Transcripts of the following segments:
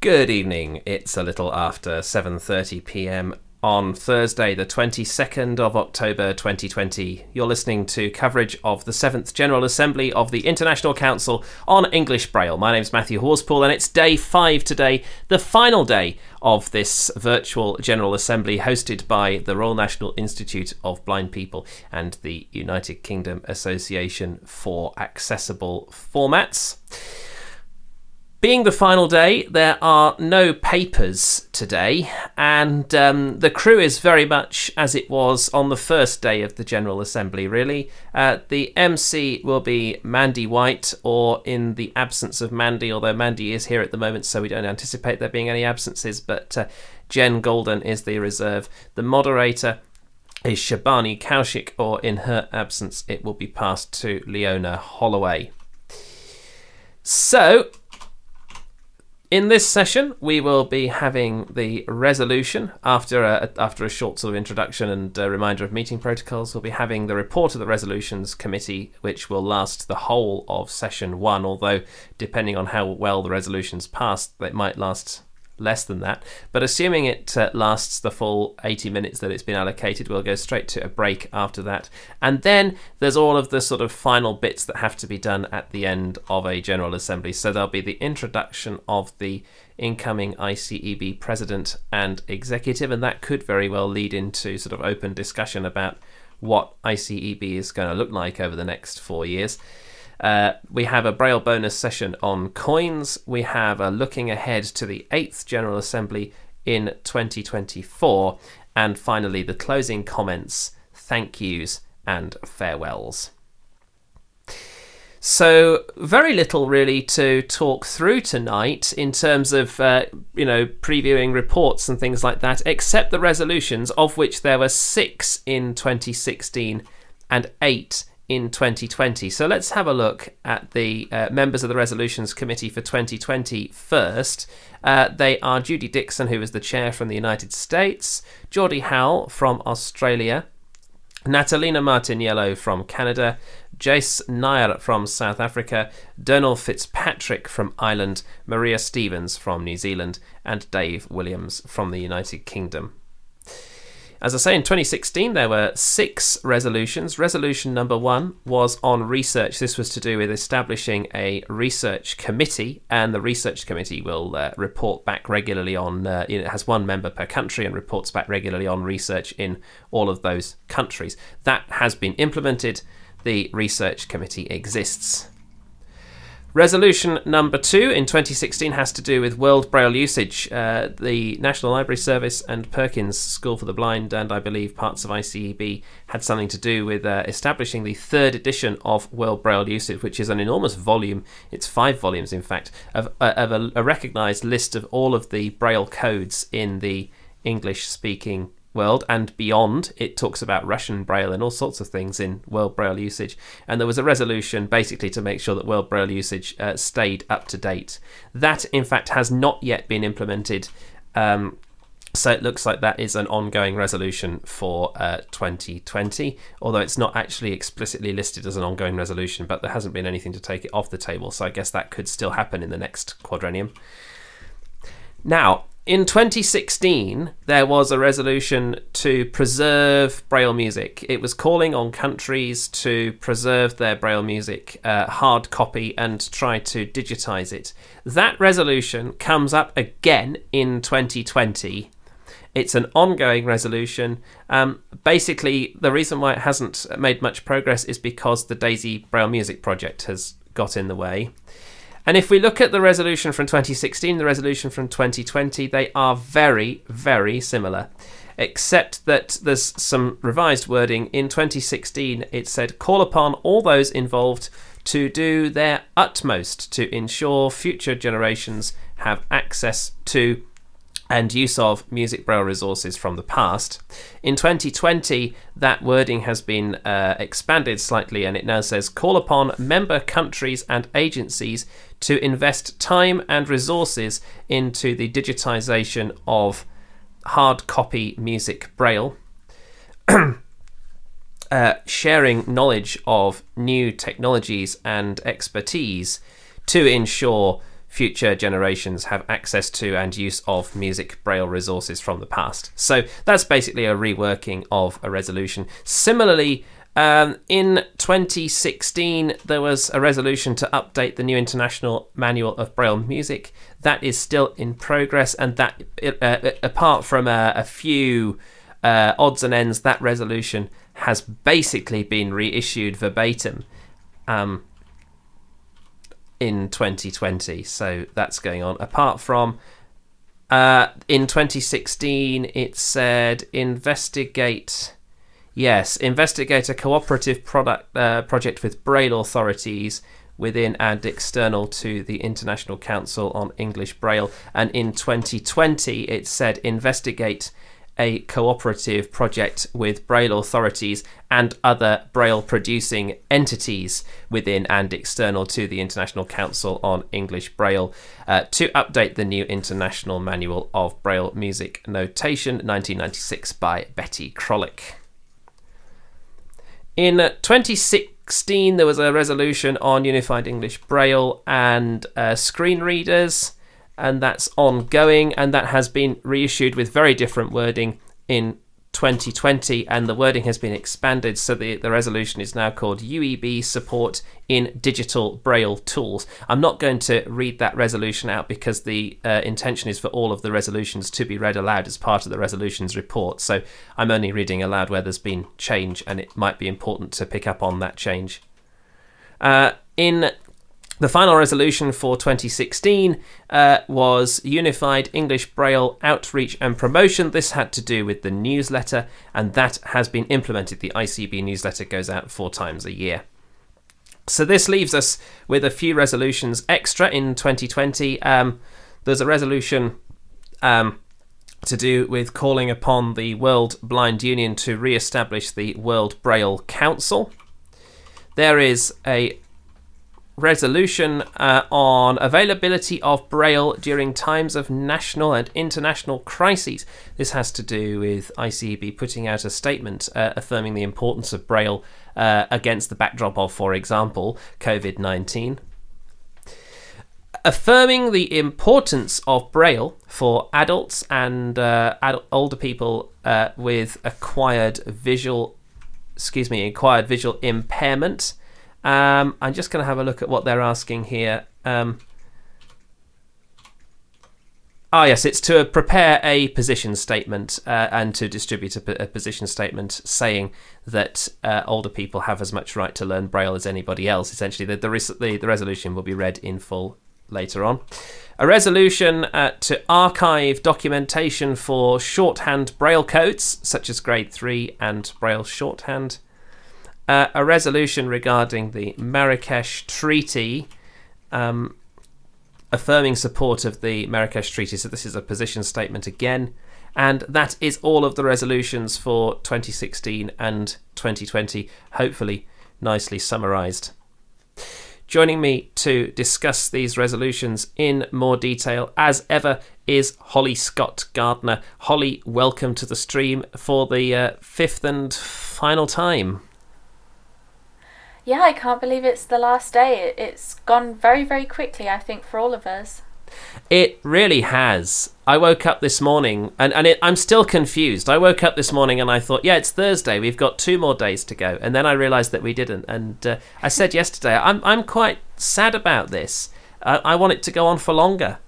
Good evening. It's a little after 7:30 p.m. on Thursday, the 22nd of October 2020. You're listening to coverage of the 7th General Assembly of the International Council on English Braille. My name's Matthew Horspool and it's day 5 today, the final day of this virtual General Assembly hosted by the Royal National Institute of Blind People and the United Kingdom Association for Accessible Formats. Being the final day, there are no papers today, and um, the crew is very much as it was on the first day of the General Assembly, really. Uh, the MC will be Mandy White, or in the absence of Mandy, although Mandy is here at the moment, so we don't anticipate there being any absences, but uh, Jen Golden is the reserve. The moderator is Shabani Kaushik, or in her absence, it will be passed to Leona Holloway. So, in this session, we will be having the resolution after a, after a short sort of introduction and reminder of meeting protocols. We'll be having the report of the resolutions committee, which will last the whole of session one. Although, depending on how well the resolutions pass, it might last less than that. But assuming it uh, lasts the full 80 minutes that it's been allocated, we'll go straight to a break after that. And then there's all of the sort of final bits that have to be done at the end of a General Assembly. So there'll be the introduction of the incoming ICEB president and executive, and that could very well lead into sort of open discussion about what ICEB is going to look like over the next four years. Uh, we have a Braille bonus session on coins. We have a looking ahead to the 8th General Assembly in 2024. And finally, the closing comments, thank yous, and farewells. So, very little really to talk through tonight in terms of, uh, you know, previewing reports and things like that, except the resolutions, of which there were six in 2016 and eight in 2020. So let's have a look at the uh, members of the Resolutions Committee for 2020 first. Uh, they are Judy Dixon, who is the chair from the United States, Geordie Howell from Australia, Natalina Martiniello from Canada, Jace Nair from South Africa, Donal Fitzpatrick from Ireland, Maria Stevens from New Zealand, and Dave Williams from the United Kingdom. As I say, in 2016, there were six resolutions. Resolution number one was on research. This was to do with establishing a research committee, and the research committee will uh, report back regularly on, uh, it has one member per country and reports back regularly on research in all of those countries. That has been implemented. The research committee exists. Resolution number two in 2016 has to do with World Braille usage. Uh, the National Library Service and Perkins School for the Blind, and I believe parts of ICEB, had something to do with uh, establishing the third edition of World Braille usage, which is an enormous volume. It's five volumes, in fact, of, of a, a recognised list of all of the Braille codes in the English speaking world and beyond. It talks about Russian Braille and all sorts of things in World Braille usage. And there was a resolution basically to make sure that World Braille usage uh, stayed up to date. That, in fact, has not yet been implemented. Um, so it looks like that is an ongoing resolution for uh, 2020, although it's not actually explicitly listed as an ongoing resolution, but there hasn't been anything to take it off the table. So I guess that could still happen in the next quadrennium. Now, in 2016, there was a resolution to preserve Braille music. It was calling on countries to preserve their Braille music uh, hard copy and try to digitize it. That resolution comes up again in 2020. It's an ongoing resolution. Um, basically, the reason why it hasn't made much progress is because the DAISY Braille Music Project has got in the way. And if we look at the resolution from 2016, the resolution from 2020, they are very, very similar. Except that there's some revised wording. In 2016, it said, call upon all those involved to do their utmost to ensure future generations have access to and use of music braille resources from the past. In 2020, that wording has been uh, expanded slightly and it now says call upon member countries and agencies to invest time and resources into the digitization of hard copy music braille. uh, sharing knowledge of new technologies and expertise to ensure future generations have access to and use of music braille resources from the past. So that's basically a reworking of a resolution. Similarly, um, in 2016, there was a resolution to update the new International Manual of Braille Music. That is still in progress, and that, uh, apart from a, a few uh, odds and ends, that resolution has basically been reissued verbatim um, in 2020. So that's going on. Apart from uh, in 2016, it said investigate Yes, investigate a cooperative product uh, project with Braille authorities within and external to the International Council on English Braille. And in 2020, it said investigate a cooperative project with Braille authorities and other Braille producing entities within and external to the International Council on English Braille uh, to update the new International Manual of Braille Music Notation 1996 by Betty Krolick. In 2016, there was a resolution on Unified English Braille and uh, screen readers, and that's ongoing, and that has been reissued with very different wording in 2020, and the wording has been expanded. So the, the resolution is now called UEB Support in Digital Braille Tools. I'm not going to read that resolution out because the uh, intention is for all of the resolutions to be read aloud as part of the resolutions report. So I'm only reading aloud where there's been change, and it might be important to pick up on that change. Uh, in the final resolution for 2016 uh, was Unified English Braille Outreach and Promotion. This had to do with the newsletter, and that has been implemented. The ICB newsletter goes out four times a year. So this leaves us with a few resolutions extra in 2020. Um, there's a resolution um, to do with calling upon the World Blind Union to re establish the World Braille Council. There is a resolution uh, on availability of Braille during times of national and international crises. This has to do with ICEB putting out a statement uh, affirming the importance of Braille uh, against the backdrop of, for example, COVID 19. Affirming the importance of Braille for adults and uh, older people uh, with acquired visual, excuse me, acquired visual impairment. Um, I'm just going to have a look at what they're asking here. Um, Ah, yes, it's to prepare a position statement uh, and to distribute a, position statement saying that uh, older people have as much right to learn Braille as anybody else. Essentially, the, the, res- the, the resolution will be read in full later on. A resolution uh, to archive documentation for shorthand Braille codes, such as Grade 3 and Braille shorthand uh, a resolution regarding the Marrakesh Treaty, um, affirming support of the Marrakesh Treaty. So, this is a position statement again. And that is all of the resolutions for 2016 and 2020, hopefully nicely summarised. Joining me to discuss these resolutions in more detail, as ever, is Holly Scott Gardner. Holly, welcome to the stream for the uh, fifth and final time yeah, I can't believe it's the last day. It's gone very, very quickly, I think, for all of us. It really has. I woke up this morning and, and it, I'm still confused. I woke up this morning and I thought, yeah, it's Thursday. We've got two more days to go. And then I realised that we didn't. And uh, I said yesterday, I'm, I'm quite sad about this. I, I want it to go on for longer.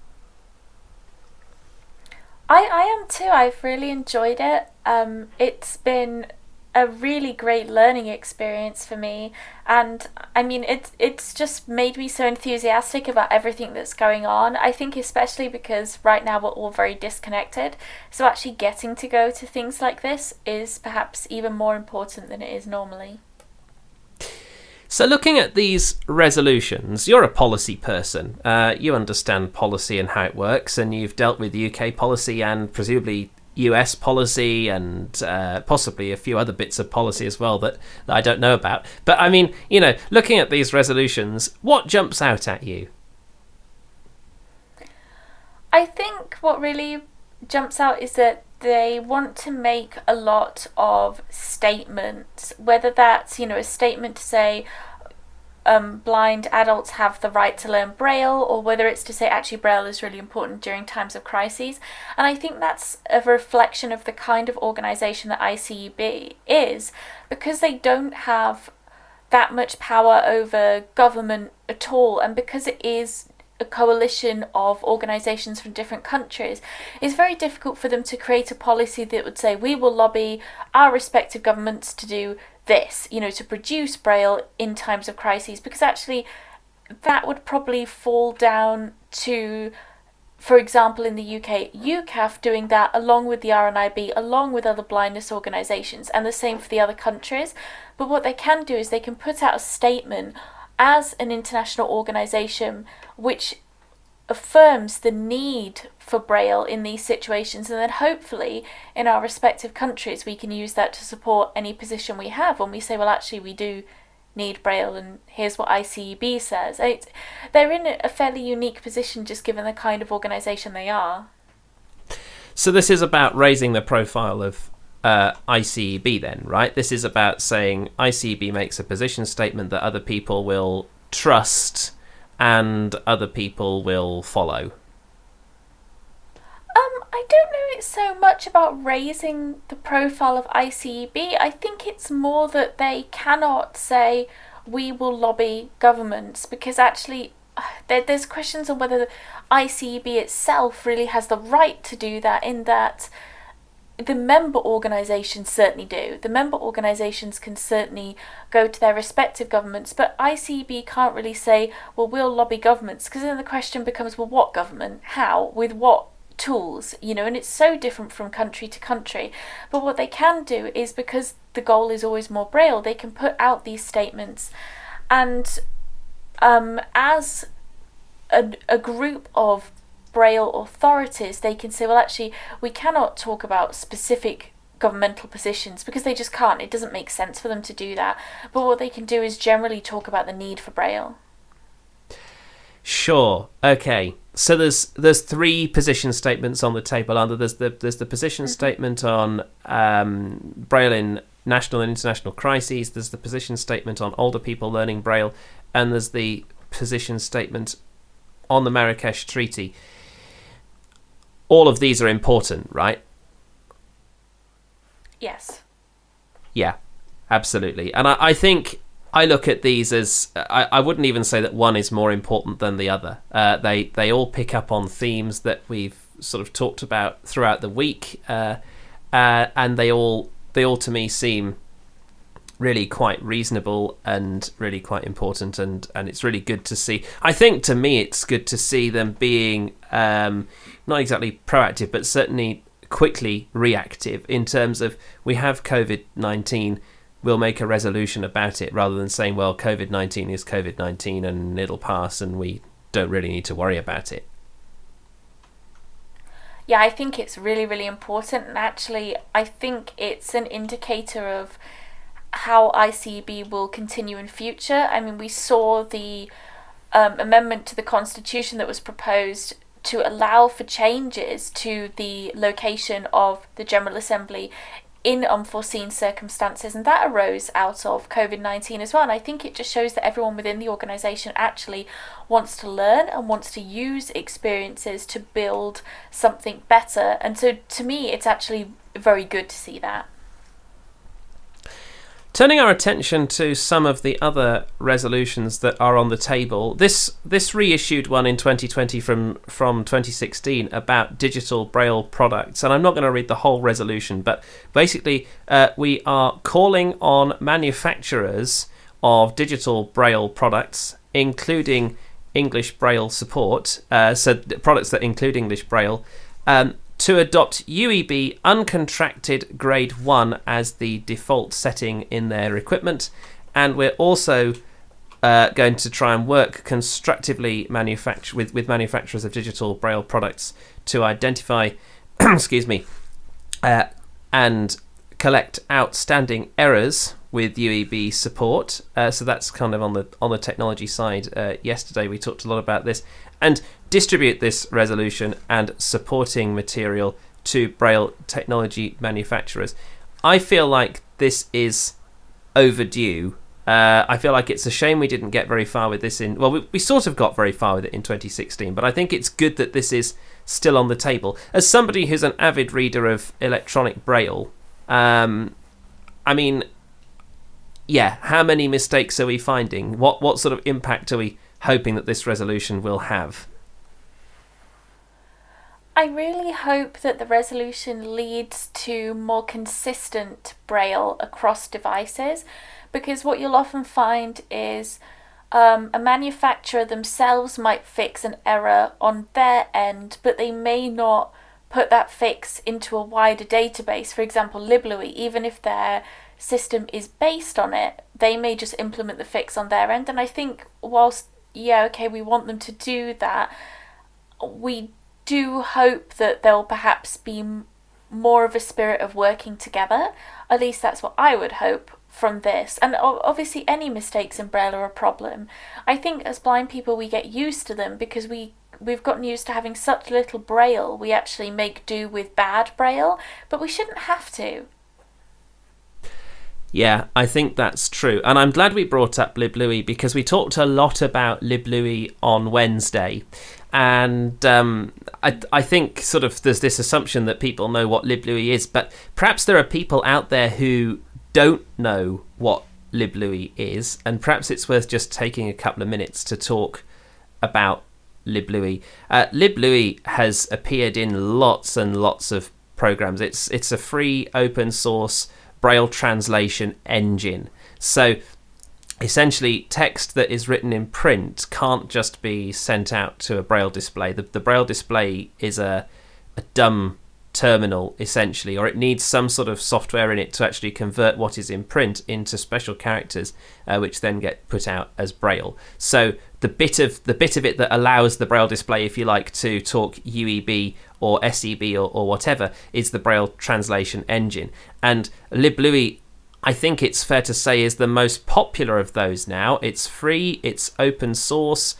I, I am too. I've really enjoyed it. Um, it's been a really great learning experience for me and I mean it it's just made me so enthusiastic about everything that's going on. I think especially because right now we're all very disconnected. So actually getting to go to things like this is perhaps even more important than it is normally. So, looking at these resolutions, you're a policy person. Uh, you understand policy and how it works, and you've dealt with UK policy and presumably US policy and uh, possibly a few other bits of policy as well that, that I don't know about. But I mean, you know, looking at these resolutions, what jumps out at you? I think what really jumps out is that they want to make a lot of statements, whether that's, you know, a statement to say, um, blind adults have the right to learn Braille, or whether it's to say actually Braille is really important during times of crises. And I think that's a reflection of the kind of organisation that ICEB is, because they don't have that much power over government at all, and because it is a coalition of organisations from different countries, it's very difficult for them to create a policy that would say we will lobby our respective governments to do this, you know, to produce Braille in times of crises, because actually that would probably fall down to, for example, in the UK, UKAF doing that along with the RNIB, along with other blindness organisations, and the same for the other countries. But what they can do is they can put out a statement as an international organisation which affirms the need for Braille in these situations, and then hopefully in our respective countries we can use that to support any position we have when we say, well, actually, we do need Braille, and here's what ICEB says. They're in a fairly unique position just given the kind of organisation they are. So, this is about raising the profile of uh, ICEB, then, right? This is about saying ICEB makes a position statement that other people will trust and other people will follow. Um, I don't know it's so much about raising the profile of ICEB. I think it's more that they cannot say we will lobby governments because actually there, there's questions on whether ICEB itself really has the right to do that in that the member organisations certainly do. The member organisations can certainly go to their respective governments, but ICB can't really say, well, we'll lobby governments, because then the question becomes, well, what government? How? With what tools? You know, and it's so different from country to country. But what they can do is because the goal is always more braille, they can put out these statements, and um, as a, a group of Braille authorities, they can say, well, actually, we cannot talk about specific governmental positions because they just can't. It doesn't make sense for them to do that. But what they can do is generally talk about the need for Braille. Sure. Okay. So there's there's three position statements on the table. Under there's the there's the position mm-hmm. statement on um, Braille in national and international crises. There's the position statement on older people learning Braille, and there's the position statement on the Marrakesh Treaty all of these are important, right? Yes. Yeah, absolutely. And I, I think I look at these as I, I wouldn't even say that one is more important than the other. Uh, they they all pick up on themes that we've sort of talked about throughout the week, uh, uh, and they all they all to me seem really quite reasonable and really quite important and and it's really good to see i think to me it's good to see them being um, not exactly proactive but certainly quickly reactive in terms of we have covid-19 we'll make a resolution about it rather than saying well covid-19 is covid-19 and it'll pass and we don't really need to worry about it yeah i think it's really really important and actually i think it's an indicator of how ICB will continue in future. I mean, we saw the um, amendment to the constitution that was proposed to allow for changes to the location of the General Assembly in unforeseen circumstances, and that arose out of COVID 19 as well. And I think it just shows that everyone within the organisation actually wants to learn and wants to use experiences to build something better. And so to me, it's actually very good to see that. Turning our attention to some of the other resolutions that are on the table, this this reissued one in 2020 from from 2016 about digital braille products, and I'm not going to read the whole resolution, but basically uh, we are calling on manufacturers of digital braille products, including English braille support, uh, so products that include English braille. Um, to adopt UEB uncontracted grade 1 as the default setting in their equipment. And we're also uh, going to try and work constructively manufacture with, with manufacturers of digital braille products to identify, excuse me, uh, and collect outstanding errors with UEB support. Uh, so that's kind of on the on the technology side. Uh, yesterday we talked a lot about this, and distribute this resolution and supporting material to Braille technology manufacturers. I feel like this is overdue. Uh, I feel like it's a shame we didn't get very far with this in. Well, we, we sort of got very far with it in 2016, but I think it's good that this is still on the table. As somebody who's an avid reader of electronic braille, um, I mean, yeah, how many mistakes are we finding? What what sort of impact are we hoping that this resolution will have? I really hope that the resolution leads to more consistent braille across devices because what you'll often find is um, a manufacturer themselves might fix an error on their end, but they may not put that fix into a wider database. For example, LibLouis, even if their system is based on it, they may just implement the fix on their end. And I think, whilst, yeah, okay, we want them to do that, we do hope that there'll perhaps be more of a spirit of working together. At least that's what I would hope from this. And obviously, any mistakes in Braille are a problem. I think as blind people, we get used to them because we we've gotten used to having such little Braille. We actually make do with bad Braille, but we shouldn't have to. Yeah, I think that's true. And I'm glad we brought up LibLouis because we talked a lot about LibLouis on Wednesday. And um, I, I think sort of there's this assumption that people know what LibLouis is, but perhaps there are people out there who don't know what LibLouis is, and perhaps it's worth just taking a couple of minutes to talk about LibLouis. Uh, has appeared in lots and lots of programs. It's it's a free open source braille translation engine. So essentially text that is written in print can't just be sent out to a braille display. The the braille display is a a dumb terminal essentially or it needs some sort of software in it to actually convert what is in print into special characters uh, which then get put out as braille so the bit of the bit of it that allows the braille display if you like to talk ueb or seb or, or whatever is the braille translation engine and liblouis I think it's fair to say is the most popular of those now. It's free, it's open source,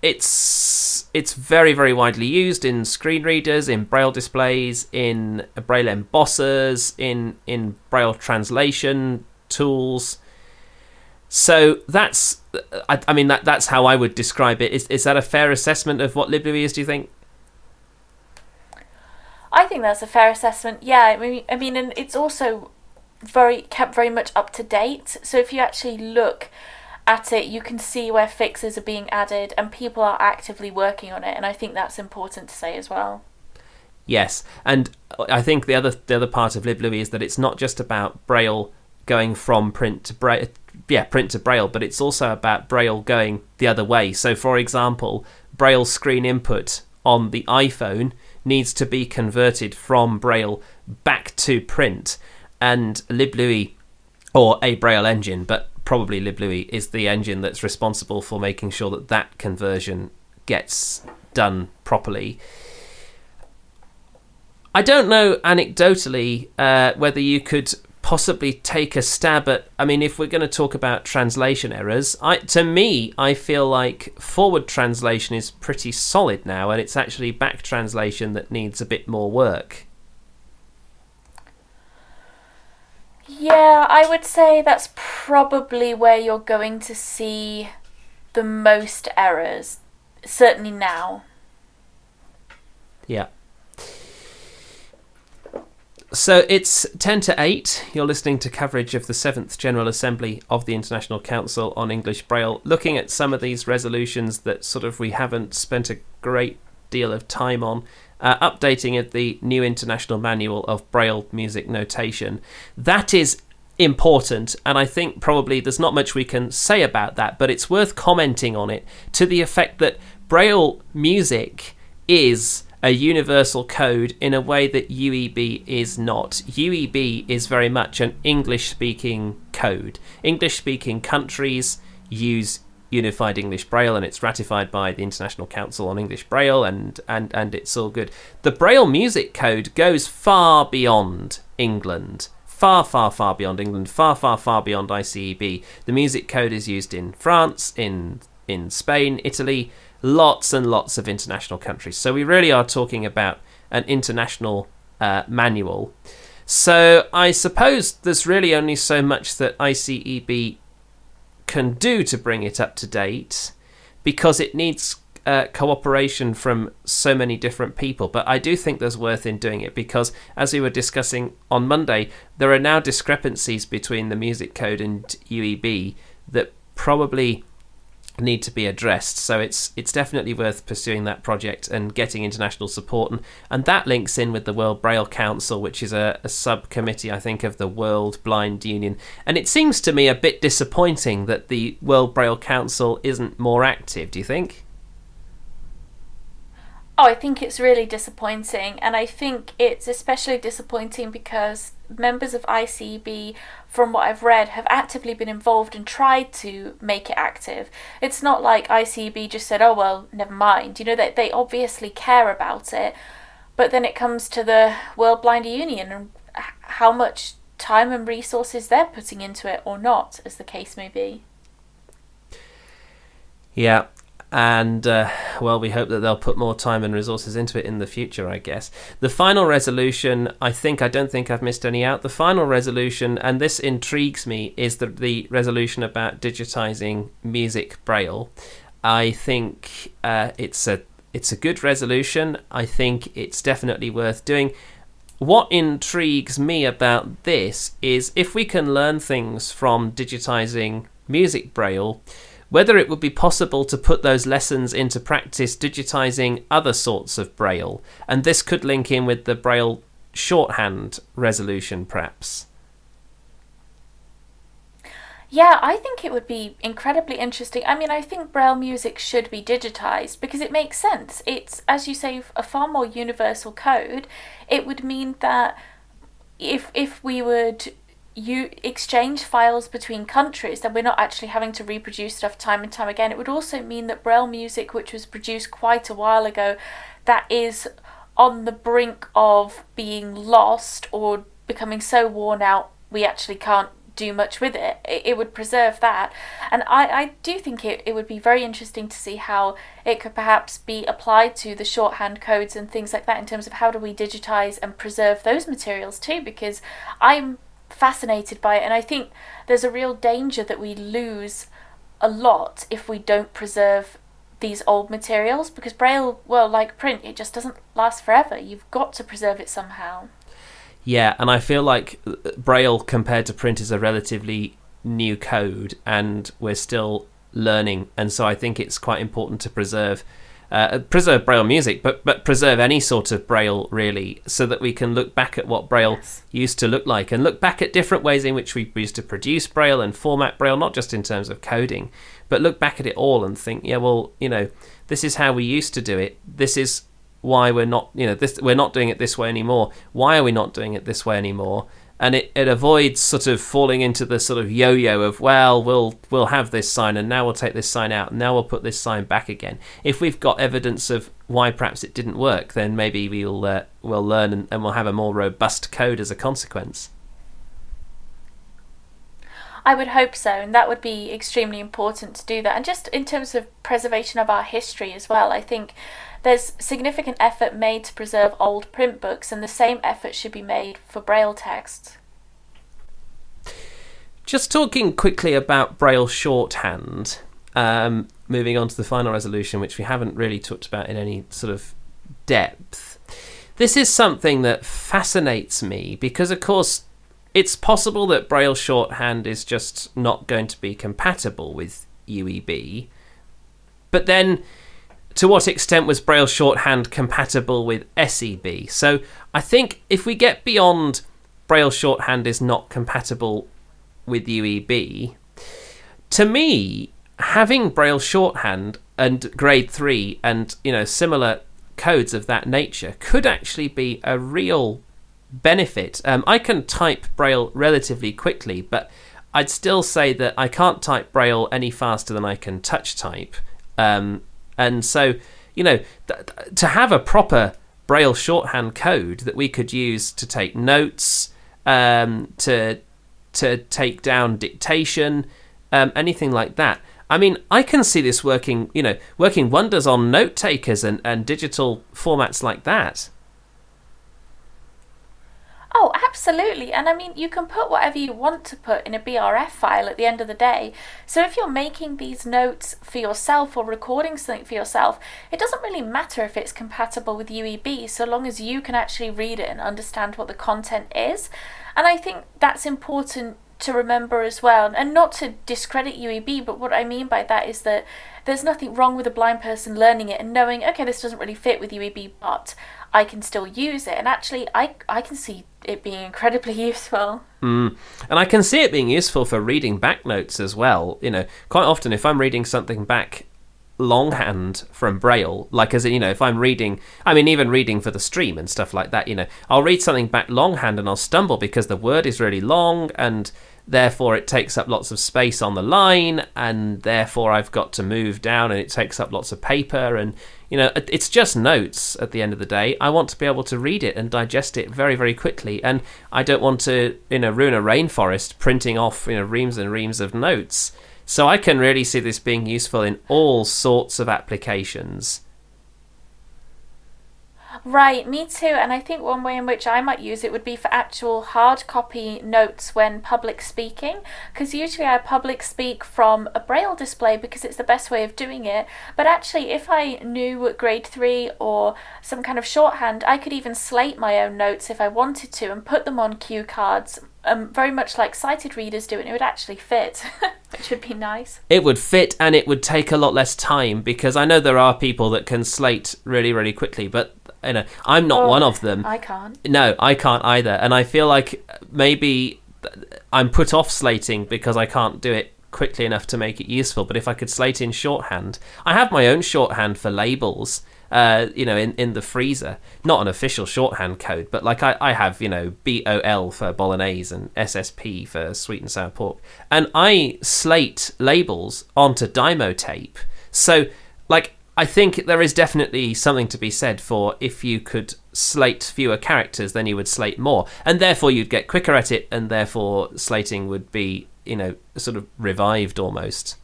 it's it's very very widely used in screen readers, in braille displays, in braille embossers, in in braille translation tools. So that's I, I mean that that's how I would describe it. Is is that a fair assessment of what LibLouis is? Do you think? I think that's a fair assessment. Yeah, I mean, I mean, and it's also very kept very much up to date. So if you actually look at it, you can see where fixes are being added and people are actively working on it. And I think that's important to say as well. Yes, and I think the other the other part of LibLouis is that it's not just about Braille going from print to Braille, yeah, print to Braille, but it's also about Braille going the other way. So, for example, Braille screen input on the iPhone needs to be converted from Braille back to print, and LibLouis or a Braille engine, but probably LibLouis is the engine that's responsible for making sure that that conversion gets done properly. I don't know anecdotally uh, whether you could possibly take a stab at. I mean, if we're going to talk about translation errors, I, to me, I feel like forward translation is pretty solid now, and it's actually back translation that needs a bit more work. Yeah, I would say that's probably where you're going to see the most errors, certainly now. Yeah. So it's 10 to 8. You're listening to coverage of the 7th General Assembly of the International Council on English Braille, looking at some of these resolutions that sort of we haven't spent a great deal of time on uh, updating of the new International Manual of Braille Music Notation. That is important, and I think probably there's not much we can say about that, but it's worth commenting on it to the effect that Braille music is a universal code in a way that UEB is not. UEB is very much an English speaking code. English speaking countries use unified English Braille and it's ratified by the International Council on English Braille and, and, and it's all good. The Braille music code goes far beyond England. Far, far, far beyond England, far, far, far beyond ICEB. The music code is used in France, in in Spain, Italy, lots and lots of international countries. So we really are talking about an international uh, manual. So I suppose there's really only so much that ICEB can do to bring it up to date because it needs uh, cooperation from so many different people. But I do think there's worth in doing it because, as we were discussing on Monday, there are now discrepancies between the music code and UEB that probably need to be addressed. So it's it's definitely worth pursuing that project and getting international support. And, and that links in with the World Braille Council, which is a, a subcommittee, I think, of the World Blind Union. And it seems to me a bit disappointing that the World Braille Council isn't more active. Do you think? Oh, I think it's really disappointing, and I think it's especially disappointing because members of ICB, from what I've read, have actively been involved and tried to make it active. It's not like ICB just said, oh, well, never mind. You know, they, they obviously care about it, but then it comes to the World Blind Union and how much time and resources they're putting into it or not, as the case may be. Yeah, and uh, well, we hope that they'll put more time and resources into it in the future. I guess the final resolution. I think I don't think I've missed any out. The final resolution, and this intrigues me, is the the resolution about digitizing music braille. I think uh, it's a it's a good resolution. I think it's definitely worth doing. What intrigues me about this is if we can learn things from digitizing music braille whether it would be possible to put those lessons into practice digitizing other sorts of Braille, and this could link in with the Braille shorthand resolution, perhaps. Yeah, I think it would be incredibly interesting. I mean, I think Braille music should be digitized because it makes sense. It's, as you say, a far more universal code. It would mean that if if we would you exchange files between countries, then we're not actually having to reproduce stuff time and time again. It would also mean that Braille music, which was produced quite a while ago, that is on the brink of being lost or becoming so worn out we actually can't do much with it. It, would preserve that. And I, I do think it, it would be very interesting to see how it could perhaps be applied to the shorthand codes and things like that in terms of how do we digitize and preserve those materials too, because I'm fascinated by it, and I think there's a real danger that we lose a lot if we don't preserve these old materials because braille well like print it just doesn't last forever. You've got to preserve it somehow. Yeah and i feel like uh, braille compared to print is a relatively new code and we're still learning. And so i think it's quite important to preserve uh, preserve Braille music, but but preserve any sort of Braille really, so that we can look back at what Braille yes. used to look like and look back at different ways in which we used to produce Braille and format Braille, not just in terms of coding, but look back at it all and think, yeah, well, you know, this is how we used to do it. This is why we're not, you know, this we're not doing it this way anymore. Why are we not doing it this way anymore? And it, it avoids sort of falling into the sort of yo-yo of well we'll we'll have this sign and now we'll take this sign out and now we'll put this sign back again if we've got evidence of why perhaps it didn't work then maybe we'll uh, we'll learn and, and we'll have a more robust code as a consequence I would hope so, and that would be extremely important to do that. And just in terms of preservation of our history as well, I think there's significant effort made to preserve old print books, and the same effort should be made for Braille text. Just talking quickly about Braille shorthand, um, moving on to the final resolution, which we haven't really talked about in any sort of depth. This is something that fascinates me because, of course, it's possible that Braille shorthand is just not going to be compatible with UEB. But then to what extent was Braille shorthand compatible with SEB? So I think if we get beyond Braille shorthand is not compatible with UEB, to me, having Braille shorthand and grade 3 and you know similar codes of that nature could actually be a real benefit. Um, I can type Braille relatively quickly, but I'd still say that I can't type Braille any faster than I can touch type. Um, and so, you know, th- to have a proper Braille shorthand code that we could use to take notes, um, to to take down dictation, um, anything like that. I mean, I can see this working, you know, working wonders on note takers and, and digital formats like that. Oh, absolutely. And I mean, you can put whatever you want to put in a BRF file at the end of the day. So if you're making these notes for yourself or recording something for yourself, it doesn't really matter if it's compatible with UEB so long as you can actually read it and understand what the content is. And I think that's important to remember as well. And not to discredit UEB, but what I mean by that is that there's nothing wrong with a blind person learning it and knowing, okay, this doesn't really fit with UEB, but I can still use it. And actually, I, I can see it being incredibly useful. Mm. And I can see it being useful for reading back notes as well. You know, quite often if I'm reading something back longhand from braille like as you know if i'm reading i mean even reading for the stream and stuff like that you know i'll read something back longhand and i'll stumble because the word is really long and therefore it takes up lots of space on the line and therefore I've got to move down and it takes up lots of paper. And you know it's just notes at the end of the day. I want to be able to read it and digest it very very quickly. And I don't want to you know ruin a rainforest printing off you know reams and reams of notes. So I can really see this being useful in all sorts of applications Right, me too. And I think one way in which I might use it would be for actual hard copy notes when public speaking. Because usually I public speak from a braille display because it's the best way of doing it. But actually, if I knew grade three or some kind of shorthand, I could even slate my own notes if I wanted to and put them on cue cards. Um, very much like sighted readers do, and it would actually fit, which would be nice. It would fit, and it would take a lot less time because I know there are people that can slate really, really quickly, but you know, I'm not oh, one of them. I can't. No, I can't either. And I feel like maybe I'm put off slating because I can't do it quickly enough to make it useful. But if I could slate in shorthand, I have my own shorthand for labels. Uh, you know, in, in the freezer, not an official shorthand code, but like I, I have, you know, BOL for bolognese and SSP for sweet and sour pork. And I slate labels onto Dymo tape. So, like, I think there is definitely something to be said for if you could slate fewer characters, then you would slate more, and therefore you'd get quicker at it, and therefore slating would be, you know, sort of revived almost.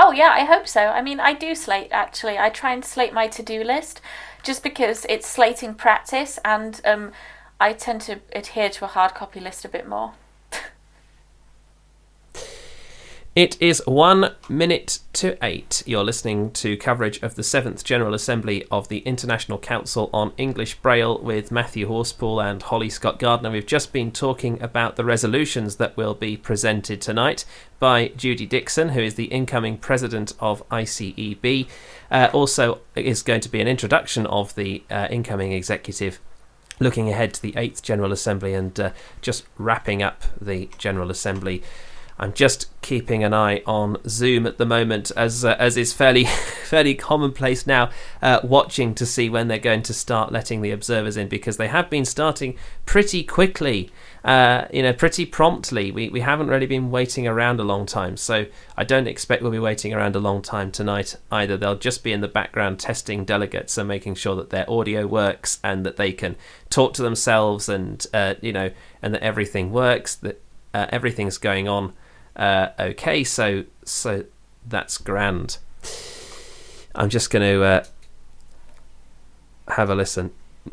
Oh yeah, I hope so. I mean, I do slate actually. I try and slate my to-do list just because it's slating practice, and um, I tend to adhere to a hard copy list a bit more. It is one minute to eight. You're listening to coverage of the seventh General Assembly of the International Council on English Braille with Matthew Horspool and Holly Scott Gardner. We've just been talking about the resolutions that will be presented tonight by Judy Dixon, who is the incoming president of ICEB. Uh, also, is going to be an introduction of the uh, incoming executive looking ahead to the 8th General Assembly and uh, just wrapping up the General Assembly I'm just keeping an eye on Zoom at the moment, as uh, as is fairly fairly commonplace now, uh, watching to see when they're going to start letting the observers in because they have been starting pretty quickly, uh, you know, pretty promptly. We we haven't really been waiting around a long time, so I don't expect we'll be waiting around a long time tonight either. They'll just be in the background testing delegates and making sure that their audio works and that they can talk to themselves and uh, you know and that everything works that uh, everything's going on uh, okay, so so that's grand. I'm just going to uh, have a listen.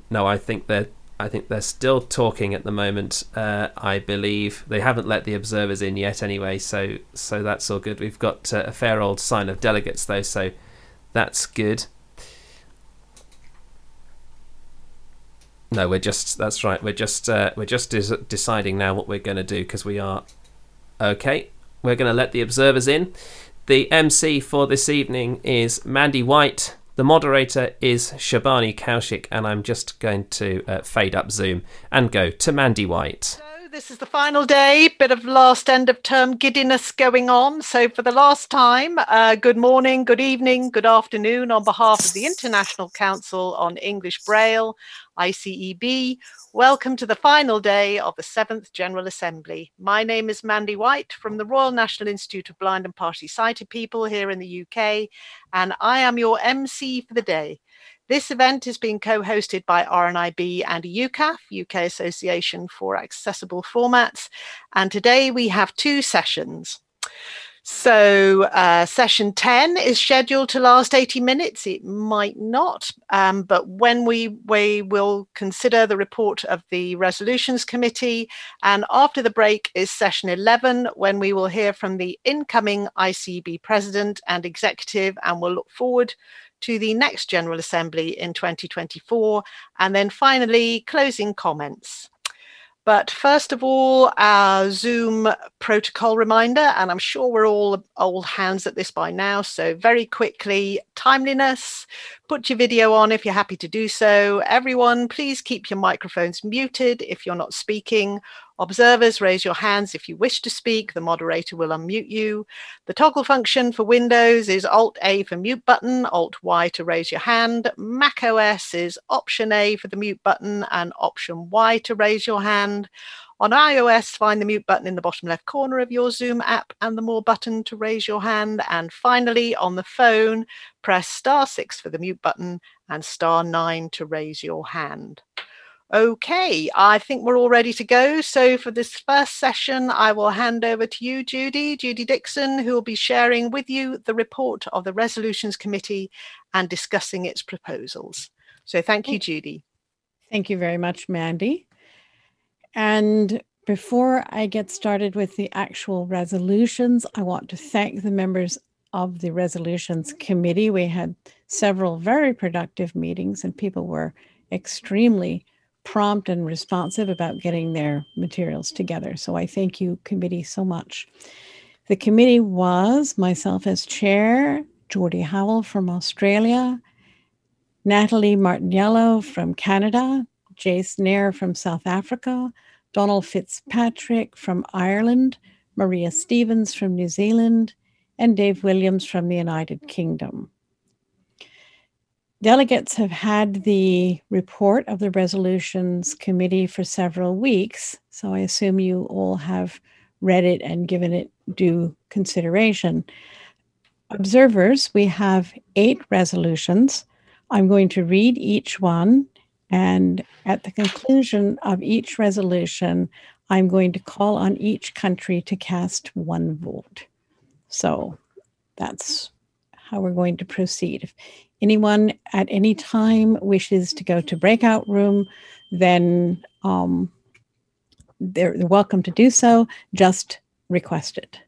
No, I think they're I think they're still talking at the moment. Uh, I believe they haven't let the observers in yet, anyway. So so that's all good. We've got uh, a fair old sign of delegates though, so that's good. No, we're just that's right. We're just uh, we're just des- deciding now what we're going to do because we are Okay, we're going to let the observers in. The MC for this evening is Mandy White. The moderator is Shabani Kaushik, and I'm just going to uh, fade up Zoom and go to Mandy White. This is the final day, bit of last end of term giddiness going on. So, for the last time, uh, good morning, good evening, good afternoon on behalf of the International Council on English Braille, ICEB. Welcome to the final day of the seventh General Assembly. My name is Mandy White from the Royal National Institute of Blind and Partially Sighted People here in the UK, and I am your MC for the day. This event is being co hosted by RNIB and UKAF, UK Association for Accessible Formats, and today we have two sessions. So, uh, session 10 is scheduled to last 80 minutes. It might not, um, but when we, we will consider the report of the Resolutions Committee. And after the break is session 11, when we will hear from the incoming ICB President and Executive, and we'll look forward to the next General Assembly in 2024. And then finally, closing comments. But first of all, our Zoom protocol reminder, and I'm sure we're all old hands at this by now. So, very quickly, timeliness, put your video on if you're happy to do so. Everyone, please keep your microphones muted if you're not speaking Observers, raise your hands if you wish to speak. The moderator will unmute you. The toggle function for Windows is Alt A for mute button, Alt Y to raise your hand. Mac OS is Option A for the mute button and Option Y to raise your hand. On iOS, find the mute button in the bottom left corner of your Zoom app and the more button to raise your hand. And finally, on the phone, press star six for the mute button and star nine to raise your hand. Okay, I think we're all ready to go. So for this first session, I will hand over to you, Judy, Judy Dixon, who will be sharing with you the report of the Resolutions Committee and discussing its proposals. So thank you, Judy. Thank you very much, Mandy. And before I get started with the actual resolutions, I want to thank the members of the Resolutions Committee. We had several very productive meetings and people were extremely prompt and responsive about getting their materials together. So I thank you, committee, so much. The committee was myself as chair, Geordie Howell from Australia, Natalie Martiniello from Canada, Jace Nair from South Africa, Donald Fitzpatrick from Ireland, Maria Stevens from New Zealand, and Dave Williams from the United Kingdom. Delegates have had the report of the resolutions committee for several weeks, so I assume you all have read it and given it due consideration. Observers, we have eight resolutions. I'm going to read each one, and at the conclusion of each resolution, I'm going to call on each country to cast one vote. So that's how we're going to proceed. If anyone at any time wishes to go to breakout room, then um, they're, they're welcome to do so. Just request it.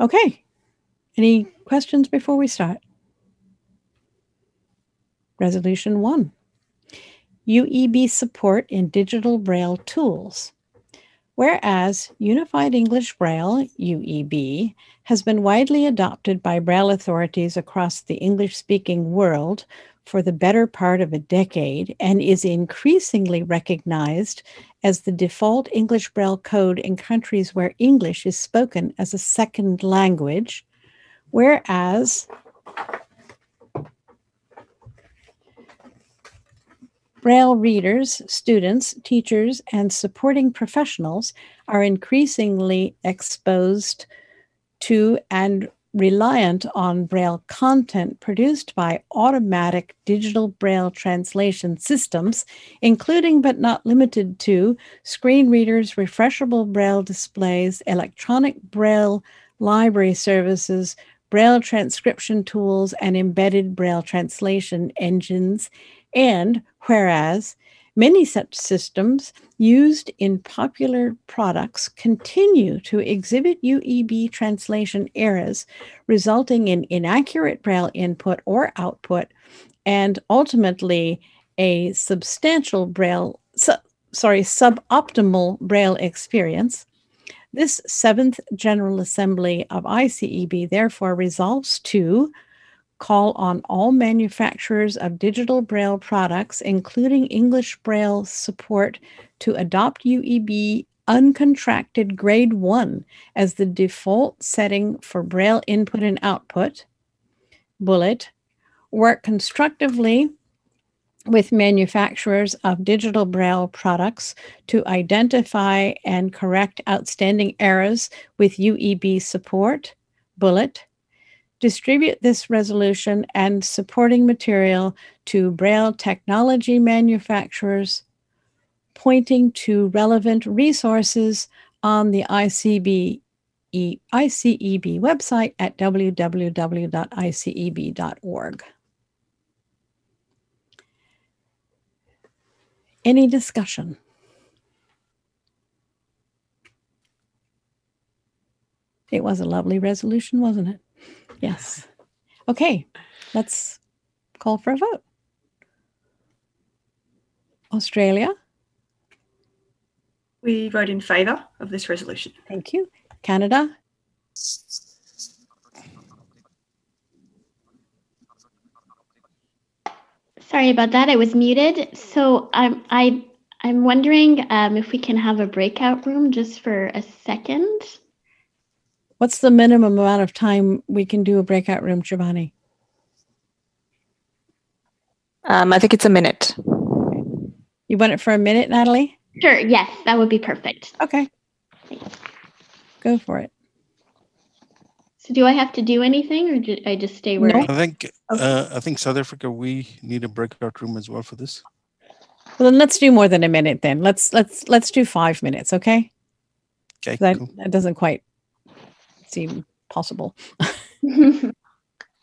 Okay. Any questions before we start? Resolution one. UEB support in digital braille tools. Whereas Unified English Braille, UEB, has been widely adopted by Braille authorities across the English speaking world for the better part of a decade and is increasingly recognized as the default English Braille code in countries where English is spoken as a second language, whereas Braille readers, students, teachers, and supporting professionals are increasingly exposed to and reliant on Braille content produced by automatic digital Braille translation systems, including but not limited to screen readers, refreshable Braille displays, electronic Braille library services, Braille transcription tools, and embedded Braille translation engines, and whereas many such systems used in popular products continue to exhibit UEB translation errors, resulting in inaccurate Braille input or output, and ultimately a substantial Braille, su- sorry, suboptimal Braille experience. This seventh General Assembly of ICEB therefore resolves to call on all manufacturers of digital Braille products, including English Braille support, to adopt UEB uncontracted grade 1 as the default setting for Braille input and output. Bullet, work constructively with manufacturers of digital Braille products to identify and correct outstanding errors with UEB support. Bullet, distribute this resolution and supporting material to Braille technology manufacturers, pointing to relevant resources on the ICB ICE, ICEB website at www.iceb.org. Any discussion? It was a lovely resolution, wasn't it? Yes. Okay, let's call for a vote. Australia, We vote in favour of this resolution. thank you. Canada, Sorry about that. I was muted. So I'm I I'm wondering um, if we can have a breakout room just for a second. What's the minimum amount of time we can do a breakout room, Giovanni? Um, I think it's a minute. You want it for a minute, Natalie? Sure. Yes, that would be perfect. Okay. Go for it. So do I have to do anything, or do I just stay where? No. I I think uh, I think South Africa we need a breakout room as well for this. Well, then let's do more than a minute. Then let's let's let's do five minutes. Okay. Okay, That cool. that doesn't quite seem possible.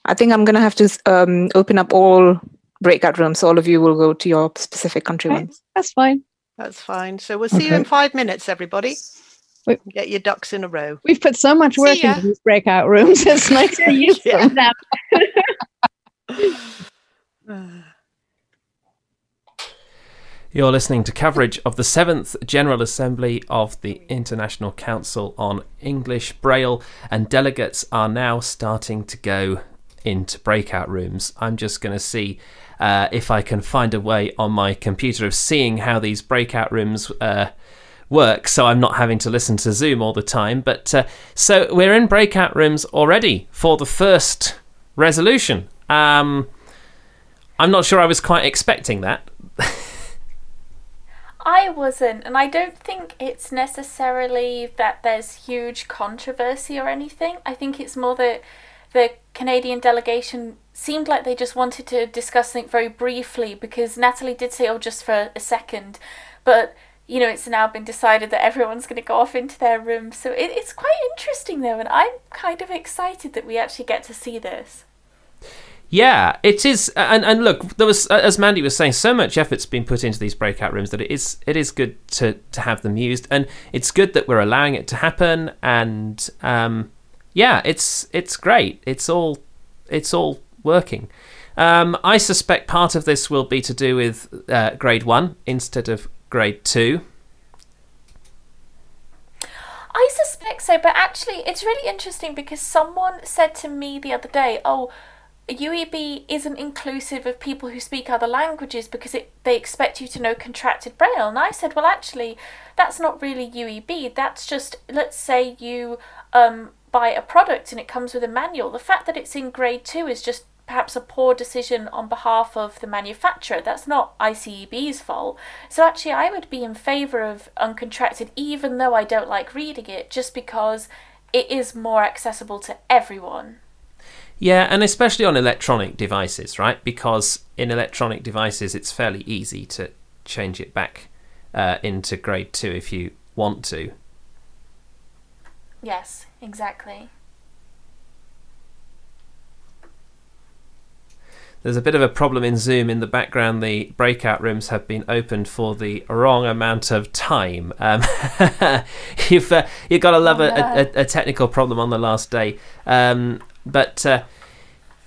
I think I'm gonna have to um, open up all breakout rooms. So all of you will go to your specific country Okay. ones. That's fine. That's fine. So we'll see you in five minutes, everybody. Wait. Get your ducks in a row. We've put so much work into these breakout rooms. It's nice to use Yeah. them. You're listening to coverage of the 7th General Assembly of the International Council on English Braille, and delegates are now starting to go into breakout rooms. I'm just going to see uh, if I can find a way on my computer of seeing how these breakout rooms uh, work so I'm not having to listen to Zoom all the time. But uh, so we're in breakout rooms already for the first resolution. Um, I'm not sure I was quite expecting that. I wasn't, and I don't think it's necessarily that there's huge controversy or anything. I think it's more that the Canadian delegation seemed like they just wanted to discuss something very briefly because Natalie did say, oh, just for a second. But, you know, it's now been decided that everyone's going to go off into their rooms. So it, it's quite interesting, though, and I'm kind of excited that we actually get to see this. Yeah, it is, and and look, there was as Mandy was saying, so much effort's been put into these breakout rooms that it is it is good to to have them used, and it's good that we're allowing it to happen, and um, yeah, it's it's great. It's all it's all working. Um, I suspect part of this will be to do with uh, grade one instead of grade two. I suspect so, but actually, it's really interesting because someone said to me the other day, "Oh, UEB isn't inclusive of people who speak other languages because it, they expect you to know contracted braille." And I said, "Well, actually, that's not really UEB. That's just let's say you um, buy a product and it comes with a manual. The fact that it's in grade two is just." Perhaps a poor decision on behalf of the manufacturer. That's not ICEB's fault. So, actually, I would be in favour of uncontracted, even though I don't like reading it, just because it is more accessible to everyone. Yeah, and especially on electronic devices, right? Because in electronic devices, it's fairly easy to change it back uh, into grade two if you want to. Yes, exactly. There's a bit of a problem in Zoom in the background. The breakout rooms have been opened for the wrong amount of time. Um, you've uh, you've got to love Oh, a, no. a, a technical problem on the last day. Um, but uh,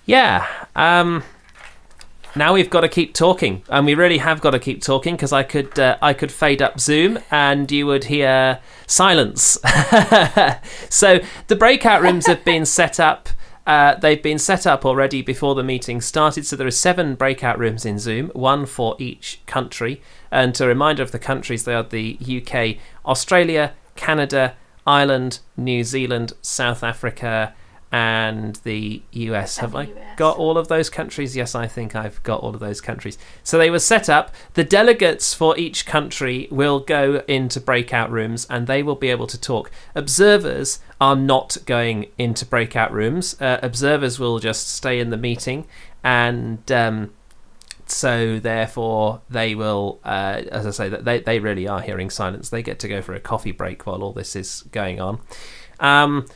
yeah, um, now we've got to keep talking, and we really have got to keep talking because I could uh, I could fade up Zoom and you would hear silence. so the breakout rooms have been set up. Uh, they've been set up already before the meeting started, so there are seven breakout rooms in Zoom, one for each country. And a reminder of the countries, they are the UK, Australia, Canada, Ireland, New Zealand, South Africa, and the US. Have I US. got all of those countries? Yes, I think I've got all of those countries. So they were set up. The delegates for each country will go into breakout rooms and they will be able to talk. Observers are not going into breakout rooms. Uh, observers will just stay in the meeting and. Um, so therefore they will uh, as i say that they, they really are hearing silence they get to go for a coffee break while all this is going on Um,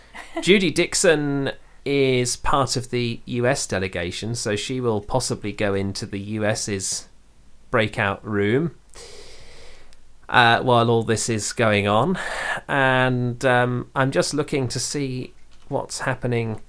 Judy Dixon is part of the US delegation, so she will possibly go into the US's breakout room uh, while all this is going on. And um, I'm just looking to see what's happening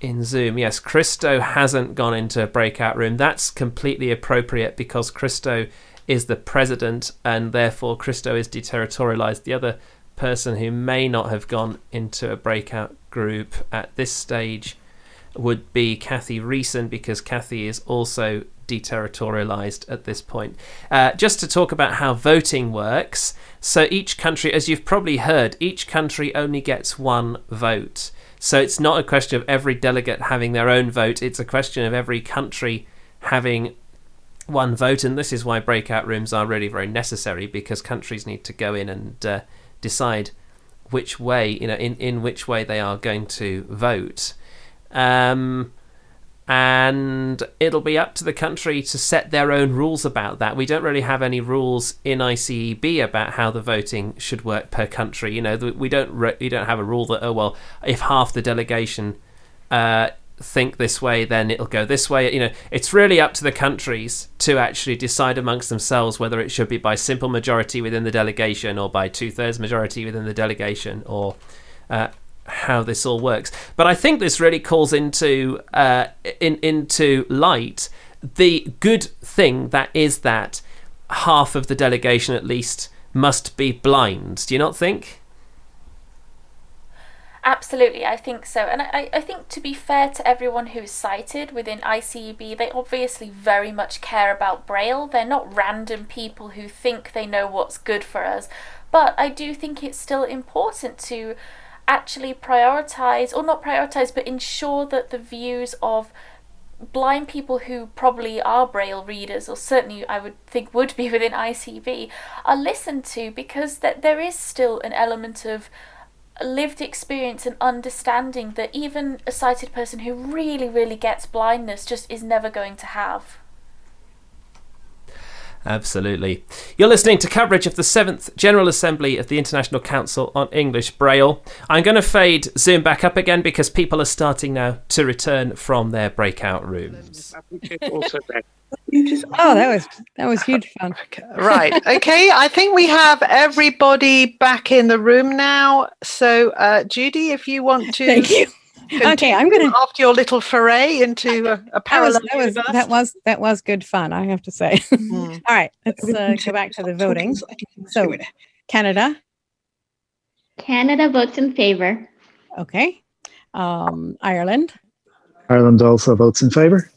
in Zoom. Yes, Christo hasn't gone into a breakout room. That's completely appropriate because Christo is the president and therefore Christo is deterritorialized. The other person who may not have gone into a breakout group at this stage would be Kathy Riessen because Kathy is also deterritorialized at this point. Uh, just to talk about how voting works. So each country, as you've probably heard, each country only gets one vote. So it's not a question of every delegate having their own vote, it's a question of every country having one vote. And this is why breakout rooms are really very necessary because countries need to go in and uh, decide which way, you know, in, in which way they are going to vote. Um, and it'll be up to the country to set their own rules about that. We don't really have any rules in ICEB about how the voting should work per country. You know, we don't we don't have a rule that oh well, if half the delegation uh, think this way, then it'll go this way. You know, it's really up to the countries to actually decide amongst themselves whether it should be by simple majority within the delegation or by two thirds majority within the delegation or. Uh, how this all works. But I think this really calls into uh, in into light the good thing that is that half of the delegation at least must be blind. Do you not think? Absolutely, I think so. And I, I think to be fair to everyone who's sighted within ICEB, they obviously very much care about Braille. They're not random people who think they know what's good for us. But I do think it's still important to actually prioritize, or not prioritize, but ensure that the views of blind people who probably are braille readers or certainly i would think would be within icb are listened to because that there is still an element of lived experience and understanding that even a sighted person who really really gets blindness just is never going to have Absolutely. You're listening to coverage of the 7th General Assembly of the International Council on English Braille. I'm going to fade Zoom back up again because people are starting now to return from their breakout rooms. oh, that was that was huge fun. right. Okay. I think we have everybody back in the room now. So, uh, Judy, if you want to. Thank you okay, I'm going to after your little foray into a, a parallel that was, that was, that was that was good fun. I have to say. Mm. All right, let's uh, go back to the voting. So, Canada. Canada votes in favor. Okay. Um, Ireland. Ireland also votes in favor.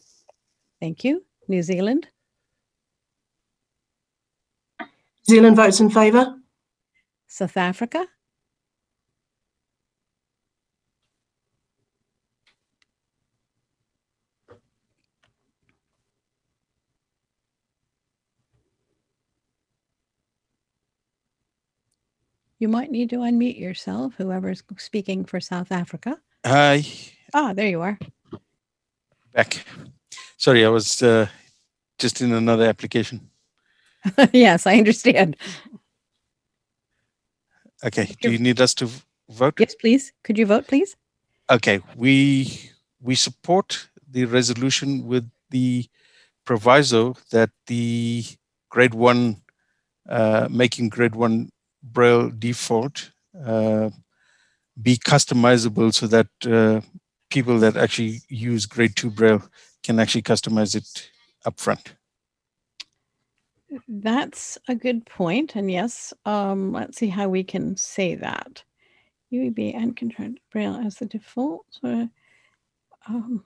Thank you. New Zealand. New Zealand votes in favor. South Africa. You might need to unmute yourself, whoever's speaking for South Africa. Hi. Ah, there you are. Back. Sorry, I was uh, just in another application. yes, I understand. Okay. Do you need us to vote? Yes, please. Could you vote, please? Okay. We we support the resolution with the proviso that the grade one, uh, making grade one Braille default uh, be customizable so that uh, people that actually use grade two Braille can actually customize it upfront. That's a good point. And yes, um, let's see how we can say that. UEB and control Braille as the default. Or, um,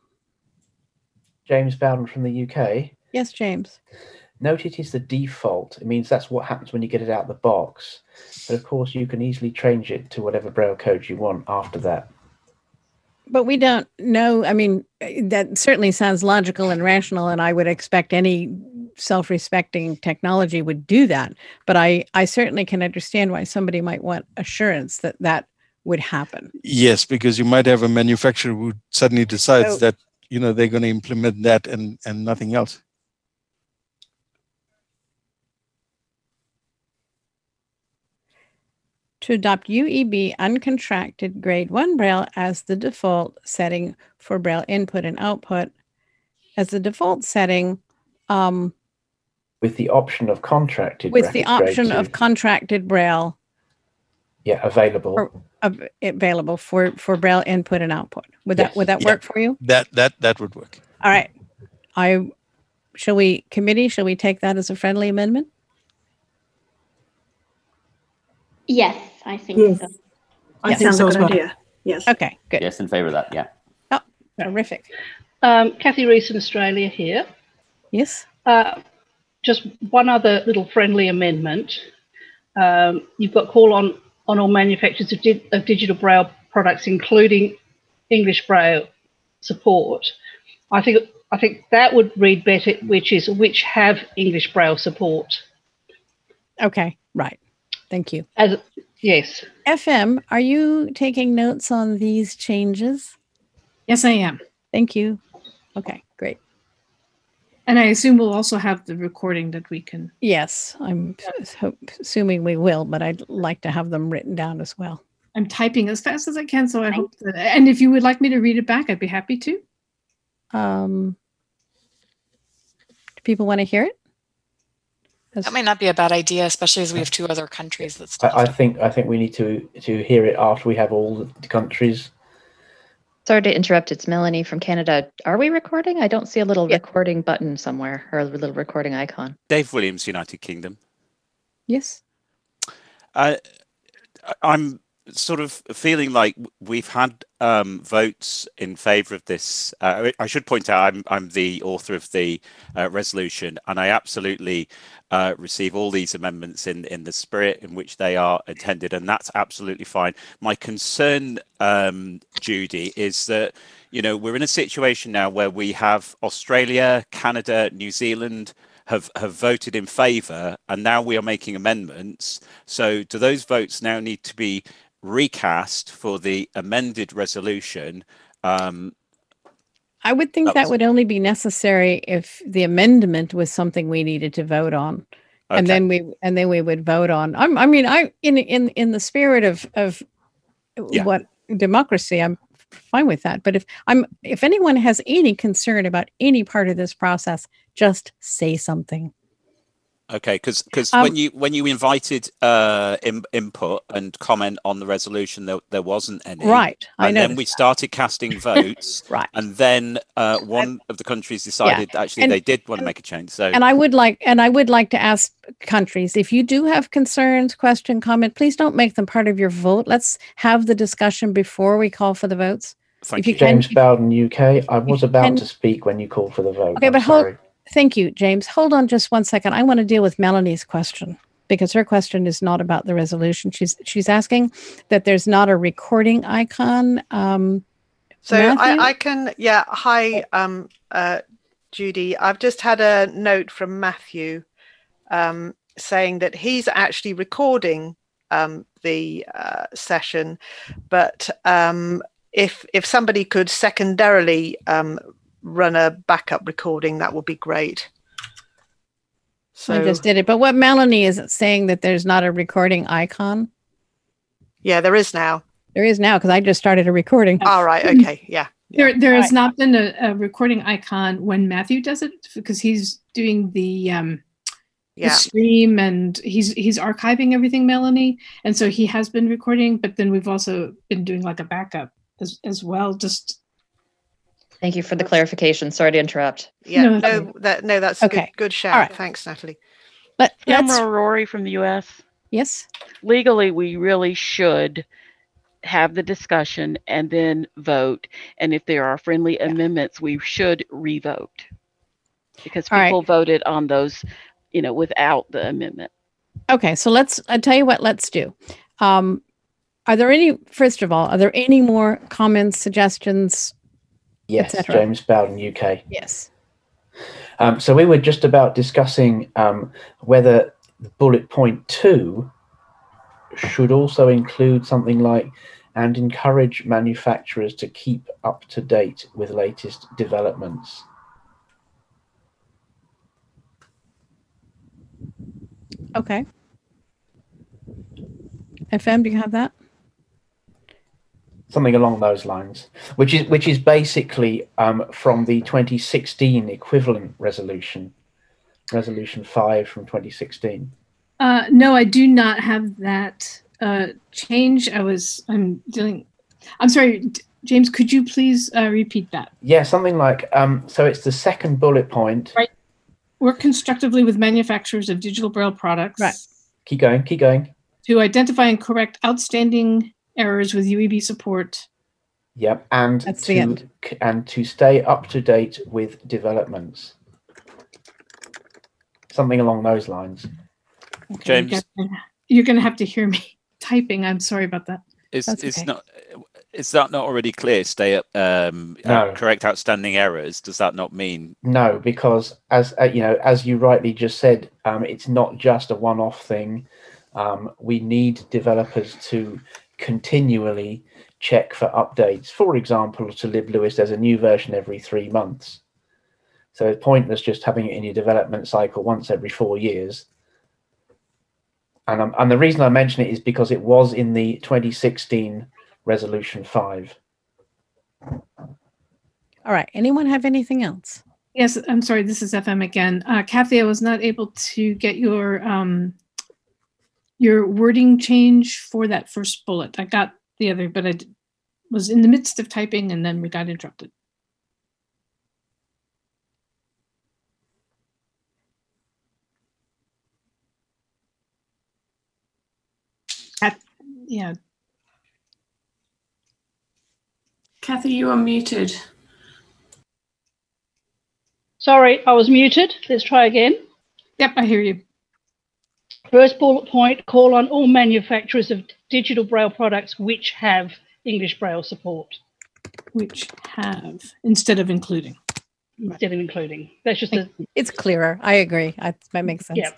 James Bowden from the UK. Yes, James. Note it is the default. It means that's what happens when you get it out of the box. But of course, you can easily change it to whatever braille code you want after that. But we don't know. I mean, that certainly sounds logical and rational, and I would expect any self-respecting technology would do that. But I, I certainly can understand why somebody might want assurance that that would happen. Yes, because you might have a manufacturer who suddenly decides so, that you know they're going to implement that and and nothing else. To adopt UEB uncontracted grade 1 Braille as the default setting for Braille input and output. As the default setting, um, with the option of contracted. with the option of contracted Braille yeah available. or av- available for, for Braille input and output. Would that, would that Yeah. work for you? That that that would work. All right. I, shall we, committee, shall we take that as a friendly amendment? Yes, I think Yes. so. I Yes. think Sounds so a as good well. idea. Yes. Okay, good. Yes, in favour of that. Yeah. Oh, terrific. Um, Kathy Reese in Australia here. Yes? Uh, just one other little friendly amendment. Um, you've got call on, on all manufacturers of, di- of digital braille products, including English braille support. I think I think that would read better, which is which have English braille support. Okay, right. Thank you. As yes, FM, are you taking notes on these changes? Yes, I am. Thank you. Okay, great. And I assume we'll also have the recording that we can. Yes, I'm s- hope, assuming we will, but I'd like to have them written down as well. I'm typing as fast as I can, so I hope that. And if you would like me to read it back, I'd be happy to. Um, do people want to hear it? As- That might not be a bad idea, especially as we have two other countries That's. I, I think I think we need to to hear it after we have all the countries. Sorry to interrupt. It's Melanie from Canada. Are we recording? I don't see a little recording button somewhere or a little recording icon. Dave Williams, United Kingdom. Yes. Uh, I- I'm sort of feeling like we've had um, votes in favour of this. Uh, I should point out I'm I'm the author of the uh, resolution, and I absolutely uh, receive all these amendments in in the spirit in which they are intended, and that's absolutely fine. My concern, um, Judy, is that you know we're in a situation now where we have Australia, Canada, New Zealand have have voted in favour, and now we are making amendments. So, do those votes now need to be recast for the amended resolution? Um, I would think That that was- would only be necessary if the amendment was something we needed to vote on. And then we and then we would vote on. I'm, I mean, I in in in the spirit of of Yeah. what democracy, I'm fine with that. But if I'm if anyone has any concern about any part of this process, just say something. Okay, because Um, when you when you invited uh, in, input and comment on the resolution, there, there wasn't any. Right, I and then we that. started casting votes. Right. And then uh, one of the countries decided actually and- they did want to make a change. So And I would like and I would like to ask countries if you do have concerns, question, comment, please don't make them part of your vote. Let's have the discussion before we call for the votes. Thank if you can, James Bowden, UK. I was about can- to speak when you called for the vote. Okay, I'm but sorry. hold. Thank you, James. Hold on just one second. I want to deal with Melanie's question because her question is not about the resolution. She's she's asking that there's not a recording icon. Um, So I, I can, yeah. Hi, um, uh, Judy. I've just had a note from Matthew um, saying that he's actually recording um, the uh, session, but um, if if somebody could secondarily um, run a backup recording, that would be great. I just did it. But what Melanie is saying that there's not a recording icon. Yeah, there is now. There is now because I just started a recording. All right. Okay. Yeah. There, there has Right. not been a, a recording icon when Matthew does it because he's doing the um, the stream and he's he's archiving everything, Melanie, and so he has been recording. But then we've also been doing like a backup as as well. Just Thank you for the clarification. Sorry to interrupt. Yeah. No, No, that no, that's a Okay. good, good shout. All right. Thanks, Natalie. But let's, Tamara Rorie from the US. yes. Legally, we really should have the discussion and then vote. And if there are friendly amendments, we should revote because All right. people voted on those, you know, without the amendment. Okay, so let's. I tell you what. Let's do. Um, are there any? First of all, are there any more comments, suggestions? Yes. James Bowden, UK. Yes. Um, so we were just about discussing um, whether bullet point two should also include something like and encourage manufacturers to keep up to date with latest developments. Okay. FM, do you have that? Something along those lines, which is which is basically um, from the 2016 equivalent resolution, resolution five from 2016. Uh, no, I do not have that uh, change. I was I'm dealing. I'm sorry, James. Could you please uh, repeat that? Yeah, something like um, so. It's the second bullet point. Right. Work constructively with manufacturers of digital braille products. Right. Keep going. Keep going. To identify and correct outstanding errors with UEB support. Yep, and That's to the end. and to stay up to date with developments. Something along those lines. Okay, you James. guys- You're going to have to hear me typing. I'm sorry about that. Is That's it's okay. not is that not already clear? Stay up. Um, uh, No. correct outstanding errors. Does that not mean? No, because as uh, you know, as you rightly just said, um, it's not just a one-off thing. Um, we need developers to continually check for updates. For example, to LibLouis, there's a new version every three months. So it's pointless just having it in your development cycle once every four years. And, um, and the reason I mention it is because it was in the 2016 Resolution 5. All right. Anyone have anything else? Yes, I'm sorry. This is FM again. Uh, Kathy, I was not able to get your um, your wording change for that first bullet. I got the other, but I was in the midst of typing and then we got interrupted. Kat- yeah, Kathy, you are muted. Sorry, I was muted. Let's try again. Yep, I hear you. First bullet point call on all manufacturers of digital braille products which have English braille support. which have instead of including. Instead of including. That's just a It's clearer. I agree. I, that makes sense. yeah.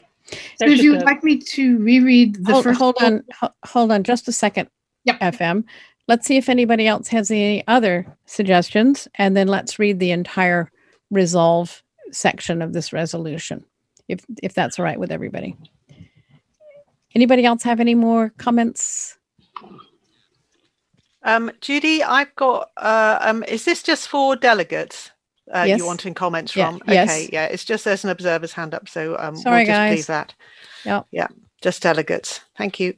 So if you would a- like me to reread the hold, first hold on, hold on, just a second. Yep. FM. Let's see if anybody else has any other suggestions, and then let's read the entire resolve section of this resolution, if if that's all right with everybody. Anybody else have any more comments? Um, Judy, I've got. Uh, um, is this just for delegates? Uh, Yes. You wanting comments Yeah, from? yes. Okay, yeah. It's just there's an observer's hand up, so um, Sorry, we'll just guys. leave that. Yep. Yeah, just delegates. Thank you.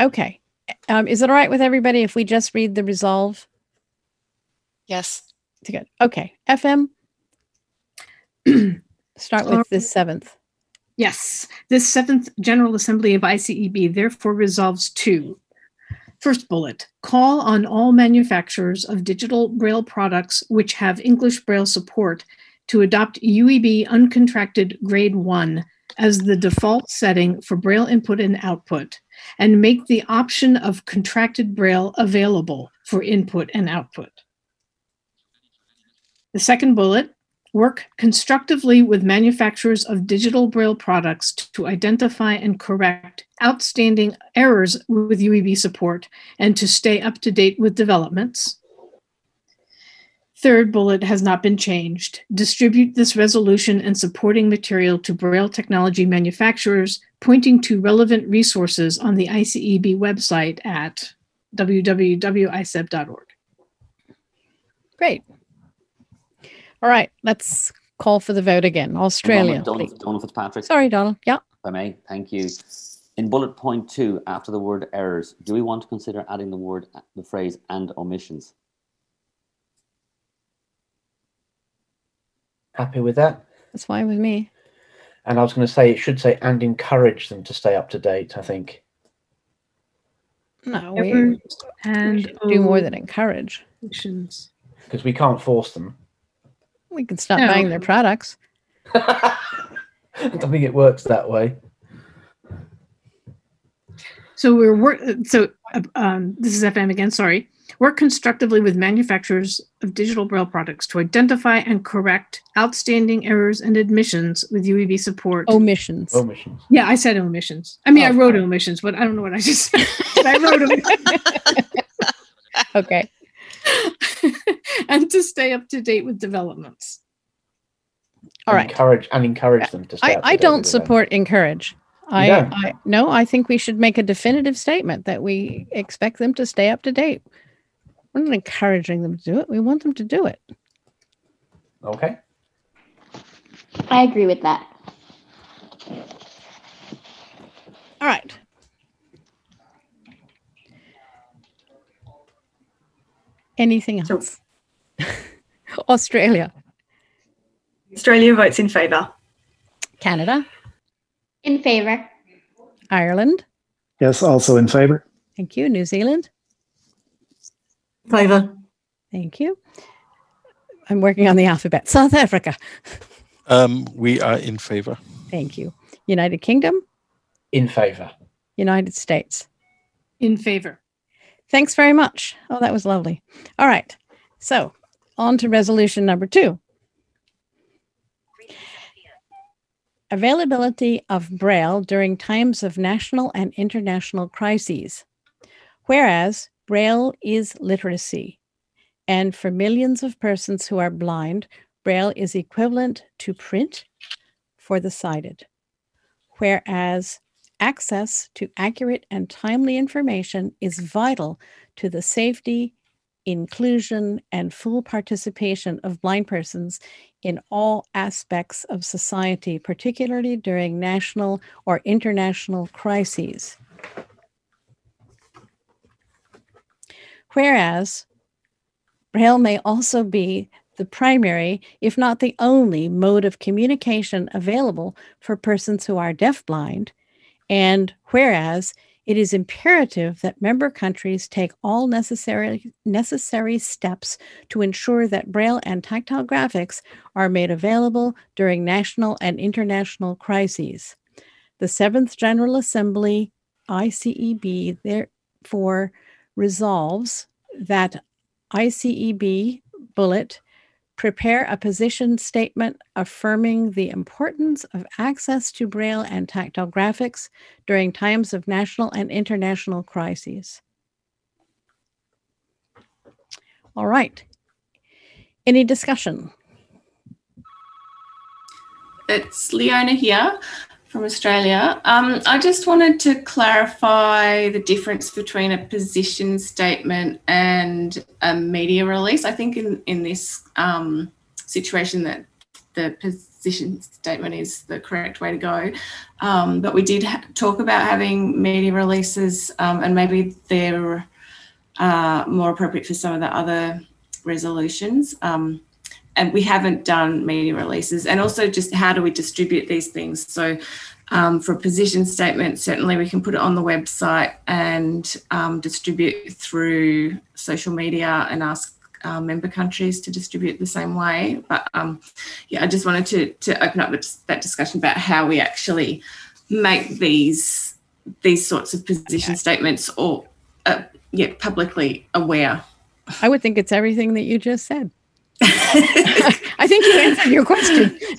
Okay. Um, is it all right with everybody if we just read the resolve? Yes. Good. Okay. FM. Start with the seventh. Yes, this seventh General Assembly of ICEB therefore resolves to First bullet, call on all manufacturers of digital Braille products which have English Braille support to adopt UEB uncontracted grade one as the default setting for Braille input and output, and make the option of contracted Braille available for input and output. The second bullet, work constructively with manufacturers of digital Braille products to identify and correct outstanding errors with UEB support and to stay up to date with developments. Third bullet has not been changed. Distribute this resolution and supporting material to Braille technology manufacturers, pointing to relevant resources on the ICEB website at www.iceb.org. Great. All right, let's call for the vote again. Australia. Donald, please. Donald Fitzpatrick. Sorry, Donald. Yeah. If I may, thank you. In bullet point two, after the word errors, do we want to consider adding the word, the phrase and omissions? Happy with that? That's fine with me. And I was going to say it should say and encourage them to stay up to date. I think. No, we, Ever we and do more than encourage. because we can't force them. We can stop No. buying their products. I don't think it works that way. So we're work. So uh, um, this is FM again. Sorry. Work constructively with manufacturers of digital braille products to identify and correct outstanding errors and admissions with UEB support. Omissions. Omissions. Yeah, I said omissions. I mean, I Oh, wrote fine. omissions, but I don't know what I just said. I wrote them. Okay. and to stay up to date with developments. All And right. Encourage and encourage them to stay I, up to I date don't with them. support encourage. I, don't? I no, I think we should make a definitive statement that we expect them to stay up to date. We're not encouraging them to do it. We want them to do it. Okay. I agree with that. All right. Anything else? Australia, Australia votes in favour. Canada, In favor. Ireland. Yes, also in favour. Thank you. New Zealand. In favour. Thank you. I'm working on the alphabet. South Africa. Um, we are in favor. Thank you. United Kingdom. In favor. United States. In favor. Thanks very much. Oh, that was lovely. All right. So, on to resolution number two. Availability of Braille during times of national and international crises. Whereas Braille is literacy, and for millions of persons who are blind, Braille is equivalent to print for the sighted. Whereas access to accurate and timely information is vital to the safety, inclusion, and full participation of blind persons in all aspects of society, particularly during national or international crises. Whereas Braille may also be the primary, if not the only, mode of communication available for persons who are deafblind, and whereas it is imperative that member countries take all necessary, necessary steps to ensure that Braille and tactile graphics are made available during national and international crises. The Seventh General Assembly, ICEB, therefore resolves that ICEB bullet prepare a position statement affirming the importance of access to Braille and tactile graphics during times of national and international crises. All right. Any discussion? It's Leona here from Australia. Um, I just wanted to clarify the difference between a position statement and a media release. I think in, in this um, situation that the position statement is the correct way to go. Um, but we did ha- talk about having media releases um, and maybe they're uh, more appropriate for some of the other resolutions. Um, and we haven't done media releases. And also just how do we distribute these things? So um, for a position statement certainly we can put it on the website and um, distribute through social media and ask uh, member countries to distribute the same way. But um, yeah i just wanted to, to open up that discussion about how we actually make these these sorts of position statements or uh, yeah publicly aware. I would think it's everything that you just said. I think you answered your question.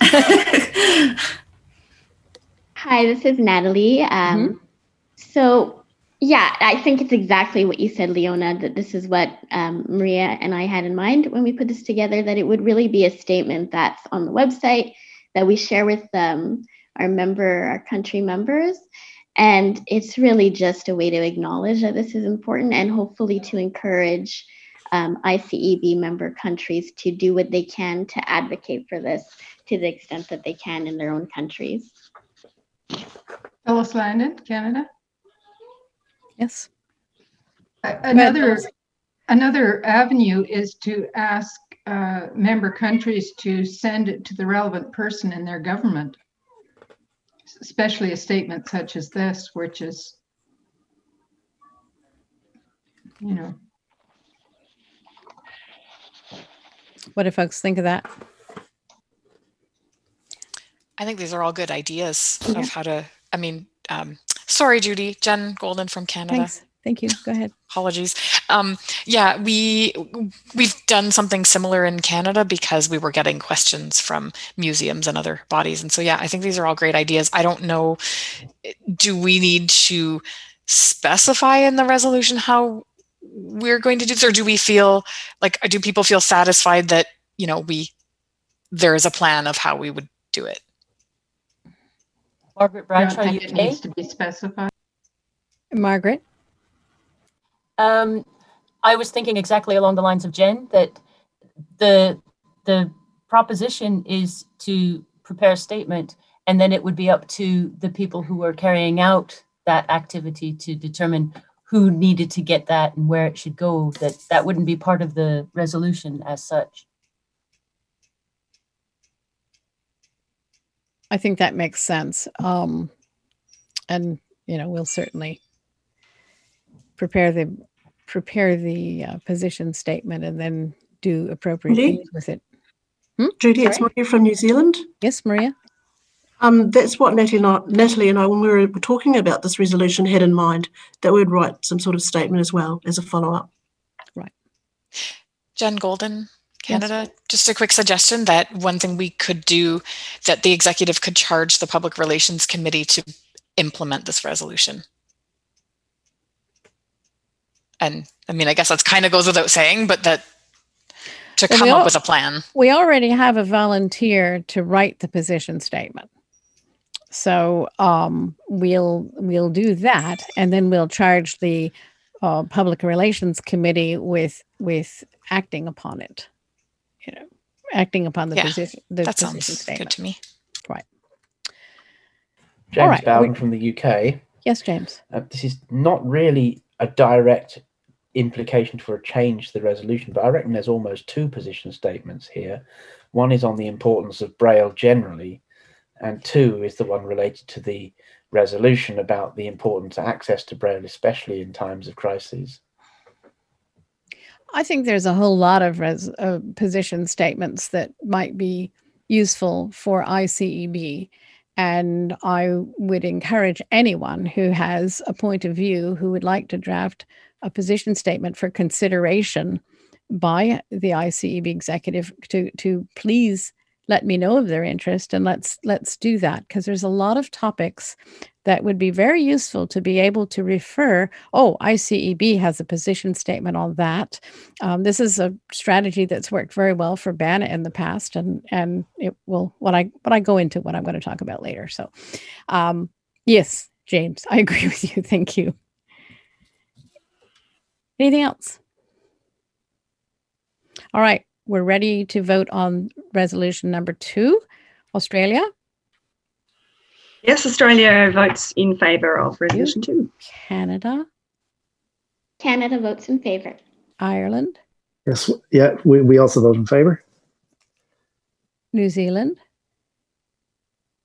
Hi, this is Natalie. Um, So, yeah, I think it's exactly what you said, Leona, that this is what um, Maria and I had in mind when we put this together, that it would really be a statement that's on the website that we share with um, our member, our country members. And it's really just a way to acknowledge that this is important and hopefully to encourage um, ICEB member countries to do what they can to advocate for this to the extent that they can in their own countries. Phyllis Landon, Canada. Yes. Another, another avenue is to ask uh, member countries to send it to the relevant person in their government, especially a statement such as this, which is, you know, What do folks think of that? I think these are all good ideas Yeah. of how to. I mean, um, sorry, Judy, Jen Goulden from Canada. Thanks. Thank you. Go ahead. Apologies. Um, yeah, we we've done something similar in Canada because we were getting questions from museums and other bodies, and so yeah, I think these are all great ideas. I don't know, do we need to specify in the resolution how we're going to do this, or do we feel like do people feel satisfied that you know we there is a plan of how we would do it? Margaret I don't Bradshaw, think it needs to be specified. Margaret? Um, I was thinking exactly along the lines of Jen that the the proposition is to prepare a statement, and then it would be up to the people who are carrying out that activity to determine who needed to get that and where it should go. That that wouldn't be part of the resolution as such. I think that makes sense. Um, and you know, we'll certainly prepare the prepare the uh, position statement and then do appropriate Judy? things with it. Judy, it's Maria from New Zealand. Yes, Maria. Um, that's what Natalie and, I, Natalie and I, when we were talking about this resolution, had in mind that we would write some sort of statement as well as a follow up. Right. Jen Goulden, Canada. Just a quick suggestion that one thing we could do that the executive could charge the Public Relations Committee to implement this resolution. And I mean, I guess that's kind of goes without saying, but that to Well, come up al- with a plan. We already have a volunteer to write the position statement. So um, we'll we'll do that, and then we'll charge the uh, public relations committee with with acting upon it. You know, acting upon the Yeah, position. The that position sounds statement. good to me. Right. James right, we- from the UK. Yes, James. Uh, this is not really a direct implication for a change to the resolution, but I reckon there's almost two position statements here. One is on the importance of Braille generally, and two is the one related to the resolution about the importance of access to Braille, especially in times of crises. I think there's a whole lot of res- uh, position statements that might be useful for ICEB. And I would encourage anyone who has a point of view who would like to draft a position statement for consideration by the ICEB executive to, to please let me know of their interest and let's let's do that. Because there's a lot of topics that would be very useful to be able to refer oh iceb has a position statement on that. Um, this is a strategy that's worked very well for bana in the past and and it will what i what i go into what i'm going to talk about later. So um, yes james i agree with you. Thank you. Anything else? All right we're ready to vote on resolution number two australia Yes, Australia votes in favour of resolution two. canada Canada votes in favor. ireland Yes, yeah, we, we also vote in favour. new zealand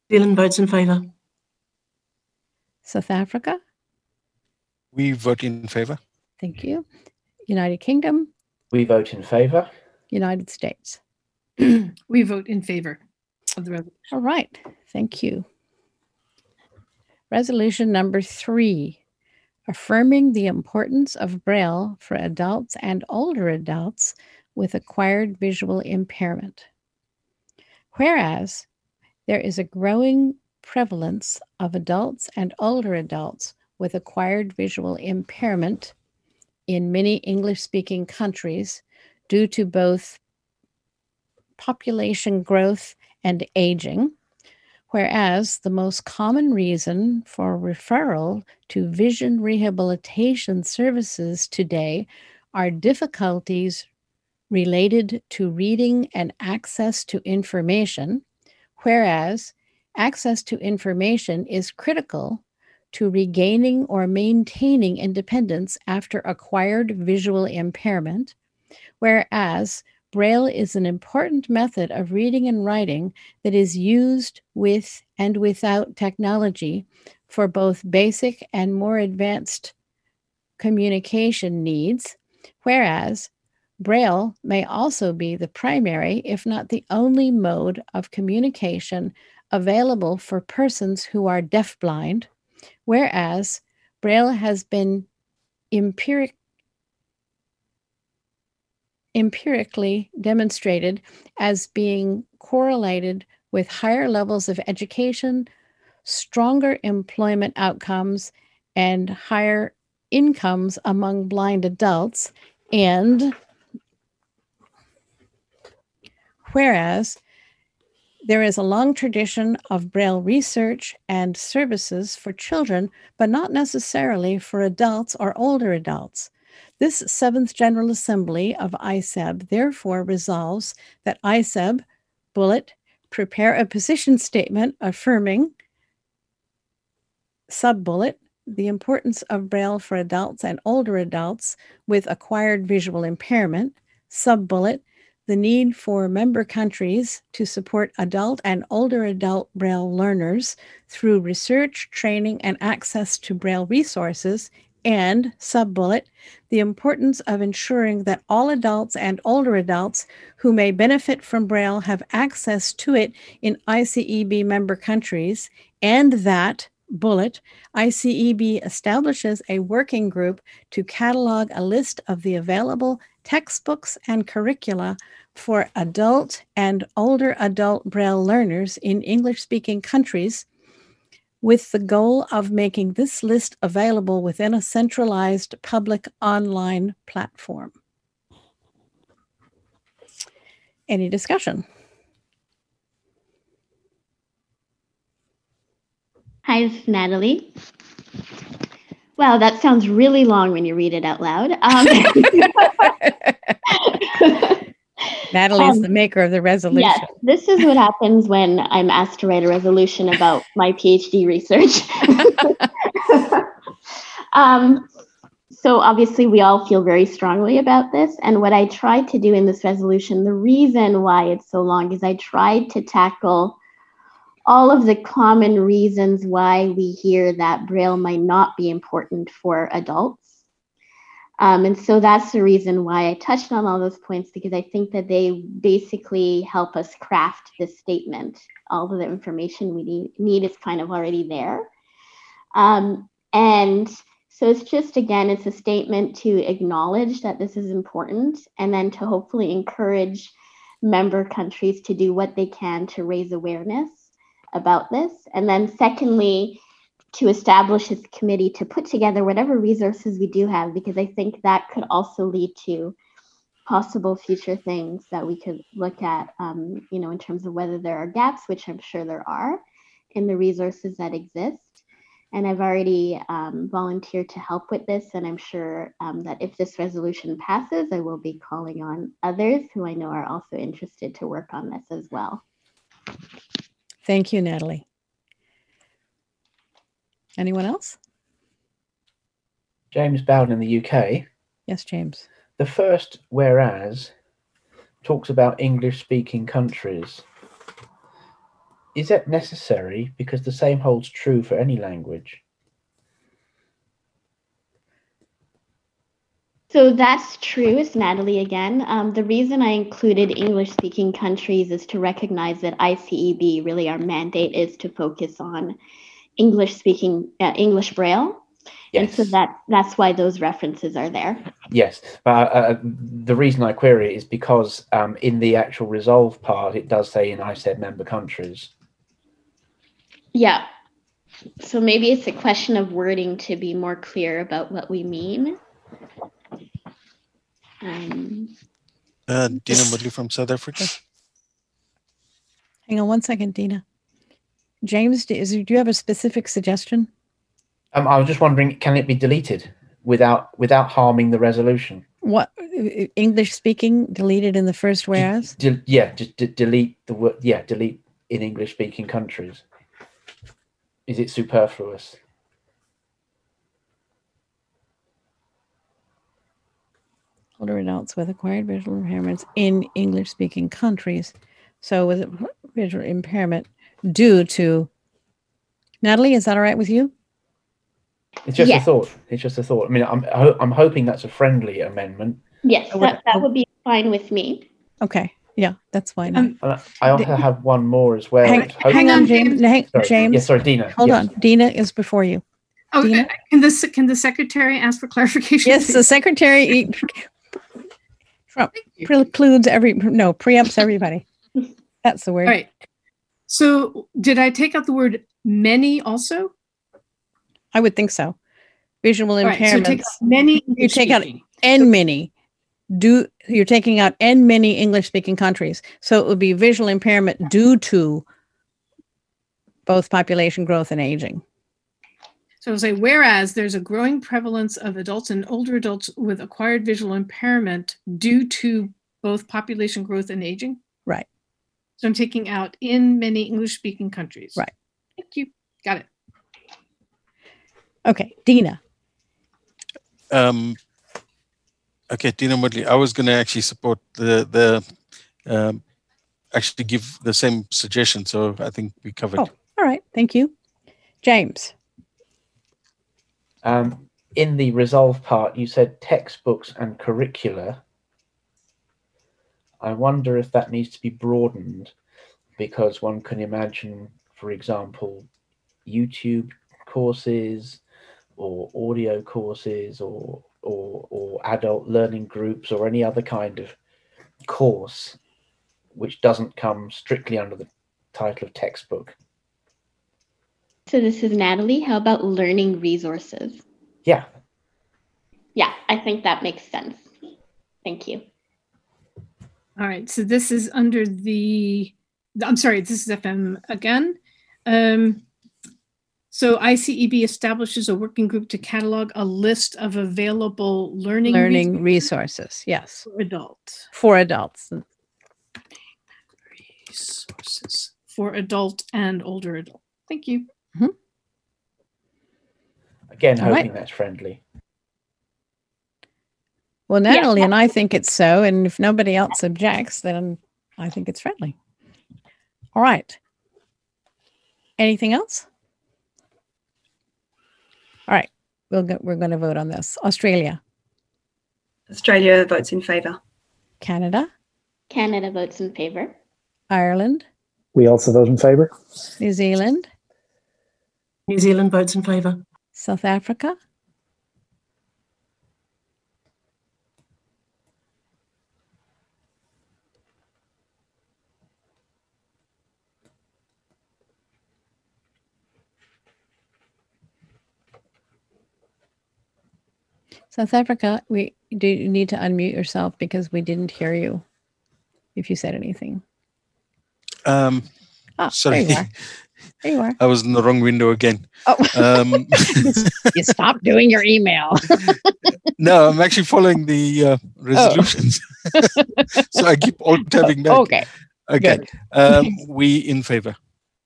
New Zealand votes in favour. south africa We vote in favour. thank you united kingdom We vote in favour. United states we vote in favor of the resolution. All right, thank you. Resolution number three, affirming the importance of Braille for adults and older adults with acquired visual impairment. Whereas there is a growing prevalence of adults and older adults with acquired visual impairment in many English speaking countries due to both population growth and aging, whereas the most common reason for referral to vision rehabilitation services today are difficulties related to reading and access to information, whereas access to information is critical to regaining or maintaining independence after acquired visual impairment, whereas Braille is an important method of reading and writing that is used with and without technology for both basic and more advanced communication needs, whereas Braille may also be the primary, if not the only, mode of communication available for persons who are deafblind, whereas Braille has been empiric, empirically demonstrated as being correlated with higher levels of education, stronger employment outcomes, and higher incomes among blind adults. And whereas There is a long tradition of Braille research and services for children, but not necessarily for adults or older adults. This Seventh General Assembly of ICEB therefore resolves that ICEB, bullet, prepare a position statement affirming, sub bullet, the importance of Braille for adults and older adults with acquired visual impairment, sub bullet, the need for member countries to support adult and older adult Braille learners through research, training, and access to Braille resources, and sub bullet, the importance of ensuring that all adults and older adults who may benefit from Braille have access to it in ICEB member countries, and that bullet, ICEB establishes a working group to catalog a list of the available textbooks and curricula for adult and older adult Braille learners in English speaking countries with the goal of making this list available within a centralized public online platform. Any discussion? Hi, this is Natalie. Wow, that sounds really long when you read it out loud. Um, Natalie is Um, the maker of the resolution. Yes, this is what happens when I'm asked to write a resolution about my PhD research. um, so obviously, we all feel very strongly about this. And what I tried to do in this resolution, the reason why it's so long is I tried to tackle all of the common reasons why we hear that Braille might not be important for adults. Um, and so that's the reason why I touched on all those points because I think that they basically help us craft this statement. All of the information we need, need is kind of already there. Um, and so it's just, again, it's a statement to acknowledge that this is important and then to hopefully encourage member countries to do what they can to raise awareness about this. And then, secondly, to establish this committee to put together whatever resources we do have, because I think that could also lead to possible future things that we could look at, um, you know, in terms of whether there are gaps, which I'm sure there are, in the resources that exist. And I've already um, volunteered to help with this, and I'm sure um, that if this resolution passes, I will be calling on others who I know are also interested to work on this as well. Thank you, Natalie. Anyone else? James Bowden in the UK. Yes, James. The first whereas talks about English speaking countries. Is that necessary? Because the same holds true for any language. So that's true. It's Natalie again. Um, the reason I included English speaking countries is to recognize that ICEB really our mandate is to focus on English speaking, uh, English Braille. And so that that's why those references are there. Yes, but uh, the reason I query it is because um, in the actual resolve part, it does say in ICEB member countries. Yeah. So maybe it's a question of wording to be more clear about what we mean. Um, Uh, Dina Mudley from South Africa. Hang on one second, Dina. James, do, is, do you have a specific suggestion? Um, I was just wondering, can it be deleted without without harming the resolution? What English speaking deleted in the first whereas? De- yeah, just de- delete the word. Yeah, delete in English speaking countries. Is it superfluous? older adults with acquired visual impairments in English speaking countries. So, with visual impairment due to Natalie, is that all right with you? It's just Yes. a thought. It's just a thought. I mean, I'm I'm hoping that's a friendly amendment. yes, that, that would be fine with me. Okay, yeah, that's fine. Um, and I I also have one more as well. hang, hang on, James. Hang, Sorry. James. Yeah, sorry, Dina. Hold Yes. on. Dina is before you. Oh, Dina? can the can the secretary ask for clarification? Yes, the secretary Trump precludes every no preempts everybody. That's the word. All right. So did I take out the word many also? I would think so. Visual All right, so take out many you take out and many Do you're taking out in many English speaking countries. So it would be visual impairment due to both population growth and aging. So it'll say, whereas there's a growing prevalence of adults and older adults with acquired visual impairment due to both population growth and aging. Right. So I'm taking out in many English speaking countries. Right. Thank you. Got it. Okay, Dina. Um, okay, Dina Mudley. I was going to actually support the the um, actually give the same suggestion. So I think we covered. Oh, all right. Thank you, James. Um, in the resolve part, you said textbooks and curricula. I wonder if that needs to be broadened because one can imagine, for example, YouTube courses or audio courses or or or adult learning groups or any other kind of course which doesn't come strictly under the title of textbook. So this is Natalie. How about learning resources? Yeah. Yeah, I think that makes sense. Thank you. All right. So this is under the, I'm sorry, this is FM again. Um, so ICEB establishes a working group to catalog a list of available learning Learning resources. Yes. for adults. For adults. Resources for adult and older adult. Thank you. Again, All right. hoping that's friendly. Well, Natalie and I think it's so, and if nobody else objects, then I think it's friendly. All right. Anything else? All right. We'll go, we're going to vote on this. Australia, Australia votes in favour. Canada, Canada votes in favor. Ireland, We also vote in favour. New Zealand, New Zealand votes in favour. South Africa, South Africa, we do you need to unmute yourself because we didn't hear you if you said anything. Um, Ah, sorry, there you are. There you are. I was in the wrong window again. Oh. Um, you stopped doing your email. no, I'm actually following the uh, resolutions, so I keep alt tabbing back. Okay. Okay. Um, we in favor.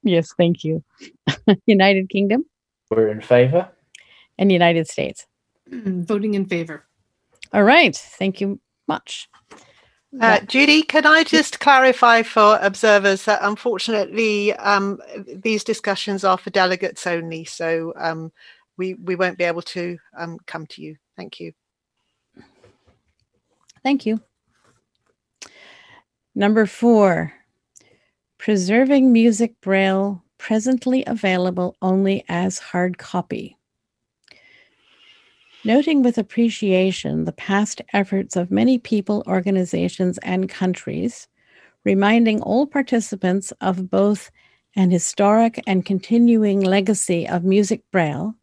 yes, thank you. United Kingdom We're in favor. and United States. Voting in favor. All right. Thank you much. Uh, Judy, can I just clarify for observers that unfortunately um, these discussions are for delegates only, so um, we we won't be able to um, come to you. Thank you. Thank you. Number four, preserving music braille presently available only as hard copy. Noting with appreciation the past efforts of many people, organizations, and countries, reminding all participants of both an historic and continuing legacy of music braille,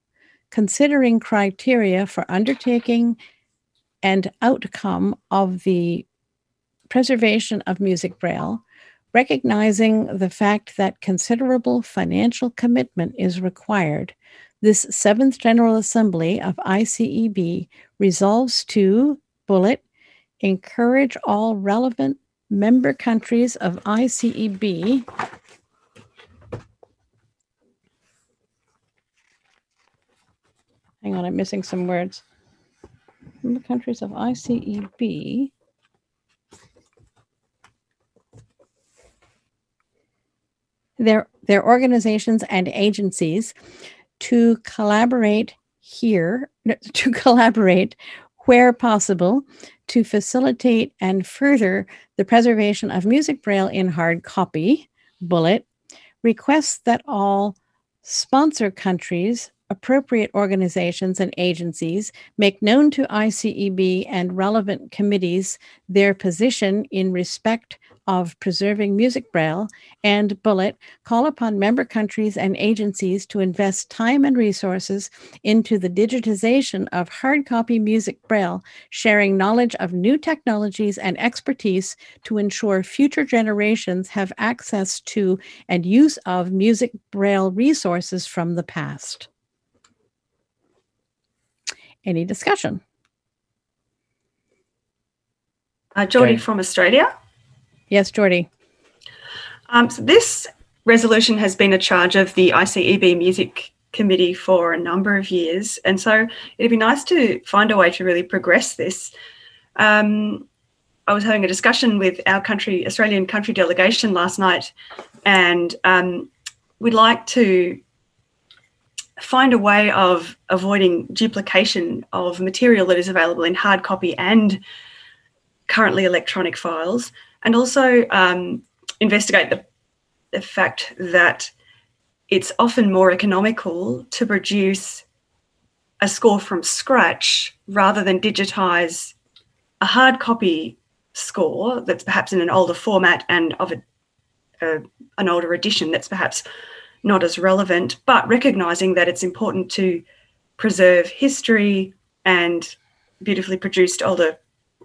considering criteria for undertaking and outcome of the preservation of music braille, recognizing the fact that considerable financial commitment is required, this seventh General Assembly of ICEB resolves to bullet encourage all relevant member countries of ICEB Hang on, I'm missing some words. Member countries of ICEB their their organizations and agencies to collaborate here to collaborate where possible to facilitate and further the preservation of music braille in hard copy bullet requests that all sponsor countries appropriate organizations and agencies make known to ICEB and relevant committees their position in respect of preserving music braille and bullet call upon member countries and agencies to invest time and resources into the digitization of hard copy music braille sharing knowledge of new technologies and expertise to ensure future generations have access to and use of music braille resources from the past any discussion Uh, Geordie from Australia. yes jordy Um, so this resolution has been a charge of the ICEB Music Committee for a number of years, and so it'd be nice to find a way to really progress this. Um, I was having a discussion with our country, Australian country delegation last night, and um, we'd like to find a way of avoiding duplication of material that is available in hard copy and currently electronic files, and also um, investigate the, the fact that it's often more economical to produce a score from scratch rather than digitize a hard copy score that's perhaps in an older format and of a, a, an older edition that's perhaps not as relevant, but recognizing that it's important to preserve history and beautifully produced older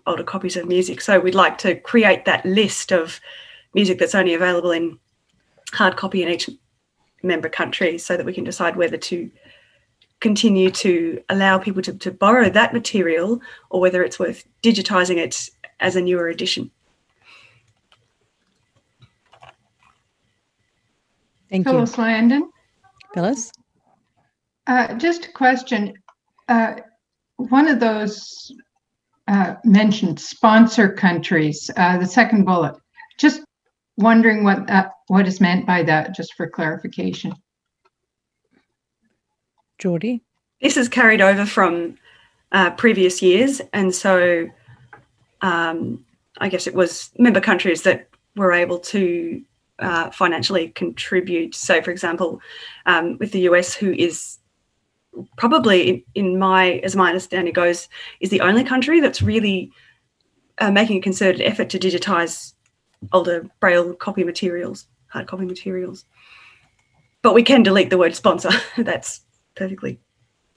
older copies of music. So we'd like to create that list of music that's only available in hard copy in each member country so that we can decide whether to continue to allow people to, to borrow that material or whether it's worth digitizing it as a newer edition. Thank you. Phyllis Landon. Phyllis? Uh, just a question. Uh, one of those uh, mentioned sponsor countries, uh, the second bullet. Just wondering what that, what is meant by that, just for clarification. Geordie? This is carried over from uh, previous years, and so um, I guess it was member countries that were able to uh, financially contribute. So, for example, um, with the US, who is probably, in, in my as my understanding goes, is the only country that's really uh, making a concerted effort to digitize older braille copy materials, hard copy materials. But we can delete the word sponsor. that's perfectly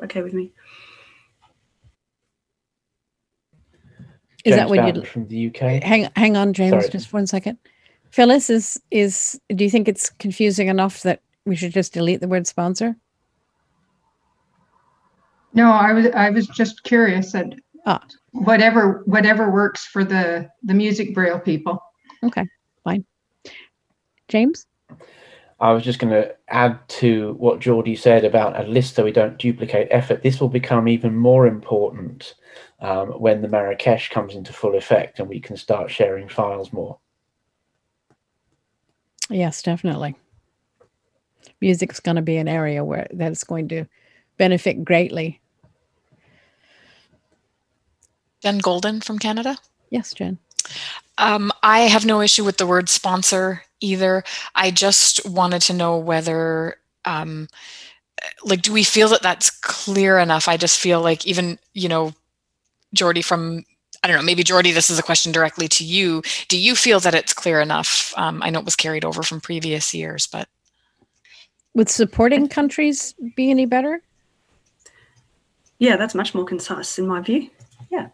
okay with me. Is that James what Bowden you'd from the UK? hang hang on, James, Sorry. just one second. Phyllis, is is do you think it's confusing enough that we should just delete the word sponsor? No, I was I was just curious that Ah. whatever whatever works for the the music braille people. Okay, fine. James? I was just going to add to what Geordie said about a list so we don't duplicate effort. This will become even more important um, when the Marrakesh comes into full effect and we can start sharing files more. Yes, definitely. Music's going to be an area where that's going to benefit greatly. Jen Goulden from Canada. Yes, Jen. Um, I have no issue with the word sponsor either. I just wanted to know whether, um, like, do we feel that that's clear enough? I just feel like even, you know, Jordy from, I don't know, maybe Jordy, this is a question directly to you. Do you feel that it's clear enough? Um, I know it was carried over from previous years, but Would supporting countries be any better? Yeah, that's much more concise in my view. Yeah.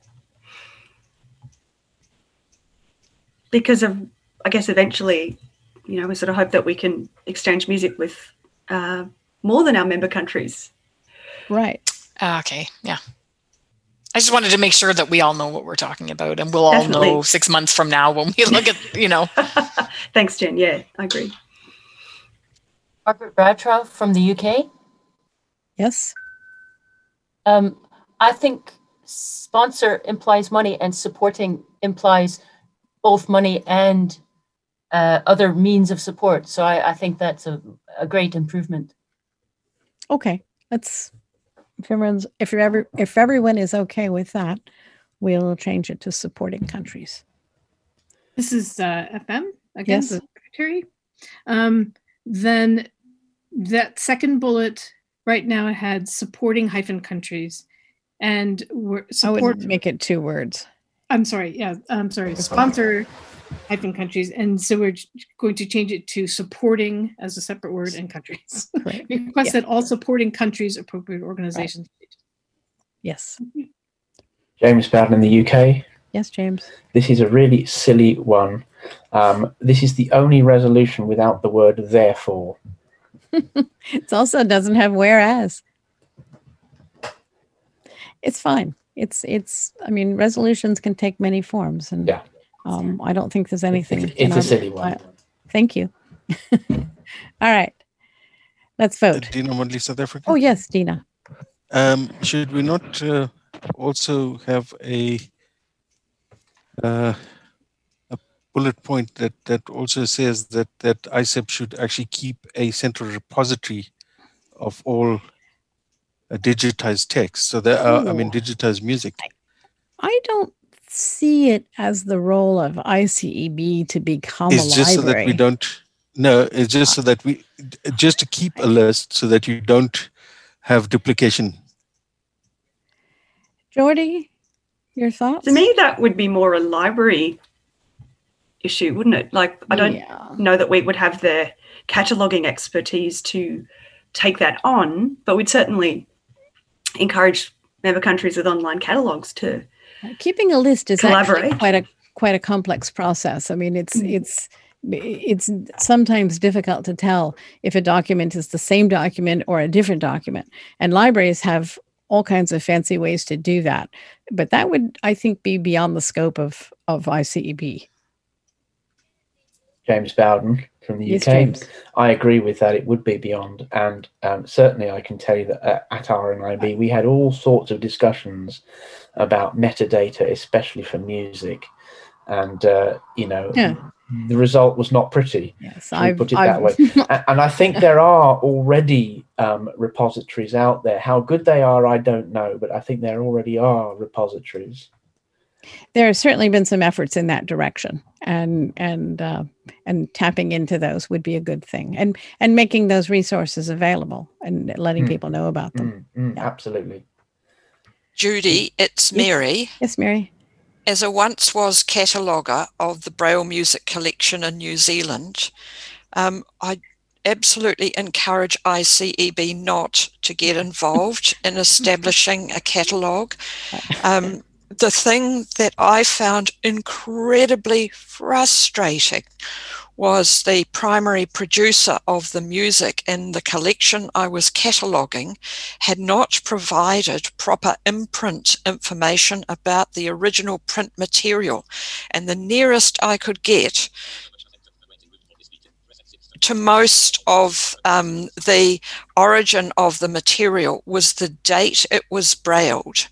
Because of, I guess, eventually, you know, we sort of hope that we can exchange music with uh, more than our member countries. Right. uh, okay, yeah. I just wanted to make sure that we all know what we're talking about, and we'll all Definitely. know six months from now when we look at, you know. Thanks, Jen. Yeah, I agree. Margaret Bradshaw from the UK. Yes. Um, I think sponsor implies money and supporting implies both money and uh, other means of support. So I, I think that's a, a great improvement. Okay. Let's if everyone's if you're ever if everyone is okay with that, we'll change it to supporting countries. This is uh, FM again, Yes. the secretary. Um, then that second bullet right now had supporting hyphen countries and we're I support would make it two words. I'm sorry, yeah, I'm sorry, sponsor hyphen countries. And so we're going to change it to supporting as a separate word and countries. Request Yeah. that all supporting countries appropriate organizations. Yes. James Bowden in the UK. Yes, James. This is a really silly one. Um, this is the only resolution without the word therefore. It also doesn't have whereas. It's fine. It's it's. I mean, resolutions can take many forms, and Yeah. Um, I don't think there's anything. it's in a our- silly one. I- thank you. All right, let's vote. Dina Mondley, South Africa. Oh yes, Dina. Um, should we not uh, also have a uh, a bullet point that that also says that that ICEB should actually keep a central repository of all uh, digitized text. So there are, I mean, digitized music. I don't see it as the role of ICEB to become It's a just so that we don't. No, it's just so that we just to keep a list so that you don't have duplication. Jordy, your thoughts? To me, that would be more a library issue, wouldn't it? Like, I don't Yeah. know that we would have the cataloging expertise to take that on, but we'd certainly encourage member countries with online catalogs to keeping a list is actually quite a quite a complex process. I mean, it's Mm. it's it's sometimes difficult to tell if a document is the same document or a different document. And libraries have all kinds of fancy ways to do that. But that would, I think, be beyond the scope of of ICEB. James Bowden from the UK. James. I agree with that. It would be beyond, and um, certainly I can tell you that uh, at RNIB we had all sorts of discussions about metadata, especially for music, and uh, you know Yeah. the result was not pretty. Yes, I've- put it that way. I've- A- and I think there are already um, repositories out there. How good they are, I don't know, but I think there already are repositories. There have certainly been some efforts in that direction, and and uh, and tapping into those would be a good thing, and and making those resources available and letting Mm. people know about them. Mm, mm, Absolutely. Judy, it's Mary. Yes, Mary. As a once was cataloguer of the Braille Music Collection in New Zealand, um, I absolutely encourage ICEB not to get involved in establishing a catalogue. Um, the thing that I found incredibly frustrating was the primary producer of the music in the collection I was cataloguing had not provided proper imprint information about the original print material. And the nearest I could get to most of um, the origin of the material was the date it was brailled.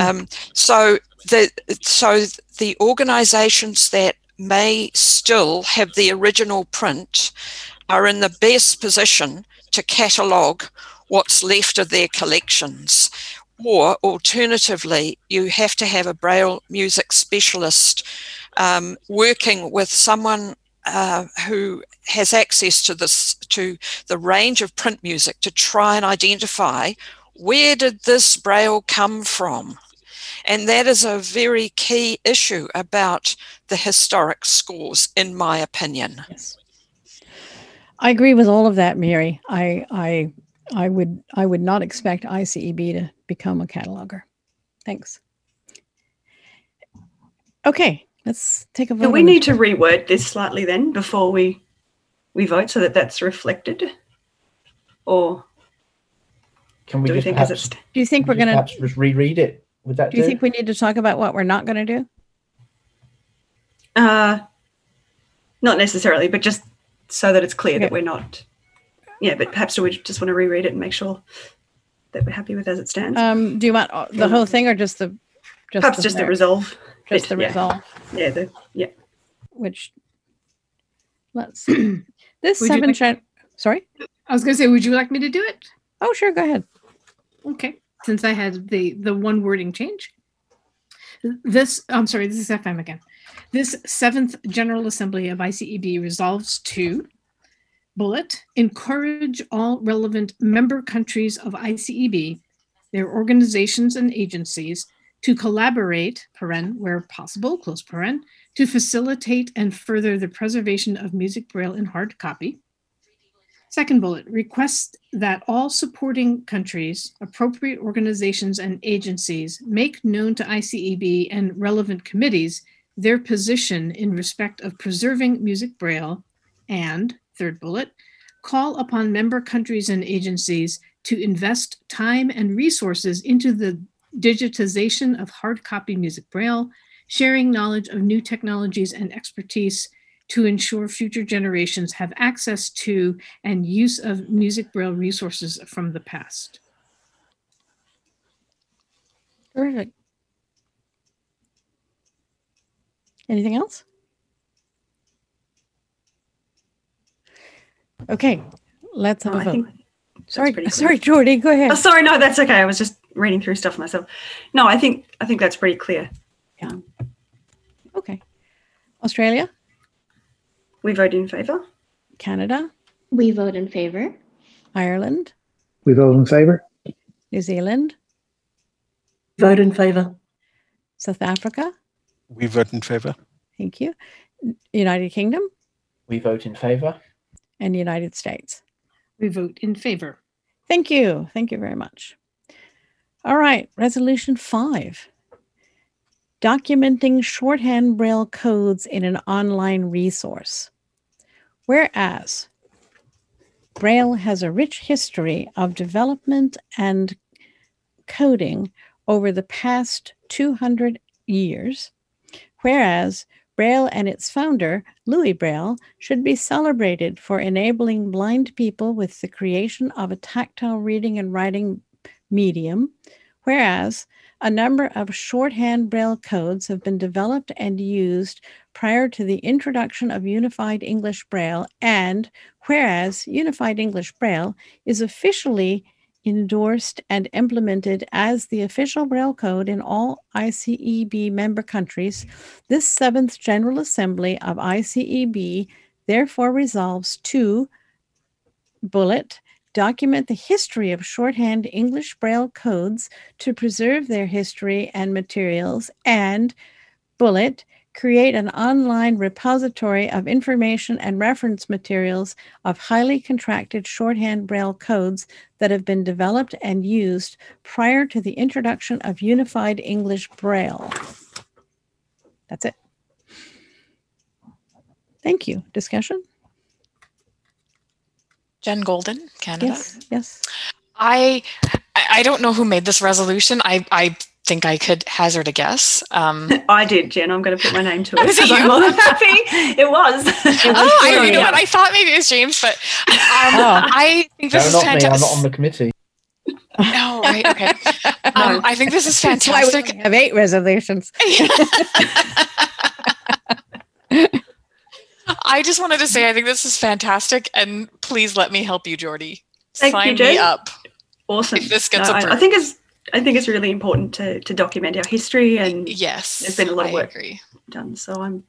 Um, so the so the organisations that may still have the original print are in the best position to catalogue what's left of their collections. Or alternatively, you have to have a Braille music specialist um, working with someone uh, who has access to this to the range of print music to try and identify where did this braille come from and that is a very key issue about the historic scores in my opinion yes I agree with all of that, Mary. I I I would I would not expect ICEB to become a cataloger. Thanks. Okay, let's take a vote. Do we need this. to reword this slightly then before we we vote so that that's reflected? Or Can we do we just think as perhaps, it's Do you think we're going perhaps to just reread it? Would that do you do? think we need to talk about what we're not going to do? uh not necessarily, but just so that it's clear that we're not yeah, but perhaps do we just want to reread it and make sure that we're happy with as it stands? Um, do you want the whole thing or just the just perhaps just the resolve. Just bit, the yeah. resolve, Yeah, the yeah. which let's. This Would seven like- chan- sorry. I was going to say, would you like me to do it? Oh, sure, go ahead. Okay, since I had the the one wording change. This, I'm sorry, this is FM again. This seventh General Assembly of ICEB resolves to bullet, encourage all relevant member countries of ICEB, their organizations and agencies, to collaborate, paren, where possible, close paren, to facilitate and further the preservation of music braille in hard copy. Second bullet, request that all supporting countries, appropriate organizations and agencies make known to ICEB and relevant committees their position in respect of preserving music braille and third bullet, call upon member countries and agencies to invest time and resources into the digitization of hard copy music braille, sharing knowledge of new technologies and expertise to ensure future generations have access to and use of music braille resources from the past. Terrific. Anything else? Okay, let's have Oh, a I vote. Sorry, sorry, Jordy, go ahead. Oh, sorry, no, that's okay. I was just reading through stuff myself. No, I think I think that's pretty clear. Yeah. Okay. Australia, We vote in favour. Canada, We vote in favor. Ireland, We vote in favour. New Zealand, Vote in favour. South Africa. We vote in favour. Thank you. United Kingdom We vote in favour. and United States. We vote in favor. Thank you. Thank you very much. All right, resolution five. Documenting shorthand braille codes in an online resource. Whereas Braille has a rich history of development and coding over the past 200 years, whereas Braille and its founder, Louis Braille, should be celebrated for enabling blind people with the creation of a tactile reading and writing medium, whereas a number of shorthand Braille codes have been developed and used prior to the introduction of Unified English Braille, and whereas Unified English Braille is officially endorsed and implemented as the official Braille code in all ICEB member countries, this seventh General Assembly of ICEB therefore resolves to bullet document the history of shorthand English Braille codes to preserve their history and materials, and bullet create an online repository of information and reference materials of highly contracted shorthand Braille codes that have been developed and used prior to the introduction of Unified English Braille. That's it. Thank you. Discussion? Jen Goulden, Canada. Yes, yes. I I I don't know who made this resolution. I I think I could hazard a guess. Um, I did, Jen. I'm going to put my name to it. Was it 'cause I'm more than happy. It was. oh, I, you know what? I thought maybe it was James, but um, I think this no, is not me. I'm fantastic. not on the committee. No, right, okay. Um, I think this is That's why we fantastic. only have eight resolutions. I just wanted to say I think this is fantastic, and please let me help you, Jordy. Thank Sign you, Jen. me up. Awesome. If this gets No, I, I think it's I think it's really important to to document our history and yes, there's been a lot of work done. So I'm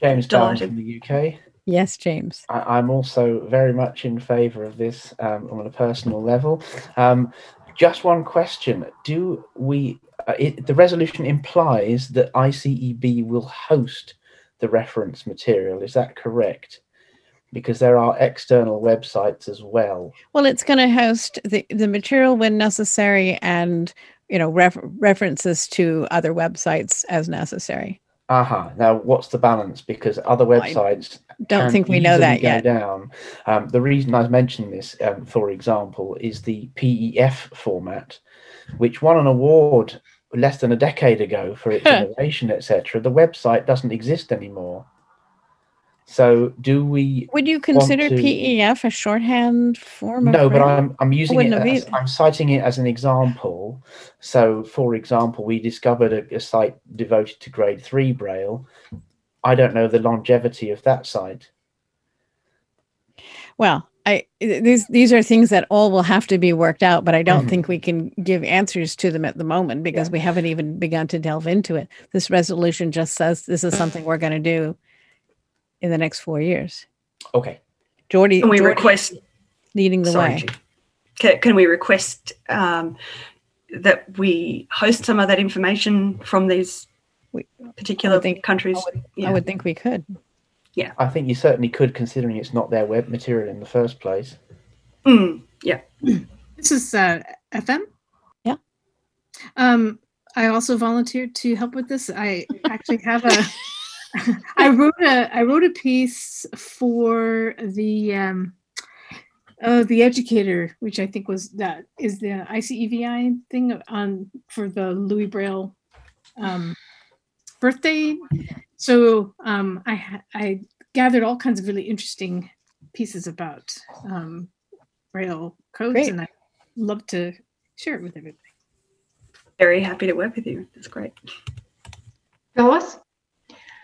James Bowden Delighted. from the UK. Yes, James. I, I'm also very much in favour of this um, on a personal level. Um, just one question: Do we? Uh, it, the resolution implies that ICEB will host the reference material. Is that correct? Because there are external websites as well. Well, it's going to host the, the material when necessary and, you know, ref- references to other websites as necessary. Aha. Now, what's the balance? Because other websites don't think we know that yet. Down. Um, the reason I mentioned this, um, for example, is the PEF format, which won an award less than a decade ago for its innovation, etc. The website doesn't exist anymore. So, do we? Would you consider to- PEF a shorthand form of no, but I'm I'm using it. As. I'm citing it as an example. So, for example, we discovered a, a site devoted to grade three braille. I don't know the longevity of that site. Well, I these these are things that all will have to be worked out, but I don't Mhm. think we can give answers to them at the moment because we haven't even begun to delve into it. This resolution just says this is something we're going to do in the next four years. Okay. Jordy, Can we Geordie request leading the Sorry, way. Can, can we request um, that we host some of that information from these particular countries? I would think we could. Yeah. I think you certainly could, considering it's not their web material in the first place. Mm, yeah. This is uh, FM. Yeah. Um, I also volunteered to help with this. I actually have a. I wrote a I wrote a piece for the um, uh, the educator, which I think was that is the ICEVI thing on for the Louis Braille um, birthday. So um, I I gathered all kinds of really interesting pieces about um, Braille codes, Great. and I love to share it with everybody. Very happy to work with you. That's great. Phyllis?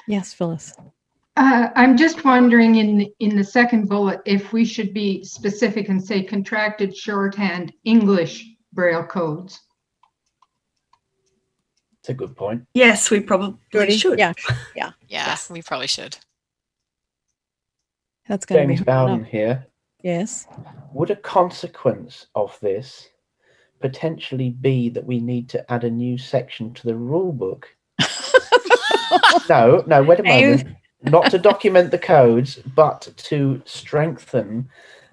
Yes, Phyllis. Uh, I'm just wondering in, in the second bullet, if we should be specific and say contracted shorthand English Braille codes. It's a good point. Yes, we probably should. Yeah, yeah. Yeah, we probably should. That's going to be James Bowden enough. here. Yes. Would a consequence of this potentially be that we need to add a new section to the rule book? no, no, wait a moment. Not to document the codes, but to strengthen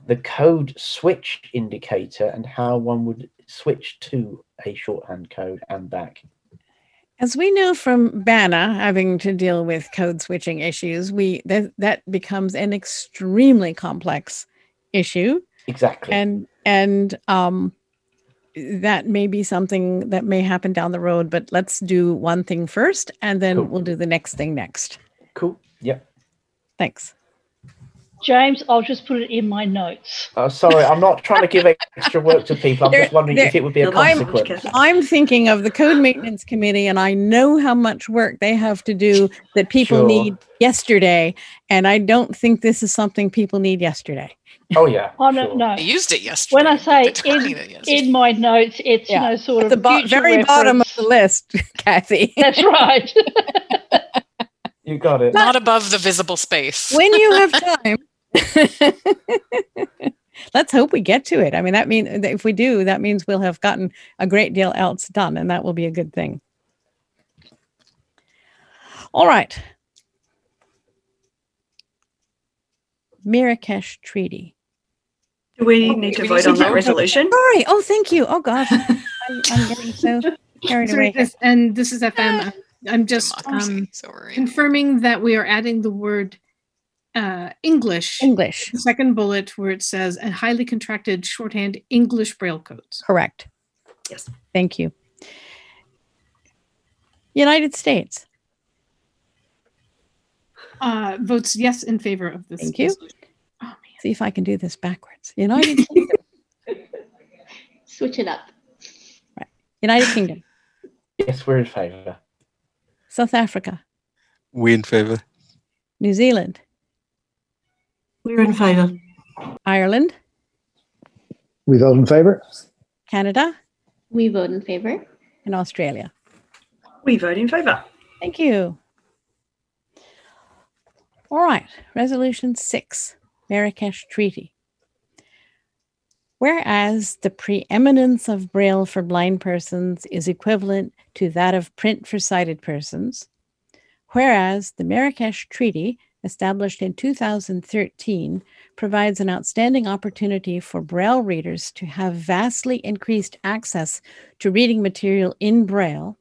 the code switch indicator and how one would switch to a shorthand code and back. As we know from BANA having to deal with code switching issues, we that that becomes an extremely complex issue. Exactly. And and um that may be something that may happen down the road, but let's do one thing first and then we'll do the next thing next. Cool. Yep. Thanks. James, I'll just put it in my notes. Oh, sorry, I'm not trying to give extra work to people. I'm There- just wondering if it would be a I'm- consequence. I'm thinking of the code maintenance committee, and I know how much work they have to do that people Sure. need yesterday. And I don't think this is something people need yesterday. Oh yeah. Oh no, no. I used it yesterday. When I say in, in my notes, it's Yeah. you know sort At of the bo- future very bottom of the list, Kathy. That's right. You got it. Not above the visible space. when you have time. Let's hope we get to it. I mean, that means if we do, that means we'll have gotten a great deal else done, and that will be a good thing. All right. Marrakesh Treaty. Do we need to vote on that resolution? Sorry. Oh, thank you. Oh gosh, I'm, I'm getting so carried Sorry, away. this- and this is FM. I'm just um, confirming that we are adding the word uh, English. English. The second bullet where it says a highly contracted shorthand English Braille codes. Correct. Yes. Thank you. United States. Uh, votes yes in favor of this. Thank you. resolution. See if I can do this backwards. United Kingdom. Switch it up. Right. United Kingdom. Yes, we're in favour. South Africa. We in favor. New Zealand. We're in favour. Ireland. We vote in favour. Canada. We vote in favor. And Australia. We vote in favour. Thank you. All right. Resolution six Marrakesh Treaty. Whereas the preeminence of Braille for blind persons is equivalent to that of print for sighted persons, whereas the Marrakesh Treaty, established in 2013, provides an outstanding opportunity for Braille readers to have vastly increased access to reading material in Braille,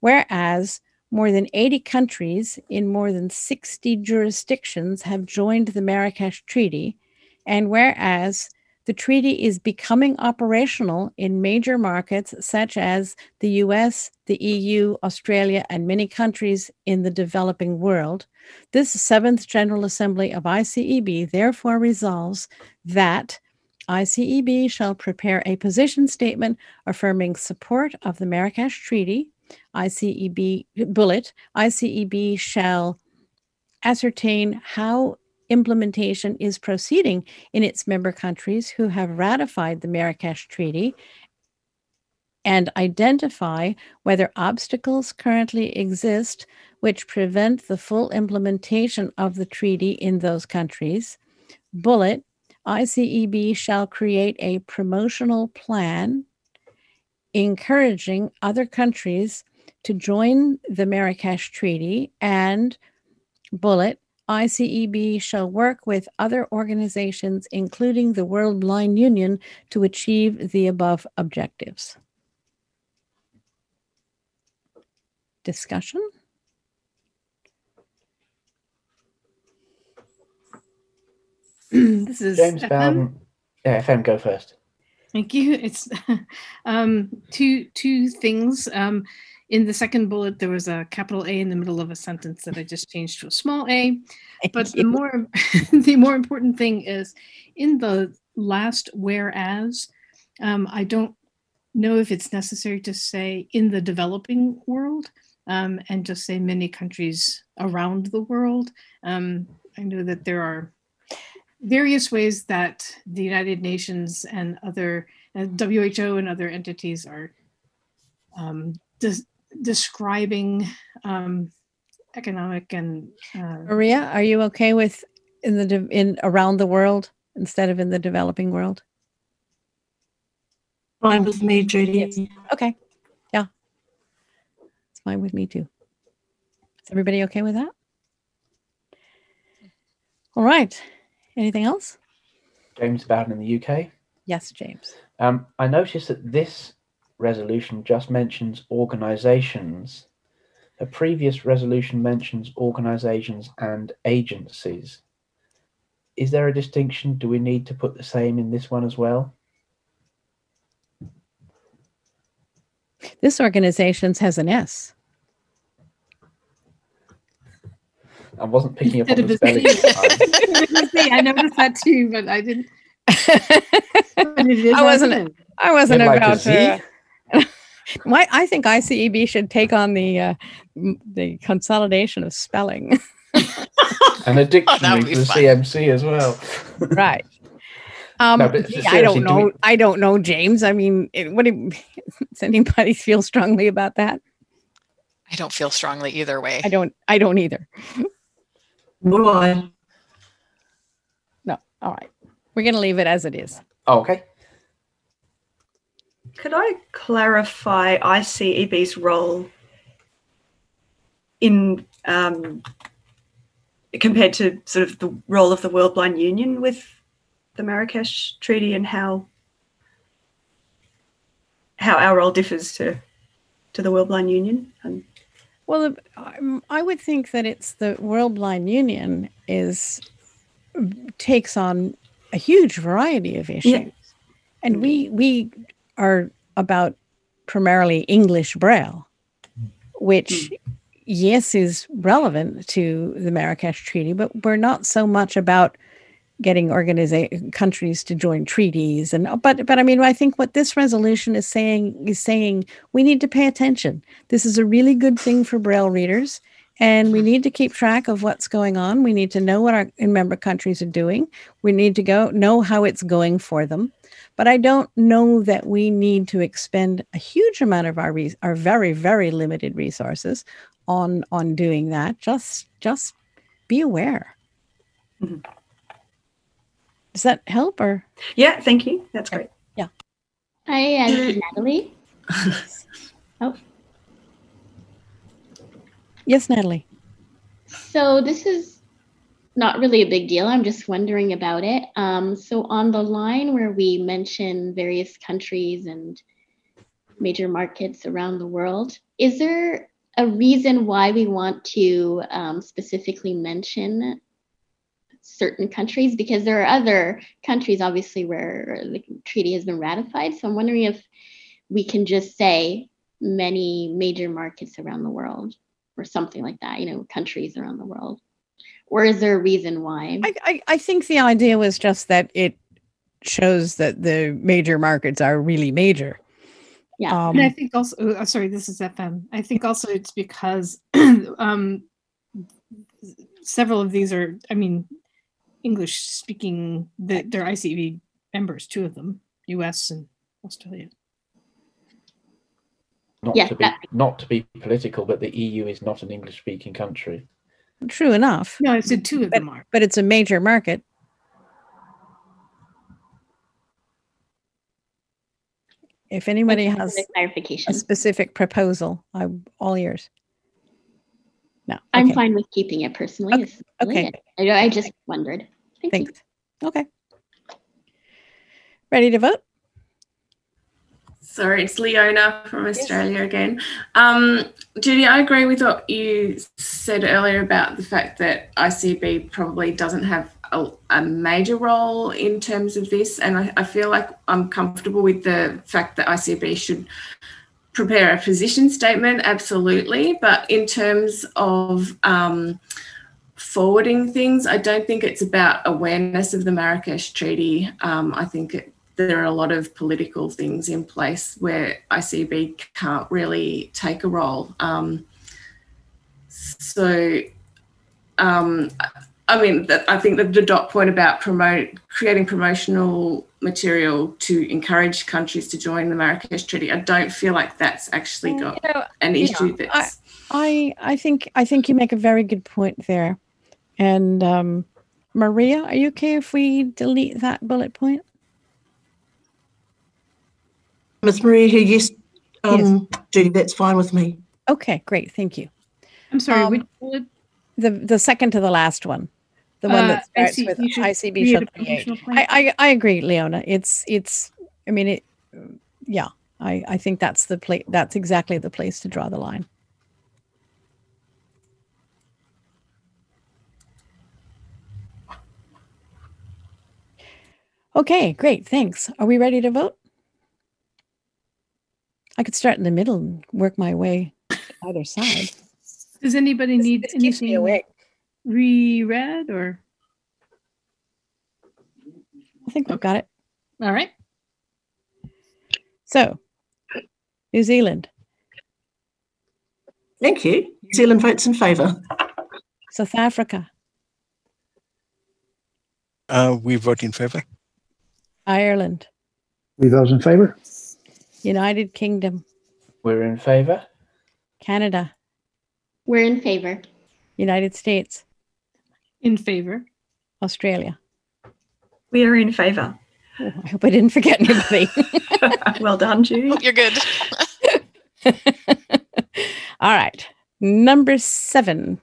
whereas more than 80 countries in more than 60 jurisdictions have joined the Marrakesh Treaty, and whereas the treaty is becoming operational in major markets such as the US, the EU, Australia, and many countries in the developing world, this seventh General Assembly of ICEB therefore resolves that ICEB shall prepare a position statement affirming support of the Marrakesh Treaty. ICEB bullet, ICEB shall ascertain how implementation is proceeding in its member countries who have ratified the Marrakesh Treaty and identify whether obstacles currently exist which prevent the full implementation of the treaty in those countries. Bullet ICEB shall create a promotional plan encouraging other countries to join the Marrakesh Treaty and bullet ICEB shall work with other organizations, including the World Blind Union, to achieve the above objectives. Discussion? this is James FM. Bowden. Yeah, FM, go first. Thank you. It's um, two two things. Um, in the second bullet, there was a capital A in the middle of a sentence that I just changed to a small a. But the more the more important thing is in the last whereas. Um, I don't know if it's necessary to say in the developing world um, and just say many countries around the world. Um, I know that there are various ways that the United Nations and other uh, WHO and other entities are um, describing um, economic and uh, Maria, are you okay with in the de- in around the world instead of in the developing world? Fine with me, Judy. Okay. Yeah. It's fine with me too. Is everybody okay with that? All right. Anything else? James Bowden in the UK. Yes, James. Um, I noticed that this resolution just mentions organizations. A previous resolution mentions organizations and agencies. Is there a distinction? Do we need to put the same in this one as well? This organization's has an S. I wasn't picking up on the a spelling. Z. this time. See, I noticed that too, but I didn't. But it is I wasn't. I wasn't Bit like about Z? to. Why? I think ICEB should take on the uh, the consolidation of spelling. and a dictionary Oh, for the. CMC as well. right. Um, No, but gee, I don't do know. we- I don't know, James. I mean, it, what do, does anybody feel strongly about that? I don't feel strongly either way. I don't. I don't either. Nor do I. No. All right. We're going to leave it as it is. Okay. Could I clarify ICEB's role in um, compared to sort of the role of the World Blind Union with the Marrakesh Treaty and how how our role differs to to the World Blind Union? And Well, um, I would think that it's the World Blind Union is takes on a huge variety of issues, and we we are about primarily English Braille, which hmm. yes is relevant to the Marrakesh Treaty, but we're not so much about getting organiza- countries to join treaties and but but I mean I think what this resolution is saying is saying we need to pay attention. This is a really good thing for braille readers and we need to keep track of what's going on. We need to know what our member countries are doing. We need to go know how it's going for them. But I don't know that we need to expend a huge amount of our res- our very very limited resources on on doing that. Just just be aware. Mm-hmm. Does that help or? yeah, thank you. That's great. Yeah. Hi, uh, I'm Natalie. Oh, Yes, Natalie. so this is not really a big deal. I'm just wondering about it. Um, so on the line where we mention various countries and major markets around the world, is there a reason why we want to um, specifically mention certain countries? Because there are other countries, obviously, where the treaty has been ratified. So I'm wondering if we can just say many major markets around the world or something like that, you know, countries around the world. Or is there a reason why? I, I, I think the idea was just that it shows that the major markets are really major. Yeah. Um, and I think also, oh, uh, sorry, this is FM. I think also it's because um, several of these are, I mean, English speaking, the, they're ICEB members, two of them, US and Australia. Not Yeah, to be that- not to be political, but the EU is not an English speaking country. True enough. No, I said two of but, them are. But it's a major market. If anybody has clarification. a specific proposal, I'm all ears. No, okay. I'm fine with keeping it personally. Okay, okay. I, I just wondered. Thank Thanks. You. Okay. Ready to vote? Sorry, it's Leona from Australia again. Um, Judy, I agree with what you said earlier about the fact that ICB probably doesn't have a, a major role in terms of this. And I, I feel like I'm comfortable with the fact that ICB should prepare a position statement, absolutely. But in terms of um, forwarding things, I don't think it's about awareness of the Marrakesh Treaty. Um, I think it, there are a lot of political things in place where ICB can't really take a role. Um, so, um, I mean, that, I think that the dot point about promote creating promotional material to encourage countries to join the Marrakesh Treaty, I don't feel like that's actually got an Yeah, issue that's. I I think I think you make a very good point there. And um, Maria, are you okay if we delete that bullet point? Ms. Maria here, yes. Um, Judy, that's fine with me. Okay, great, thank you. I'm sorry, Um, which bullet? The the second to the last one, the one Uh, that starts IC with ICB shall a create. promotional plan. I, I I agree, Leona. It's it's. I mean it. Yeah, I I think that's the place. That's exactly the place to draw the line. Okay, great. Thanks. Are we ready to vote? I could start in the middle and work my way to either side. Does anybody need this keeps me anything awake. reread or? I think we've got it. All right. So, New Zealand, Thank you. New Zealand votes in favour. South Africa, Uh, we vote in favor. Ireland, We vote in favour. United Kingdom, We're in favour. Canada, We're in favor. United States, In favor. Australia. We are in favour. Oh, I hope I didn't forget anybody. well done, Judy. You're good. All right. Number seven.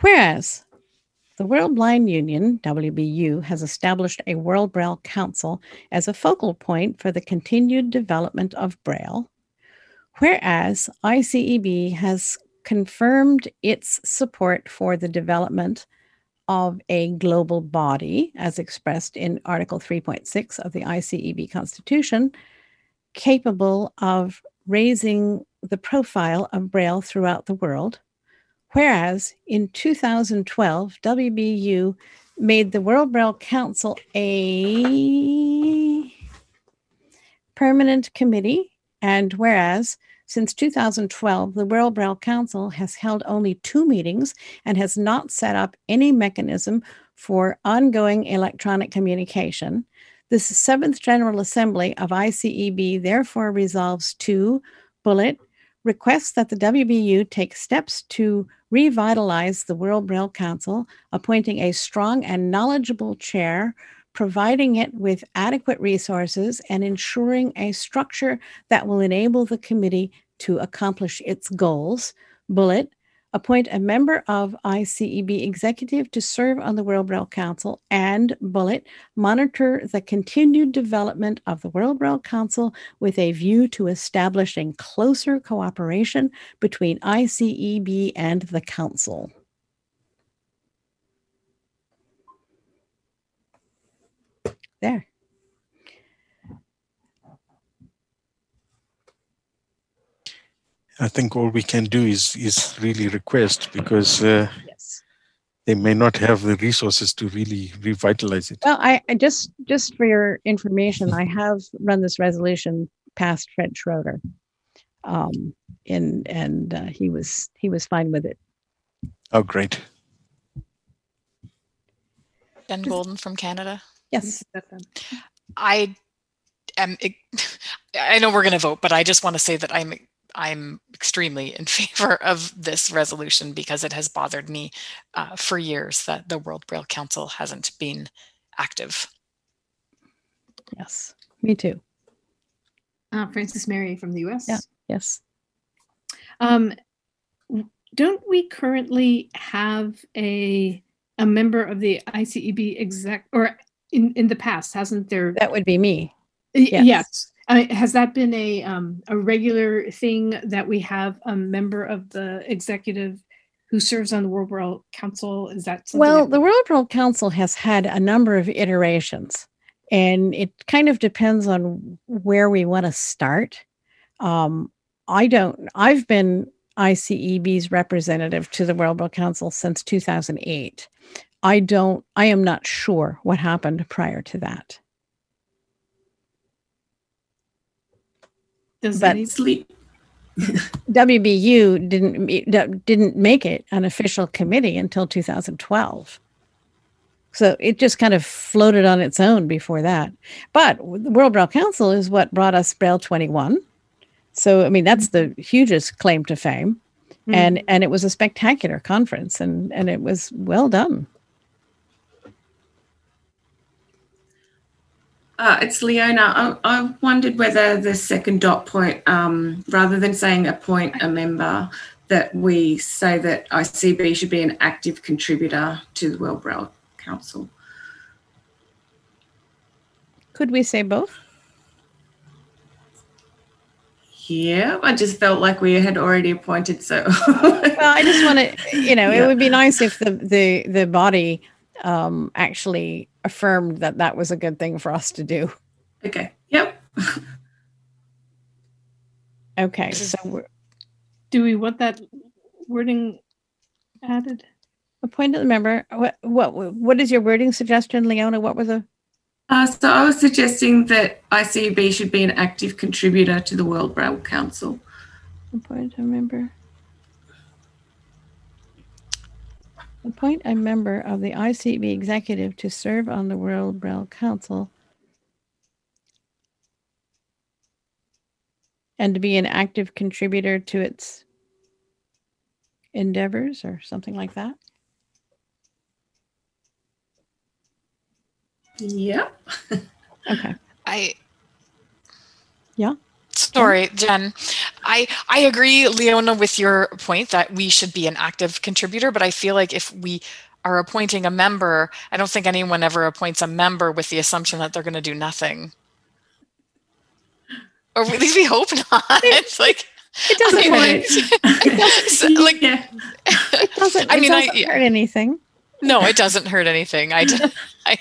Whereas the World Blind Union, WBU, has established a World Braille Council as a focal point for the continued development of Braille, whereas ICEB has confirmed its support for the development of a global body, as expressed in Article 3.6 of the ICEB Constitution, capable of raising the profile of Braille throughout the world. Whereas in 2012, WBU made the World Braille Council a permanent committee. And whereas since 2012, the World Braille Council has held only two meetings and has not set up any mechanism for ongoing electronic communication. This seventh General Assembly of ICEB therefore resolves to bullet requests that the WBU take steps to revitalize the World Braille Council, appointing a strong and knowledgeable chair, providing it with adequate resources, and ensuring a structure that will enable the committee to accomplish its goals. Bullet appoint a member of ICEB executive to serve on the World Braille Council, and bullet, monitor the continued development of the World Braille Council with a view to establishing closer cooperation between ICEB and the Council. There. I think all we can do is is really request because uh, they may not have the resources to really revitalize it. Well, I, I just just for your information, I have run this resolution past Fred Schroeder, um, and and uh, he was he was fine with it. Oh, great! Jen Goulden from Canada. Yes. I am. I know we're going to vote, but I just want to say that I'm I'm extremely in favor of this resolution because it has bothered me uh, for years that the World Braille Council hasn't been active. Yes, me too. Uh, Frances Mary from the US. Yeah. Yes. Um, don't we currently have a a member of the ICEB exec or in in the past hasn't there? That would be me. Yes. Yes. I has that been a um, a regular thing that we have a member of the executive who serves on the World World Council? Is that something Well, that- the World World Council has had a number of iterations, and it kind of depends on where we want to start. Um, I don't, I've been ICEB's representative to the World World Council since 2008. I don't, I am not sure what happened prior to that. Does but WBU didn't didn't make it an official committee until 2012. So it just kind of floated on its own before that. But the World Braille Council is what brought us Braille 21. So I mean that's the hugest claim to fame. And and it was a spectacular conference and and it was well done. Uh, it's Leona. I, I wondered whether the second dot point, um, rather than saying appoint a member, that we say that ICB should be an active contributor to the World Braille Council. Could we say both? Yeah, I just felt like we had already appointed, so. well, I just want to, you know, Yeah. it would be nice if the the the body um, actually affirmed that that was a good thing for us to do. Okay. Yep. Okay, so we're Do we want that wording added? appointed a member. What what what is your wording suggestion, Leona? What were the Uh, so I was suggesting that ICB should be an active contributor to the World Braille Council. appoint a member? Appoint a member of the ICB executive to serve on the World Braille Council and to be an active contributor to its endeavors or something like that. Yep. Okay. I Yeah. Sorry, mm-hmm. Jen. I I agree, Leona, with your point that we should be an active contributor, but I feel like if we are appointing a member, I don't think anyone ever appoints a member with the assumption that they're going to do nothing. Or at least we hope not. It's like it doesn't hurt. like It doesn't, I it mean, I- doesn't hurt anything. no, it doesn't hurt anything. I, I,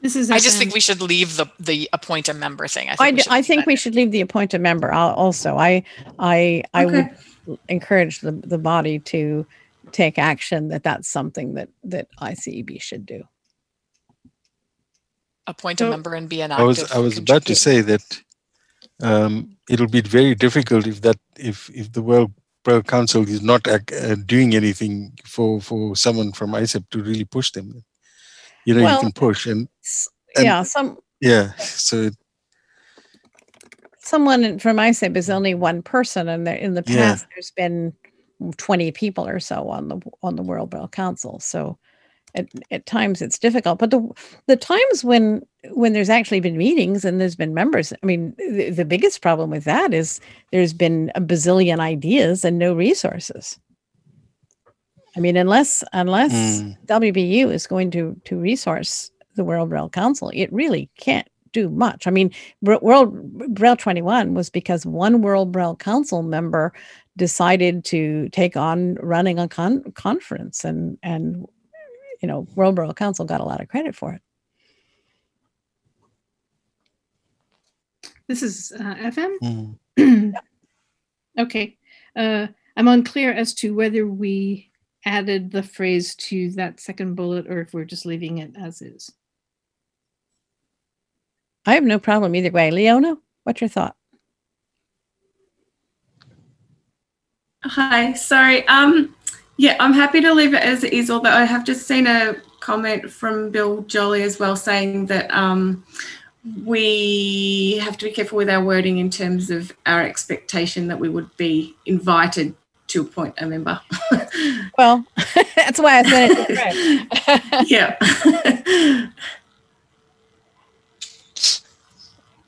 This is. I just think we should leave the the appoint a member thing. I think I, we should I leave think we should leave the appoint a member al- also. I I I Okay. would encourage the, the body to take action that that's something that that ICEB should do. appoint a member and be an I was I was about to say that um, it'll be very difficult if that if if the World Council is not uh, doing anything for for someone from ICEB to really push them. You know, Well, you can push and, and yeah, some yeah. So someone from ICEB is only one person, and there, in the Yeah. past there's been twenty people or so on the on the World Braille Council. So at, at times it's difficult, but the the times when when there's actually been meetings and there's been members, I mean, the, the biggest problem with that is there's been a bazillion ideas and no resources. I mean, unless unless Mm. WBU is going to to resource the World Braille Council, it really can't do much. I mean, Br- World Braille 21 was because one World Braille Council member decided to take on running a con- conference, and and you know, World Braille Council got a lot of credit for it. This is uh, FM. mm. Okay. Uh, I'm unclear as to whether we added the phrase to that second bullet or if we're just leaving it as is. I have no problem either way. Leona, what's your thought? Hi, sorry. Um, yeah, I'm happy to leave it as it is, although I have just seen a comment from Bill Jolley as well saying that um, we have to be careful with our wording in terms of our expectation that we would be invited to appoint a member. Well, that's why I said it. yeah.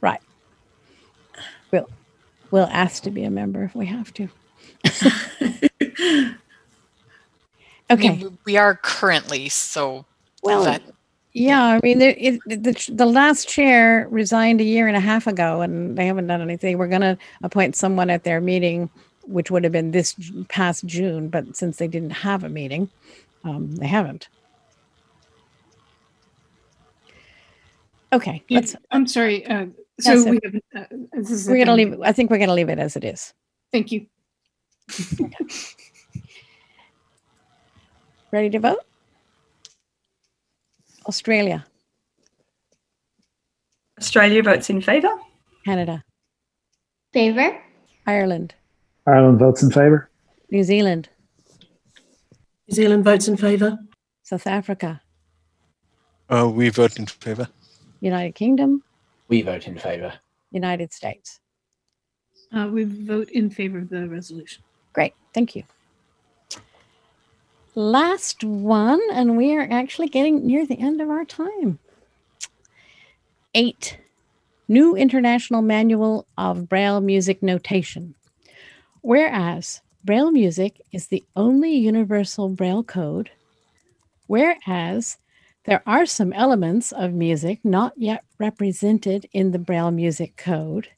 Right. We'll we'll ask to be a member if we have to. I Okay. mean, we are currently, so Well, that yeah, I mean, the, it, the, the last chair resigned a year and a half ago, and they haven't done anything. We're going to appoint someone at their meeting, which would have been this past June, but since they didn't have a meeting, um, they haven't. Okay, Yeah, let's. I'm sorry. Uh, so we have. Uh, this is We're gonna thing. leave. I think we're gonna leave it as it is. Thank you. Ready to vote? Australia, Australia votes in favour. Canada, Favor? Ireland, Ireland votes in favour. New Zealand, New Zealand votes in favour. South Africa, Uh, we vote in favour. United Kingdom, We vote in favour. United States. Uh, we vote in favor of the resolution. Great, thank you. Last one, and we are actually getting near the end of our time. Eight, New International Manual of Braille Music Notation. Whereas Braille music is the only universal Braille code, whereas there are some elements of music not yet represented in the Braille music code,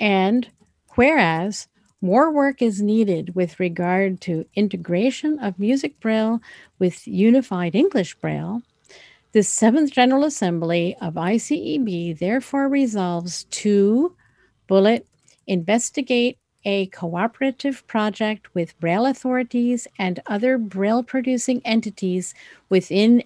and whereas more work is needed with regard to integration of music braille with unified English braille. The Seventh General Assembly of ICEB therefore resolves to bullet investigate a cooperative project with braille authorities and other braille producing entities within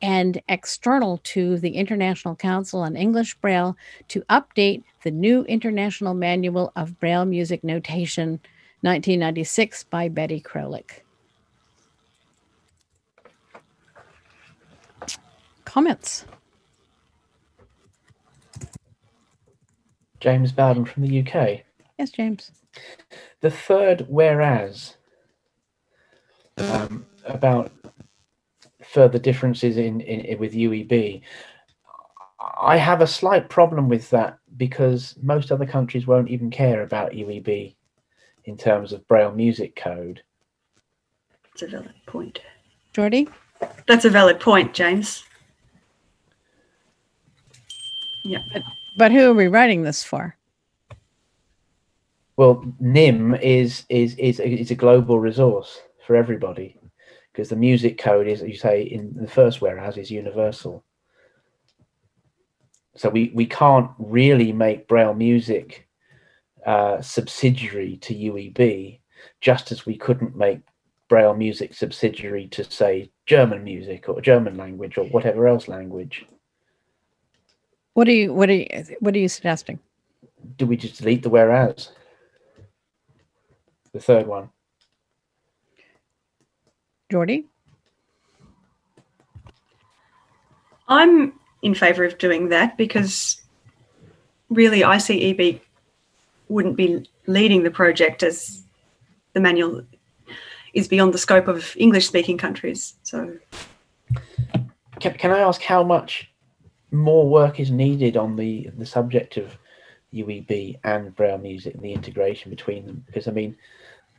and external to the International Council on English Braille to update the new International Manual of Braille Music Notation 1996 by Betty Krolik. Comments? James Bowden from the UK. Yes, James. The third whereas um, about further differences in, in with UEB. I have a slight problem with that because most other countries won't even care about UEB in terms of Braille music code. That's a valid point. Geordie? That's a valid point, James. Yeah. But, But who are we writing this for? Well, NIM is is is is a global resource for everybody because the music code is, as you say, in the first warehouse is universal. So we we can't really make Braille music uh, subsidiary to UEB, just as we couldn't make Braille music subsidiary to say German music or German language or whatever else language. What are you what are you what are you suggesting? Do we just delete the whereas? The third one. Geordie? I'm in favour of doing that because really ICEB wouldn't be leading the project as the manual is beyond the scope of English speaking countries. So Can, can I ask how much more work is needed on the, the subject of UEB and Braille music and the integration between them? Because I mean,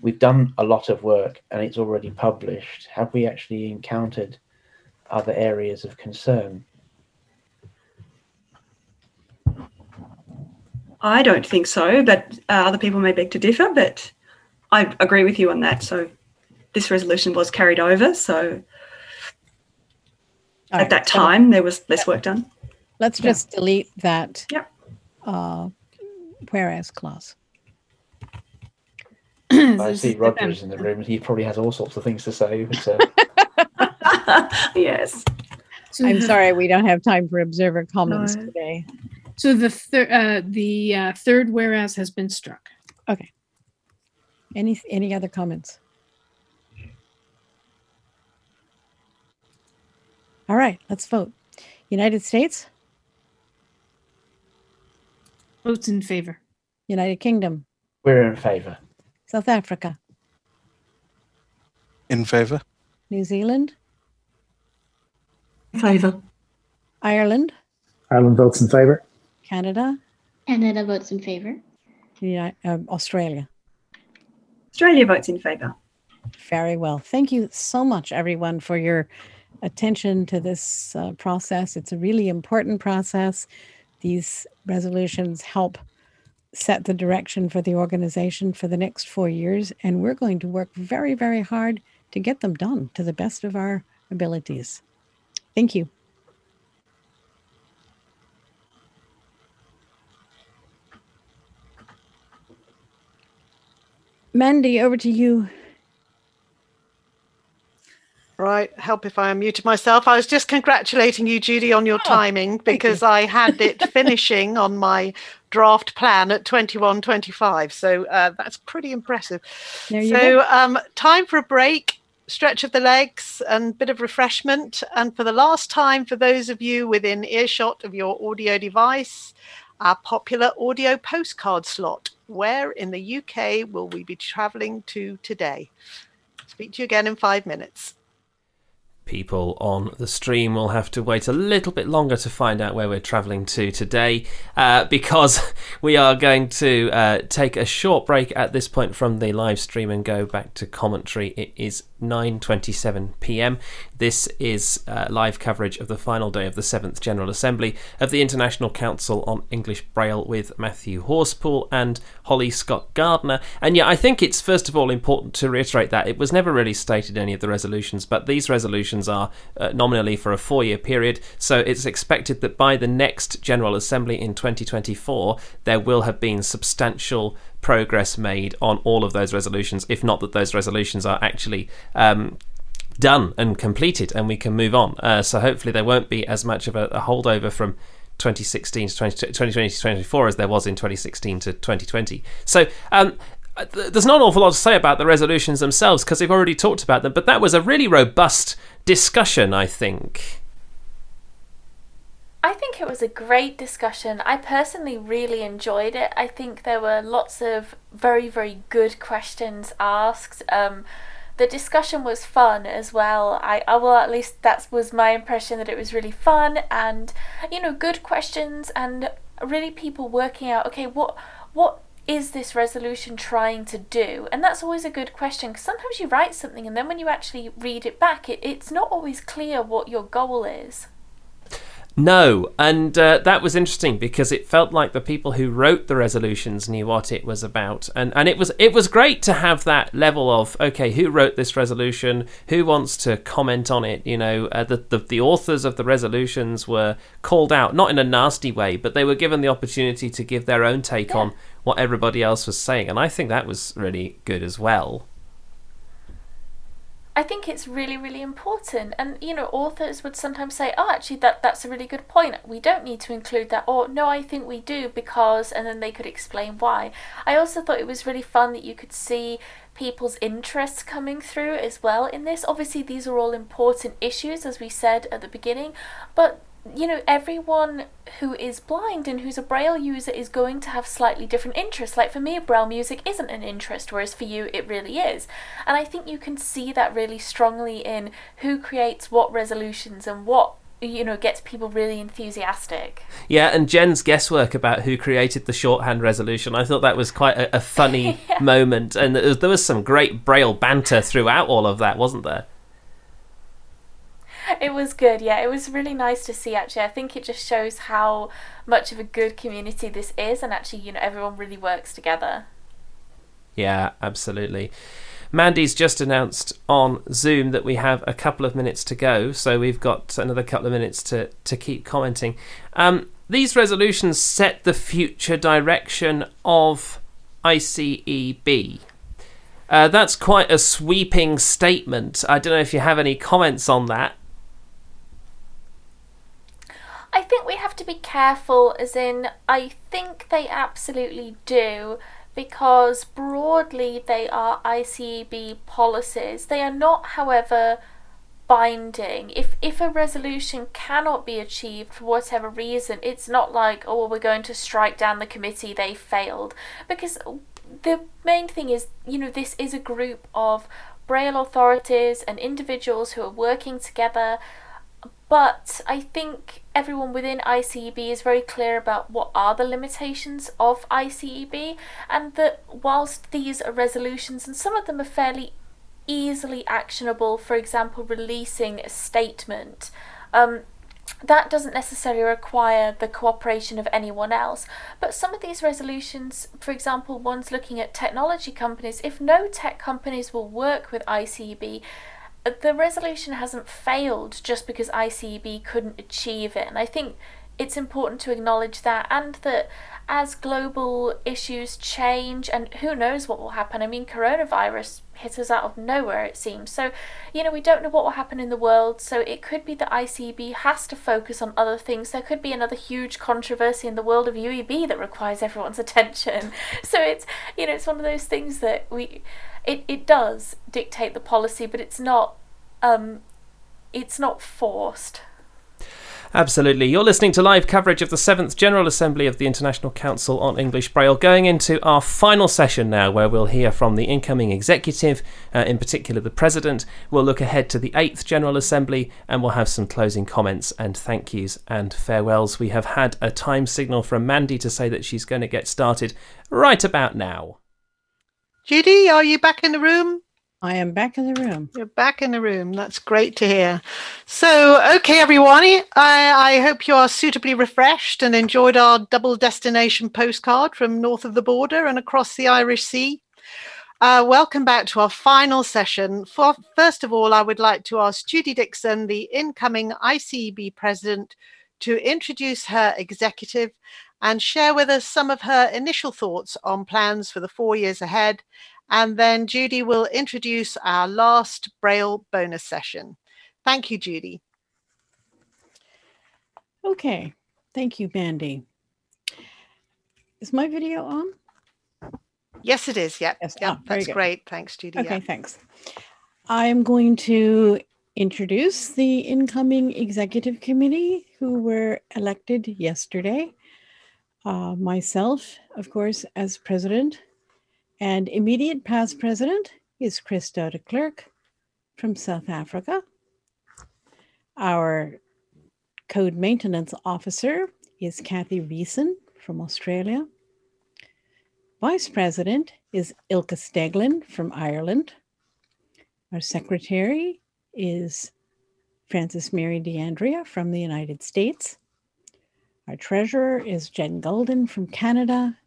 we've done a lot of work and it's already published. Have we actually encountered other areas of concern? I don't think so, but uh, other people may beg to differ, but I agree with you on that. So this resolution was carried over. So All at right, that so time, there was less work done. Let's Yeah. just delete that Yep. uh, whereas clause. I see Rogers in the room. He probably has all sorts of things to say. But, uh, yes. I'm sorry, we don't have time for observer comments No. today. So the third, uh, the uh, third whereas has been struck. Okay. Any any other comments? All right, let's vote. United States, Votes in favor. United Kingdom, we're in favour. South Africa, In favour? New Zealand, In favour. Ireland, Ireland votes in favour. Canada, Canada votes in favor. Yeah, um, Australia. Australia votes in favour. Very well. Thank you so much, everyone, for your attention to this uh, process. It's a really important process. These resolutions help set the direction for the organization for the next four years, and we're going to work very, very hard to get them done to the best of our abilities. Thank you. Mandy, over to you. Right, help if I unmuted myself. I was just congratulating you, Judy, on your Oh, timing because I had it finishing on my draft plan at 21.25. So uh, that's pretty impressive. You so um, time for a break, stretch of the legs and bit of refreshment. And for the last time, for those of you within earshot of your audio device, our popular audio postcard slot. Where in the UK will we be travelling to today? Speak to you again in five minutes. People on the stream will have to wait a little bit longer to find out where we're travelling to today uh, because we are going to uh, take a short break at this point from the live stream and go back to commentary. It is 9:27 p.m. This is uh, live coverage of the final day of the 7th General Assembly of the International Council on English Braille with Matthew Horspool and Holly Scott Gardner. And yeah, I think it's first of all important to reiterate that it was never really stated any of the resolutions, but these resolutions are uh, nominally for a four year period, so it's expected that by the next General Assembly in 2024, there will have been substantial progress made on all of those resolutions, if not that those resolutions are actually um, done and completed and we can move on. Uh, so hopefully there won't be as much of a, a holdover from 2016 to 20, 2020 to 2024 as there was in 2016 to 2020. So um, there's not an awful lot to say about the resolutions themselves because we've already talked about them, but that was a really robust discussion, I think. I think it was a great discussion. I personally really enjoyed it. I think there were lots of very, very good questions asked. Um, the discussion was fun as well. I, I well, at least that was my impression that it was really fun and you know good questions and really people working out okay what what is this resolution trying to do? And that's always a good question because sometimes you write something and then when you actually read it back, it, it's not always clear what your goal is. No, and uh, that was interesting because it felt like the people who wrote the resolutions knew what it was about, and and it was it was great to have that level of okay, who wrote this resolution, who wants to comment on it. You know, uh, the, the the authors of the resolutions were called out, not in a nasty way, but they were given the opportunity to give their own take on what everybody else was saying, and I think that was really good as well. I think it's really, really important. And you know, authors would sometimes say, "Oh, actually, that that's a really good point. We don't need to include that." Or, "No, I think we do because," and then they could explain why. I also thought it was really fun that you could see people's interests coming through as well in this. Obviously, these are all important issues, as we said at the beginning, but you know, everyone who is blind and who's a Braille user is going to have slightly different interests. Like for me, Braille music isn't an interest, whereas for you, it really is. And I think you can see that really strongly in who creates what resolutions and what you know gets people really enthusiastic. Yeah, and Jen's guesswork about who created the shorthand resolution, I thought that was quite a, a funny moment, and there was, there was some great Braille banter throughout all of that, wasn't there? It was good, yeah. It was really nice to see actually. I think it just shows how much of a good community this is and actually, you know, everyone really works together. Yeah, absolutely. Mandy's just announced on Zoom that we have a couple of minutes to go, so we've got another couple of minutes to, to keep commenting. Um, these resolutions set the future direction of ICEB. Uh, that's quite a sweeping statement. I don't know if you have any comments on that. I think we have to be careful, as in, I think they absolutely do, because broadly they are ICEB policies. They are not, however, binding. If if a resolution cannot be achieved for whatever reason, it's not like, oh, we're going to strike down the committee, they failed. Because the main thing is, you know, this is a group of Braille authorities and individuals who are working together but I think everyone within ICEB is very clear about what are the limitations of ICEB, and that whilst these are resolutions, and some of them are fairly easily actionable, for example, releasing a statement. Um, that doesn't necessarily require the cooperation of anyone else. But some of these resolutions, for example, ones looking at technology companies, if no tech companies will work with ICEB, the resolution hasn't failed just because ICEB couldn't achieve it. And I think it's important to acknowledge that and that as global issues change and who knows what will happen. I mean, coronavirus hit us out of nowhere, it seems. So, you know, we don't know what will happen in the world. So it could be that ICEB has to focus on other things. There could be another huge controversy in the world of UEB that requires everyone's attention. So it's, you know, it's one of those things that we, it, it does dictate the policy, but it's not, um, it's not forced. Absolutely. You're listening to live coverage of the 7th General Assembly of the International Council on English Braille, going into our final session now, where we'll hear from the incoming executive, uh, in particular the President. We'll look ahead to the 8th General Assembly and we'll have some closing comments and thank yous and farewells. We have had a time signal from Mandy to say that she's going to get started right about now. Judy, are you back in the room? I am back in the room. You're back in the room. That's great to hear. So, okay, everyone, I, I hope you are suitably refreshed and enjoyed our double destination postcard from north of the border and across the Irish Sea. Uh, welcome back to our final session. For, first of all, I would like to ask Judy Dixon, the incoming ICEB president, to introduce her executive and share with us some of her initial thoughts on plans for the four years ahead and then Judy will introduce our last Braille bonus session. Thank you, Judy. Okay, thank you, Mandy. Is my video on? Yes, it is. Yep. Yes. Yep. Oh, That's great. Thanks, Judy. Okay, thanks. I'm going to introduce the incoming executive committee who were elected yesterday. Uh, myself, of course, as president, and immediate past president is Christo de Klerk from South Africa. Our code maintenance officer is Kathy Riessen from Australia. Vice president is Ilka Steglin from Ireland. Our secretary is Frances Mary DeAndrea from the United States. Our treasurer is Jen Goulden from Canada.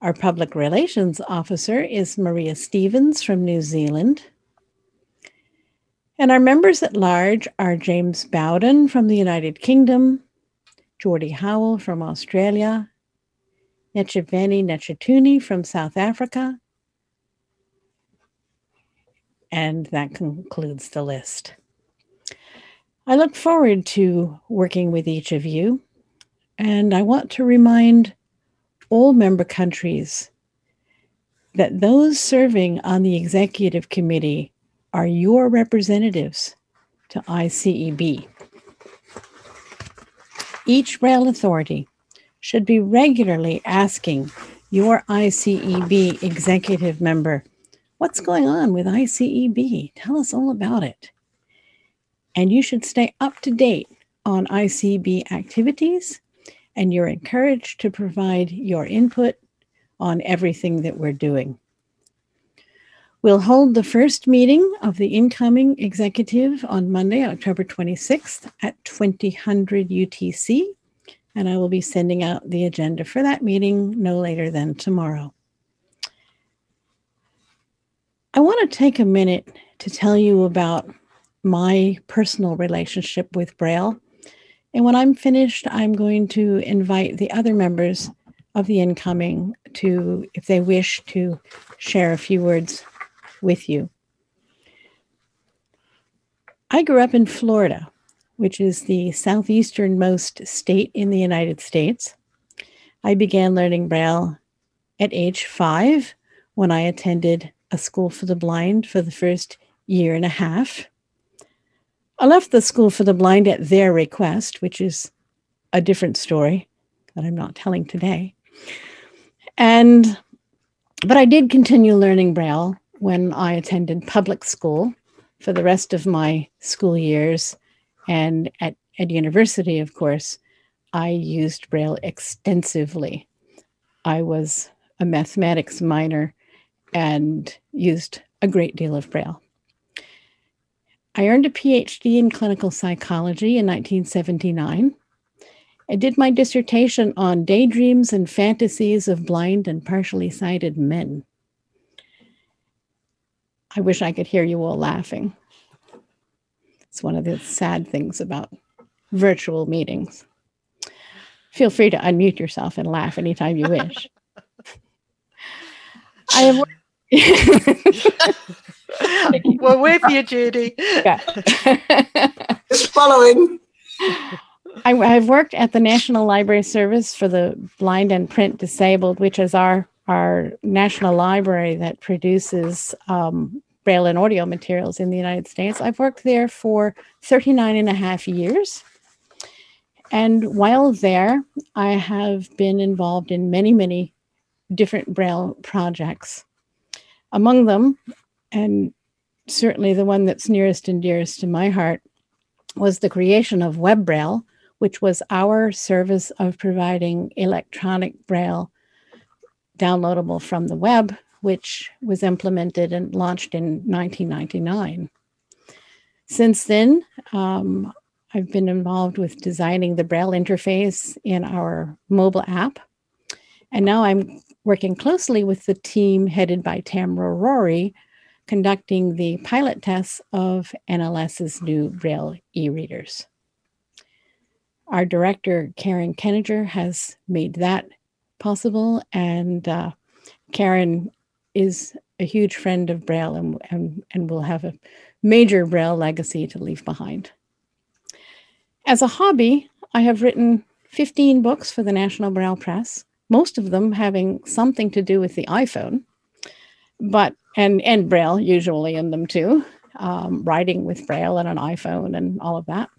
Our public relations officer is Maria Stevens from New Zealand. And our members at large are James Bowden from the United Kingdom, Geordie Howell from Australia, Necheveni Nechatuni from South Africa, and that concludes the list. I look forward to working with each of you, and I want to remind all member countries that those serving on the executive committee are your representatives to ICEB. Each rail authority should be regularly asking your ICEB executive member, What's going on with ICEB? Tell us all about it. And you should stay up to date on ICEB activities, and you're encouraged to provide your input on everything that we're doing. We'll hold the first meeting of the incoming executive on Monday, October 26th at 2000 UTC, and I will be sending out the agenda for that meeting no later than tomorrow. I want to take a minute to tell you about my personal relationship with Braille. And when I'm finished, I'm going to invite the other members of the incoming to, if they wish, to share a few words with you. I grew up in Florida, which is the southeasternmost state in the United States. I began learning Braille at age five when I attended a school for the blind for the first year and a half. I left the school for the blind at their request, which is a different story that I'm not telling today. And but I did continue learning Braille when I attended public school for the rest of my school years and at at university, of course, I used Braille extensively. I was a mathematics minor and used a great deal of Braille. I earned a PhD in clinical psychology in 1979. I did my dissertation on daydreams and fantasies of blind and partially sighted men. I wish I could hear you all laughing. It's one of the sad things about virtual meetings. Feel free to unmute yourself and laugh anytime you wish. I have. We're with you, Judy. Yeah. Just following. I, I've worked at the National Library Service for the Blind and Print Disabled, which is our our national library that produces um, braille and audio materials in the United States. I've worked there for 39 and a half years. And while there, I have been involved in many, many different braille projects. Among them, and certainly the one that's nearest and dearest to my heart, was the creation of WebBraille, which was our service of providing electronic braille downloadable from the web, which was implemented and launched in 1999. Since then, um, I've been involved with designing the Braille interface in our mobile app. And now I'm working closely with the team headed by Tamara Rorie, conducting the pilot tests of NLS's new Braille e readers. Our director, Karen Keninger, has made that possible. And uh, Karen is a huge friend of Braille and, and, and will have a major Braille legacy to leave behind. As a hobby, I have written 15 books for the National Braille Press, most of them having something to do with the iPhone, but and and Braille usually in them too, um, writing with Braille and an iPhone and all of that.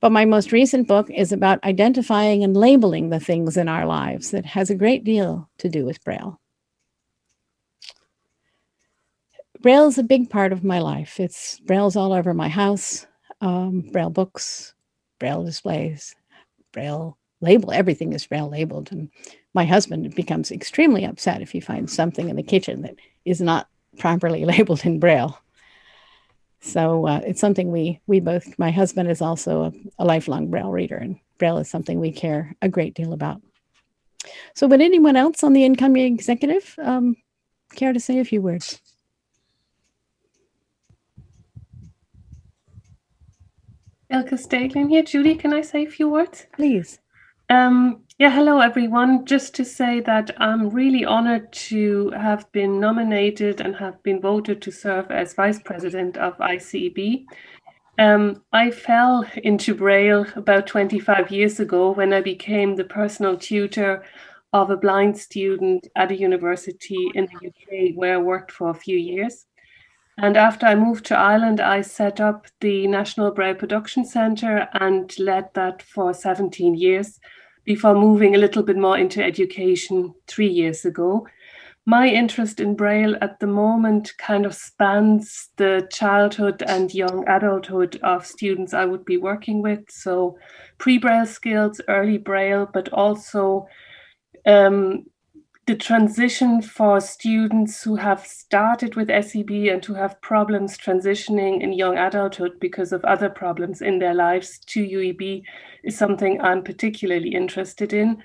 But my most recent book is about identifying and labeling the things in our lives that has a great deal to do with Braille. Braille is a big part of my life. It's Braille's all over my house, um, Braille books, Braille displays, Braille label. Everything is Braille labeled. And my husband becomes extremely upset if he finds something in the kitchen that is not properly labeled in Braille. So uh, it's something we we both. My husband is also a, a lifelong Braille reader, and Braille is something we care a great deal about. So, would anyone else on the incoming executive um, care to say a few words? Elke Staglin here. Judy, can I say a few words? Please. Um, yeah, hello everyone. Just to say that I'm really honored to have been nominated and have been voted to serve as vice president of ICEB. Um, I fell into Braille about 25 years ago when I became the personal tutor of a blind student at a university in the UK where I worked for a few years. And after I moved to Ireland, I set up the National Braille Production Centre and led that for 17 years before moving a little bit more into education three years ago. My interest in Braille at the moment kind of spans the childhood and young adulthood of students I would be working with. So, pre Braille skills, early Braille, but also um, the transition for students who have started with SEB and who have problems transitioning in young adulthood because of other problems in their lives to UEB is something I'm particularly interested in.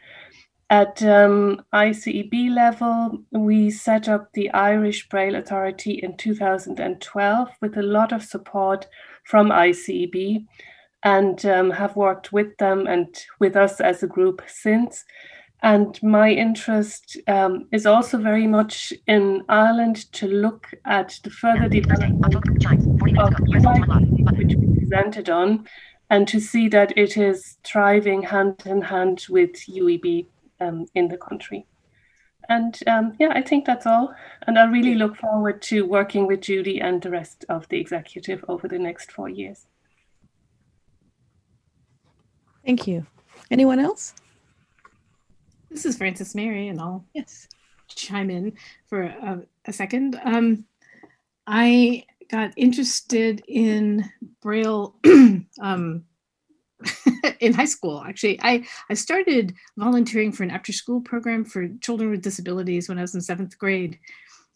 At um, ICEB level, we set up the Irish Braille Authority in 2012 with a lot of support from ICEB and um, have worked with them and with us as a group since. And my interest um, is also very much in Ireland to look at the further development of which we presented on, and to see that it is thriving hand in hand with UEB um, in the country. And um, yeah, I think that's all. And I really look forward to working with Judy and the rest of the executive over the next four years. Thank you. Anyone else? This is Frances Mary, and I'll yes chime in for a, a second. Um, I got interested in Braille um, in high school. Actually, I I started volunteering for an after school program for children with disabilities when I was in seventh grade,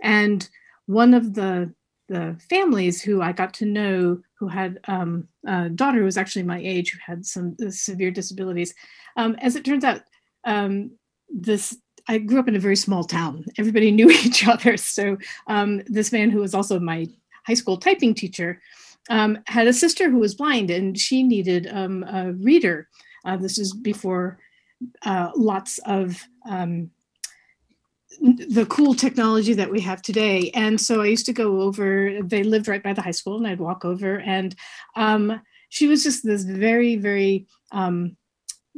and one of the the families who I got to know who had um, a daughter who was actually my age who had some severe disabilities. Um, as it turns out, um, this I grew up in a very small town. Everybody knew each other. So um, this man who was also my high school typing teacher um, had a sister who was blind and she needed um, a reader. Uh, this is before uh, lots of um, the cool technology that we have today. And so I used to go over, they lived right by the high school, and I'd walk over. And um, she was just this very, very um,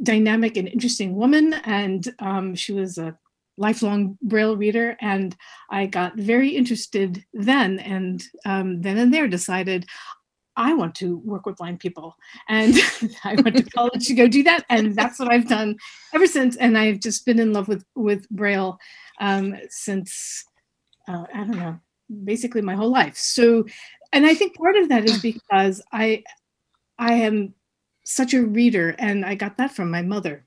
dynamic and interesting woman. And um, she was a lifelong Braille reader. And I got very interested then. And um, then and there decided I want to work with blind people. And I went to college to go do that. And that's what I've done ever since. And I've just been in love with, with Braille um, since, uh, I don't know, basically my whole life. So, and I think part of that is because I, I am such a reader and I got that from my mother.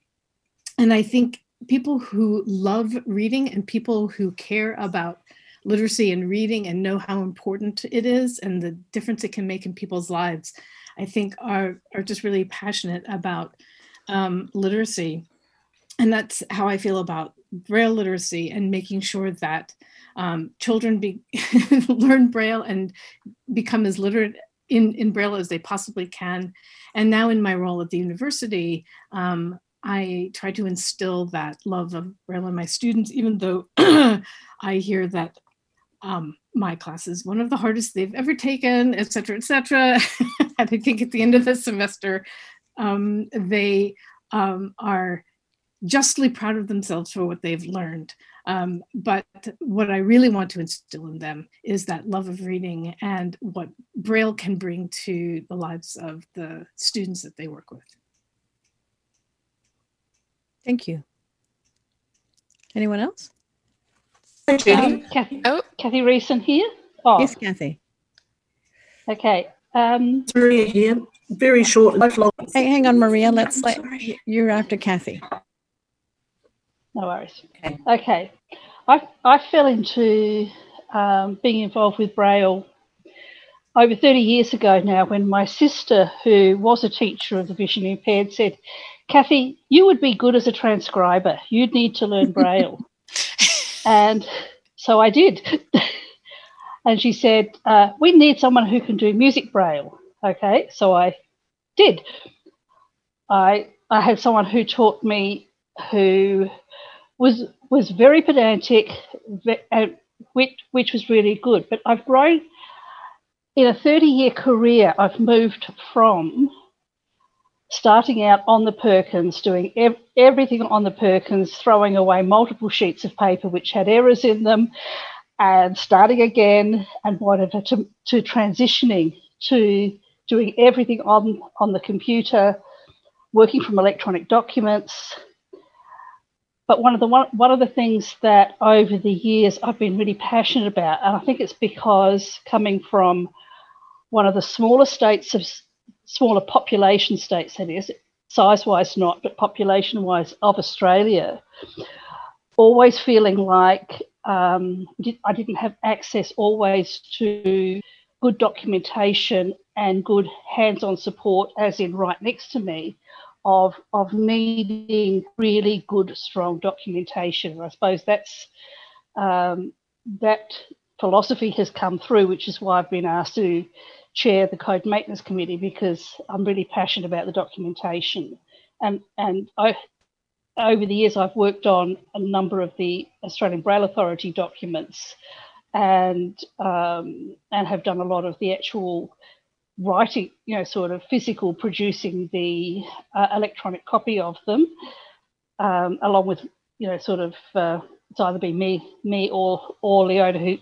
And I think people who love reading and people who care about literacy and reading and know how important it is and the difference it can make in people's lives, I think are, are just really passionate about um, literacy. And that's how I feel about Braille literacy and making sure that um, children be, learn Braille and become as literate in, in Braille as they possibly can. And now in my role at the university, um, I try to instill that love of Braille in my students, even though I hear that um, my class is one of the hardest they've ever taken, et cetera, et cetera. and I think at the end of the semester, um, they um, are justly proud of themselves for what they've learned. Um, but what I really want to instill in them is that love of reading and what Braille can bring to the lives of the students that they work with. Thank you. Anyone else? Um, Kathy, oh. Kathy Riessen here. Oh. Yes, Kathy. Okay. Um, Maria here. Very short. Hey, hang on, Maria. Let's let you're after Kathy. No worries. Okay. okay. I, I fell into um, being involved with Braille over 30 years ago now when my sister, who was a teacher of the vision impaired, said, Kathy, you would be good as a transcriber. You'd need to learn Braille. and so I did. and she said, uh, We need someone who can do music Braille. Okay, so I did. I, I had someone who taught me who was was very pedantic, uh, which which was really good. But I've grown in a 30 year career. I've moved from starting out on the Perkins, doing ev- everything on the Perkins, throwing away multiple sheets of paper which had errors in them, and starting again and whatever to, to transitioning to doing everything on, on the computer, working from electronic documents, but one of the one, one of the things that over the years I've been really passionate about, and I think it's because coming from one of the smaller states of smaller population states, that is, size wise not, but population wise of Australia, always feeling like um, I didn't have access always to good documentation and good hands on support, as in right next to me, of of needing really good, strong documentation. I suppose that's um, that philosophy has come through, which is why I've been asked to chair the Code Maintenance Committee because I'm really passionate about the documentation. And and I, over the years, I've worked on a number of the Australian Braille Authority documents, and um, and have done a lot of the actual writing, you know, sort of physical producing the uh, electronic copy of them, um, along with, you know, sort of uh, it's either been me, me or or Leona who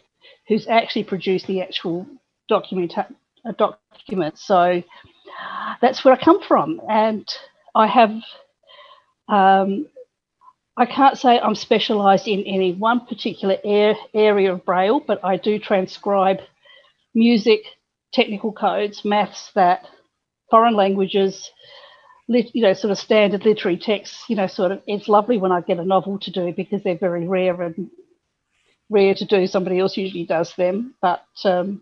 who's actually produced the actual document uh, document. So that's where I come from, and I have. Um, I can't say I'm specialised in any one particular air, area of Braille, but I do transcribe music, technical codes, maths, that, foreign languages, lit, you know, sort of standard literary texts, you know, sort of, it's lovely when I get a novel to do because they're very rare and rare to do. Somebody else usually does them. But um,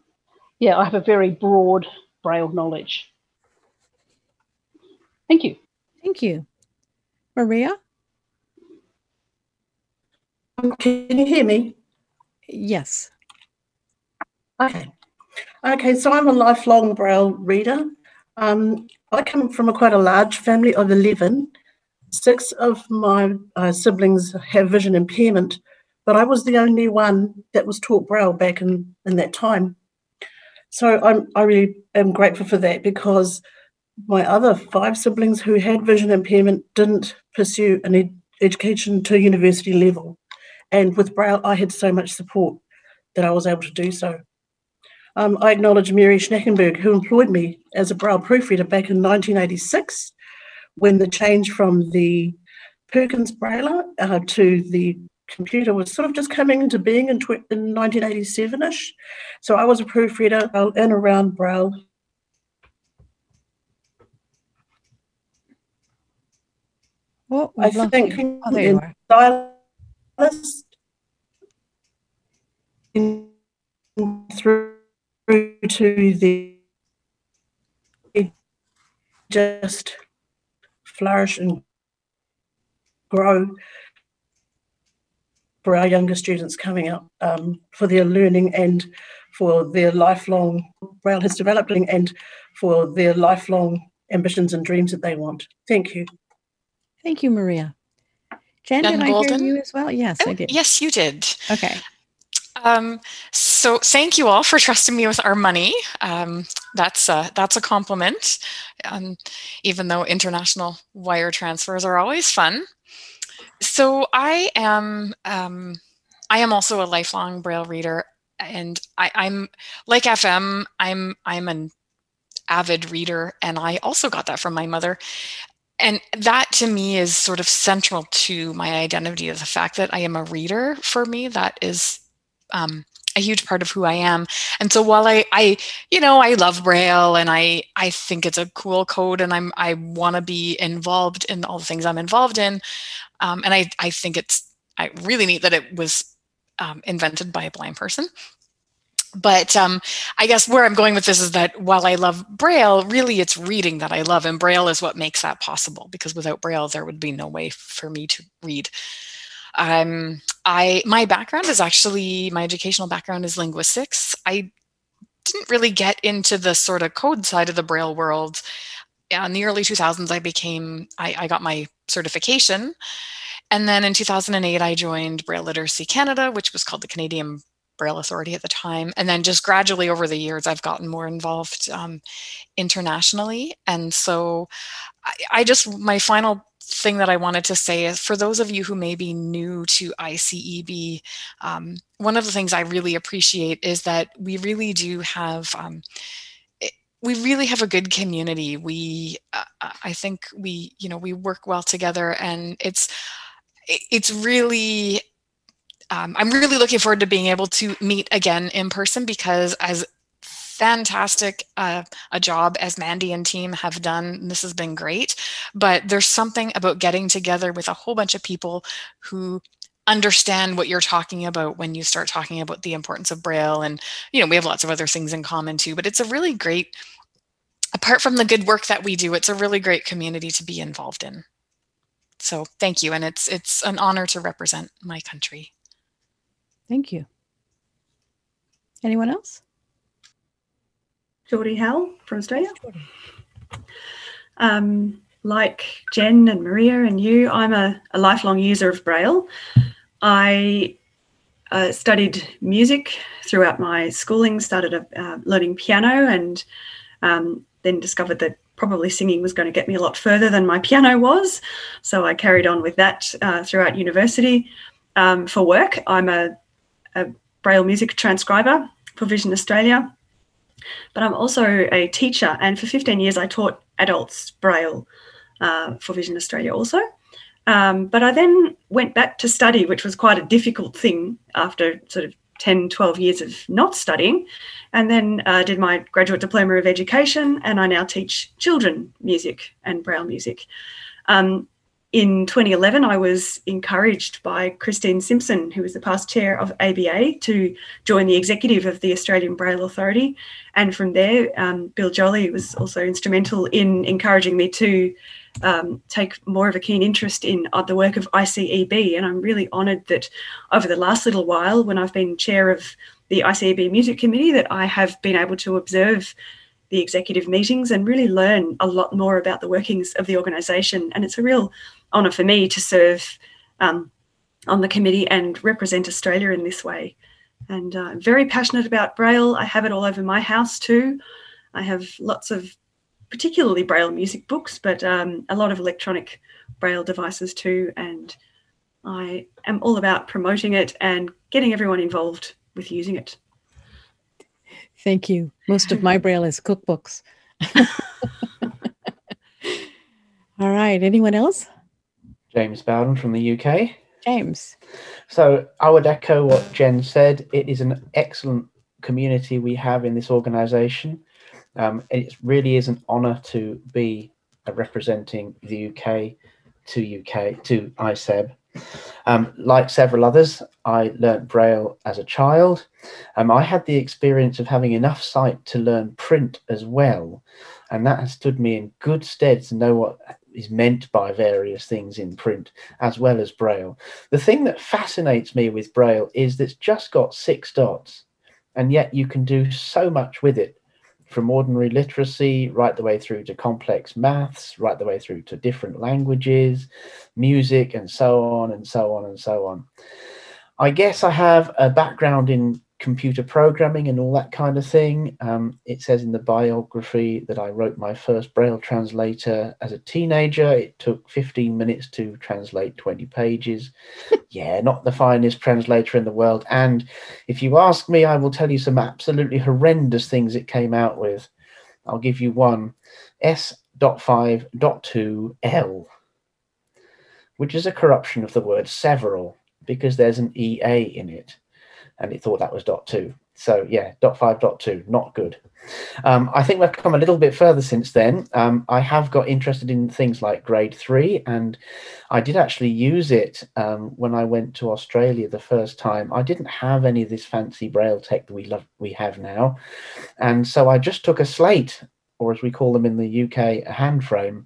yeah, I have a very broad Braille knowledge. Thank you. Thank you. Maria? Can you hear me? Yes. Okay. Okay, so I'm a lifelong Braille reader. Um, I come from a quite a large family of 11. Six of my uh, siblings have vision impairment, but I was the only one that was taught Braille back in, in that time. So I'm, I really am grateful for that because my other five siblings who had vision impairment didn't pursue an ed- education to university level. And with Braille, I had so much support that I was able to do so. Um, I acknowledge Mary Schneckenberg, who employed me as a Braille proofreader back in 1986 when the change from the Perkins Brailler uh, to the computer was sort of just coming into being in, tw- in 1987-ish. So I was a proofreader uh, in around Braille. Oh, I think you. Oh, there you in stylist in- through to the just flourish and grow for our younger students coming up um, for their learning and for their lifelong Braille has developed and for their lifelong ambitions and dreams that they want. Thank you. Thank you, Maria. Jen, Jen did I Goulden? hear you as well? Yes, I did. Yes, you did. Okay. Um, so thank you all for trusting me with our money. Um, that's a, that's a compliment, um, even though international wire transfers are always fun. So I am um, I am also a lifelong Braille reader, and I, I'm like FM. I'm I'm an avid reader, and I also got that from my mother. And that to me is sort of central to my identity is the fact that I am a reader. For me, that is um, a huge part of who I am. And so while I, I, you know, I love Braille and I, I think it's a cool code and I'm, I want to be involved in all the things I'm involved in. Um, and I, I think it's I really neat that it was um, invented by a blind person. But um, I guess where I'm going with this is that while I love Braille, really it's reading that I love, and Braille is what makes that possible. Because without Braille, there would be no way for me to read. Um, I my background is actually my educational background is linguistics. I didn't really get into the sort of code side of the Braille world. In the early 2000s, I became I, I got my certification, and then in 2008, I joined Braille Literacy Canada, which was called the Canadian Braille Authority at the time. And then just gradually over the years, I've gotten more involved um, internationally. And so I, I just, my final thing that I wanted to say is for those of you who may be new to ICEB, um, one of the things I really appreciate is that we really do have. Um, it- we really have a good community. We, uh, I think we, you know, we work well together, and it's, it's really um, I'm really looking forward to being able to meet again in person because as fantastic uh, a job as Mandy and team have done, this has been great. But there's something about getting together with a whole bunch of people who understand what you're talking about when you start talking about the importance of braille and you know we have lots of other things in common too but it's a really great apart from the good work that we do it's a really great community to be involved in so thank you and it's it's an honor to represent my country Thank you. Anyone else? Geordie Howell from Australia. Um, like Jen and Maria and you, I'm a, a lifelong user of Braille. I uh, studied music throughout my schooling, started uh, learning piano, and um, then discovered that probably singing was going to get me a lot further than my piano was. So I carried on with that uh, throughout university. Um, for work, I'm a, a Braille music transcriber for Vision Australia but I'm also a teacher, and for 15 years I taught adults Braille uh, for Vision Australia also. Um, but I then went back to study, which was quite a difficult thing after sort of 10, 12 years of not studying, and then uh, did my graduate diploma of education, and I now teach children music and Braille music. Um, in 2011, I was encouraged by Christine Simpson, who was the past chair of ABA, to join the executive of the Australian Braille Authority. And from there, um, Bill Jolley was also instrumental in encouraging me to um, take more of a keen interest in uh, the work of ICEB. And I'm really honoured that over the last little while, when I've been chair of the ICEB Music Committee, that I have been able to observe the executive meetings and really learn a lot more about the workings of the organisation. And it's a real honour for me to serve um, on the committee and represent Australia in this way. And uh, I'm very passionate about Braille. I have it all over my house too. I have lots of particularly Braille music books, but um, a lot of electronic Braille devices too. And I am all about promoting it and getting everyone involved with using it. Thank you. Most of my Braille is cookbooks. All right. Anyone else? James Bowden from the UK. James. So I would echo what Jen said. It is an excellent community we have in this organisation. Um, it really is an honour to be representing the UK to UK to ICEB. Um, like several others, I learnt Braille as a child. Um, I had the experience of having enough sight to learn print as well, and that has stood me in good stead to know what is meant by various things in print as well as Braille. The thing that fascinates me with Braille is that it's just got six dots, and yet you can do so much with it from ordinary literacy right the way through to complex maths, right the way through to different languages, music, and so on and so on and so on. I guess I have a background in computer programming and all that kind of thing. Um, it says in the biography that I wrote my first Braille translator as a teenager. It took 15 minutes to translate 20 pages. yeah, not the finest translator in the world. And if you ask me, I will tell you some absolutely horrendous things it came out with. I'll give you one S.5.2L, which is a corruption of the word several because there's an EA in it and it thought that was dot two. So yeah, dot five, dot two, not good. Um, I think we've come a little bit further since then. Um, I have got interested in things like grade three, and I did actually use it um, when I went to Australia the first time. I didn't have any of this fancy braille tech that we love we have now, and so I just took a slate, or as we call them in the UK, a hand frame,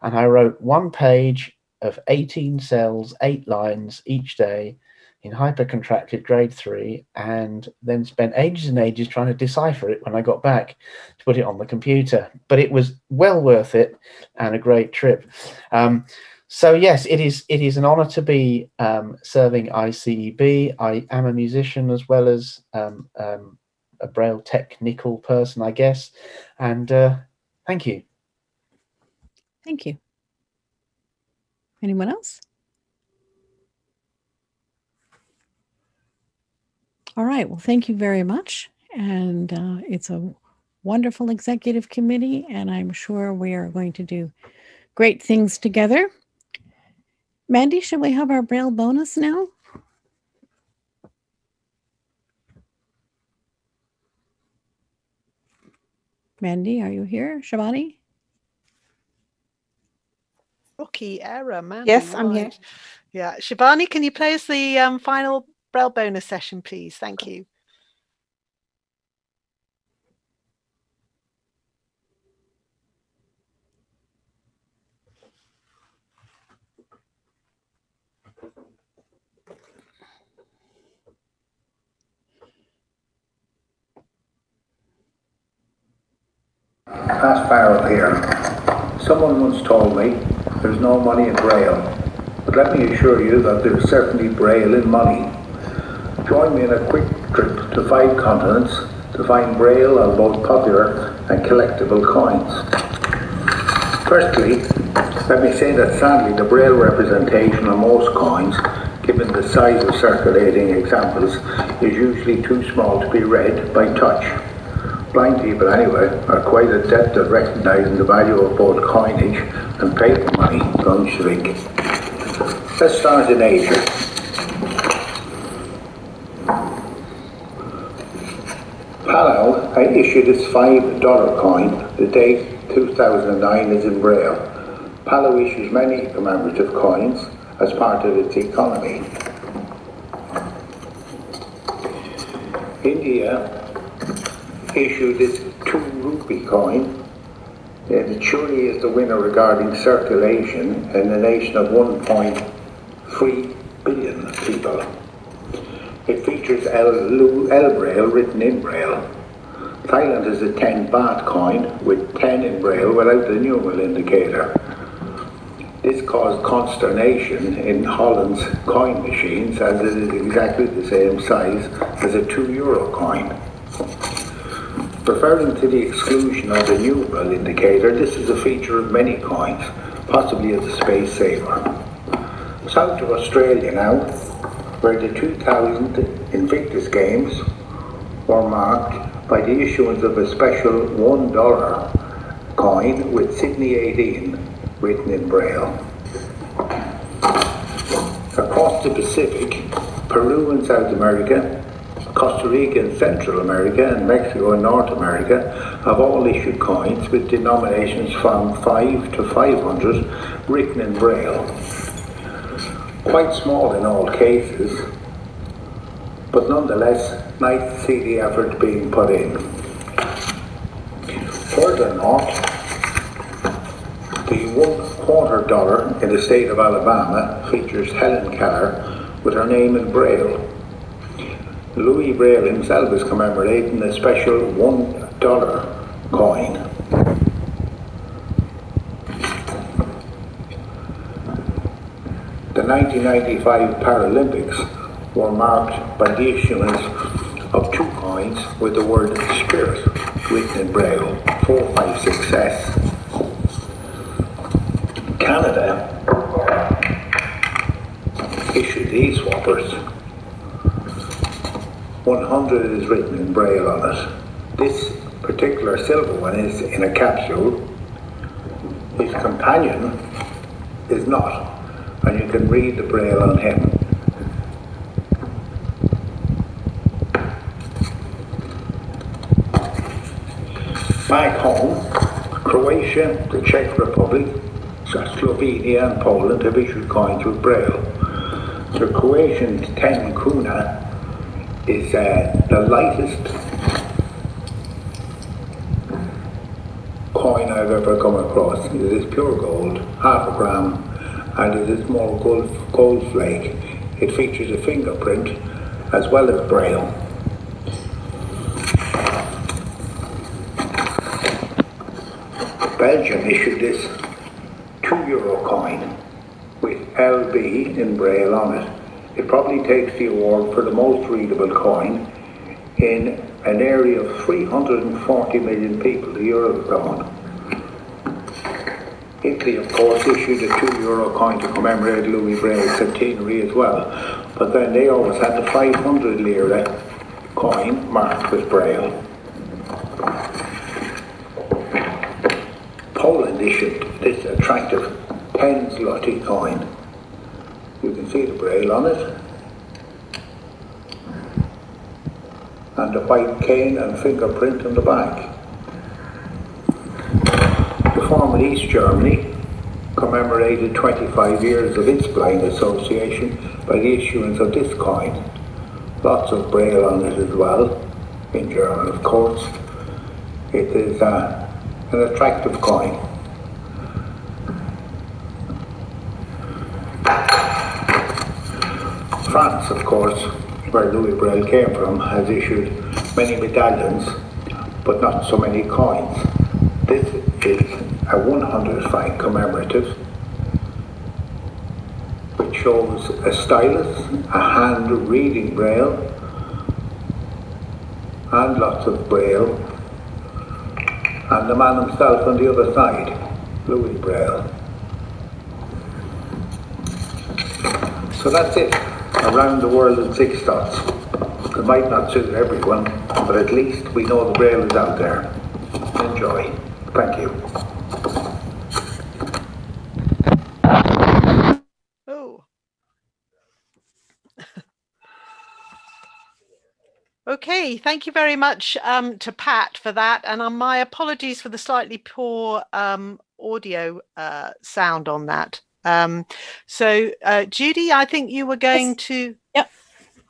and I wrote one page of 18 cells, eight lines each day in hypercontracted grade three and then spent ages and ages trying to decipher it when I got back to put it on the computer. But it was well worth it and a great trip. Um, so yes, it is it is an honor to be um, serving ICEB. I am a musician as well as um, um, a Braille technical person, I guess. And uh, thank you. Thank you. Anyone else? All right. Well, thank you very much. And uh, it's a wonderful executive committee, and I'm sure we are going to do great things together. Mandy, should we have our Braille bonus now? Mandy, are you here? Shabani? Rookie error, man. Yes, I'm here. Yeah. Shivani, can you play us the um, final Braille bonus session, please? Thank you. Pat Farrell here. Someone once told me there's no money in Braille, but let me assure you that there's certainly Braille in money. Join me in a quick trip to five continents to find Braille on both popular and collectible coins. Firstly, let me say that sadly the Braille representation on most coins, given the size of circulating examples, is usually too small to be read by touch. Blind people, anyway, are quite adept at recognizing the value of both coinage and paper money, think? Let's start in Asia. Palau I issued its $5 coin. The date 2009 is in Braille. Palau issues many commemorative coins as part of its economy. India issued its 2 rupee coin. Surely is the winner regarding circulation in a nation of 1.3 billion people. It features El, El Braille written in Braille. Thailand has a 10 baht coin with 10 in Braille without the numeral indicator. This caused consternation in Holland's coin machines as it is exactly the same size as a 2 euro coin. Referring to the exclusion of the numeral indicator, this is a feature of many coins, possibly as a space saver. South of Australia now, where the 2000 Invictus Games were marked by the issuance of a special $1 coin with Sydney 18 written in Braille. Across the Pacific, Peru and South America, Costa Rica and Central America, and Mexico and North America have all issued coins with denominations from 5 to 500 written in Braille. Quite small in all cases, but nonetheless, nice to see the effort being put in. Further north, the one quarter dollar in the state of Alabama features Helen Keller with her name in Braille. Louis Braille himself is commemorating a special one dollar coin. 1995 Paralympics were marked by the issuance of two coins with the word spirit written in Braille, 456S. Canada issued these swappers. 100 is written in Braille on it. This particular silver one is in a capsule. His companion is not, and you can read the Braille on him. Back home, Croatia, the Czech Republic, Slovenia and Poland have issued coins with Braille. The Croatian 10 kuna is uh, the lightest coin I've ever come across. It is pure gold, half a gram, and is small gold, gold flake. It features a fingerprint as well as Braille. Belgium issued this 2 euro coin with LB in Braille on it. It probably takes the award for the most readable coin in an area of 340 million people, the euro Eurozone. Italy, of course, issued a 2 euro coin to commemorate Louis Braille's centenary as well, but then they always had the 500 lira coin marked with Braille. Poland issued this attractive 10 zloty coin. You can see the braille on it. And the white cane and fingerprint on the back. The former East Germany commemorated 25 years of its blind association by the issuance of this coin. Lots of braille on it as well, in German of course. It is uh, an attractive coin. France, of course, where Louis Braille came from, has issued many medallions, but not so many coins. This is a 100 franc commemorative, which shows a stylus, a hand reading Braille, and lots of Braille, and the man himself on the other side, Louis Braille. So that's it around the world in six dots. It might not suit everyone, but at least we know the braille is out there. Enjoy. Thank you. Oh. Okay, thank you very much um, to Pat for that. And um, my apologies for the slightly poor um, audio uh, sound on that. Um, so, uh, Judy, I think you were going Yes. to. Yep.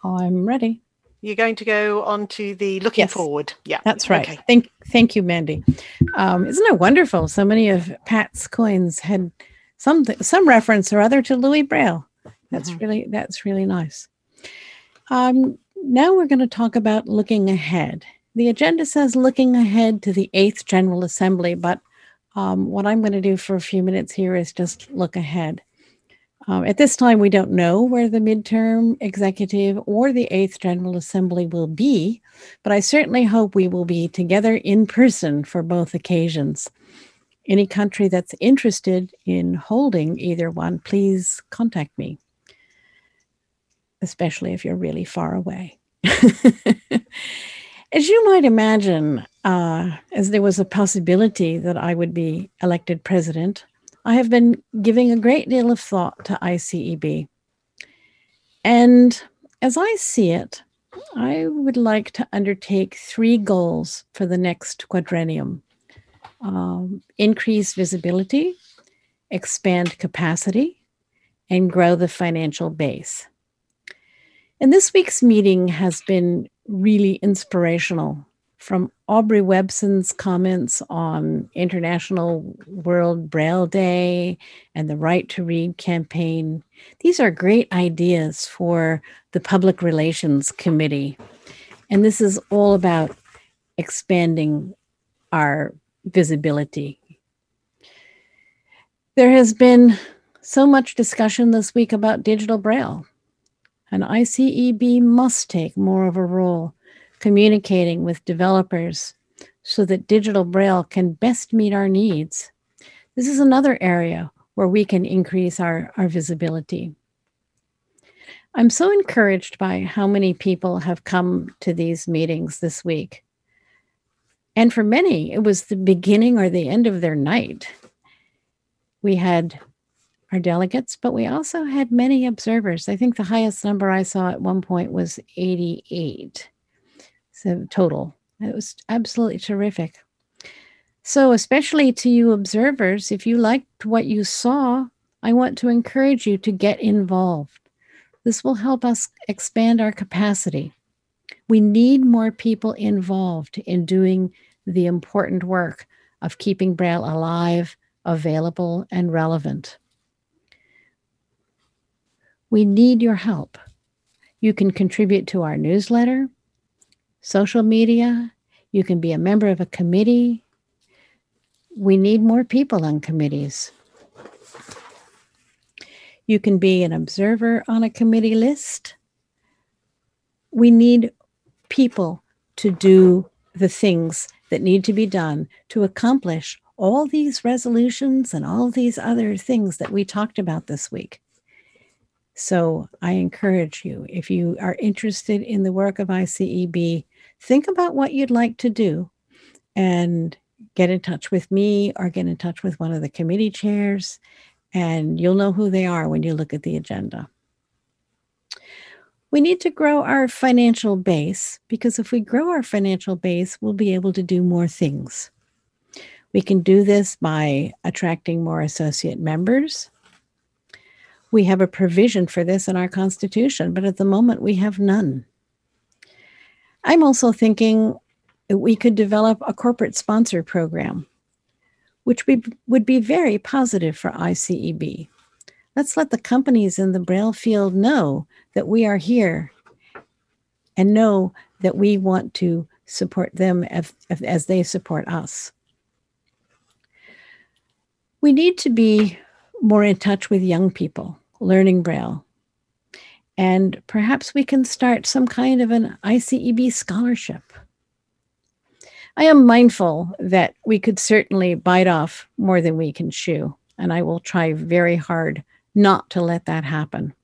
I'm ready. You're going to go on to the looking Yes. forward. Yeah. That's right. Okay. Thank, thank you, Mandy. Um, isn't it wonderful? So many of Pat's coins had some some reference or other to Louis Braille. That's Mhm. really that's really nice. Um, now we're going to talk about looking ahead. The agenda says looking ahead to the eighth General Assembly, but um, what I'm going to do for a few minutes here is just look ahead. Um, at this time, we don't know where the midterm executive or the eighth General Assembly will be, but I certainly hope we will be together in person for both occasions. Any country that's interested in holding either one, please contact me, especially if you're really far away. As you might imagine, uh, as there was a possibility that I would be elected president, I have been giving a great deal of thought to ICEB. And as I see it, I would like to undertake three goals for the next quadrennium um, increase visibility, expand capacity, and grow the financial base. And this week's meeting has been really inspirational from Aubrey Webson's comments on International World Braille Day and the Right to Read campaign. These are great ideas for the Public Relations Committee. And this is all about expanding our visibility. There has been so much discussion this week about digital braille, and ICEB must take more of a role communicating with developers so that digital braille can best meet our needs. This is another area where we can increase our, our visibility. I'm so encouraged by how many people have come to these meetings this week. And for many, it was the beginning or the end of their night. We had our delegates, but we also had many observers. I think the highest number I saw at one point was 88. So total. It was absolutely terrific. So, especially to you observers, if you liked what you saw, I want to encourage you to get involved. This will help us expand our capacity. We need more people involved in doing the important work of keeping Braille alive, available, and relevant. We need your help. You can contribute to our newsletter, social media, you can be a member of a committee. We need more people on committees. You can be an observer on a committee list. We need people to do the things that need to be done to accomplish all these resolutions and all these other things that we talked about this week. So I encourage you, if you are interested in the work of ICEB, think about what you'd like to do and get in touch with me or get in touch with one of the committee chairs, and you'll know who they are when you look at the agenda. We need to grow our financial base because if we grow our financial base, we'll be able to do more things. We can do this by attracting more associate members. We have a provision for this in our Constitution, but at the moment we have none. I'm also thinking we could develop a corporate sponsor program, which we, would be very positive for ICEB. Let's let the companies in the Braille field know that we are here and know that we want to support them as, as they support us. We need to be more in touch with young people learning Braille. And perhaps we can start some kind of an ICEB scholarship. I am mindful that we could certainly bite off more than we can chew, and I will try very hard not to let that happen.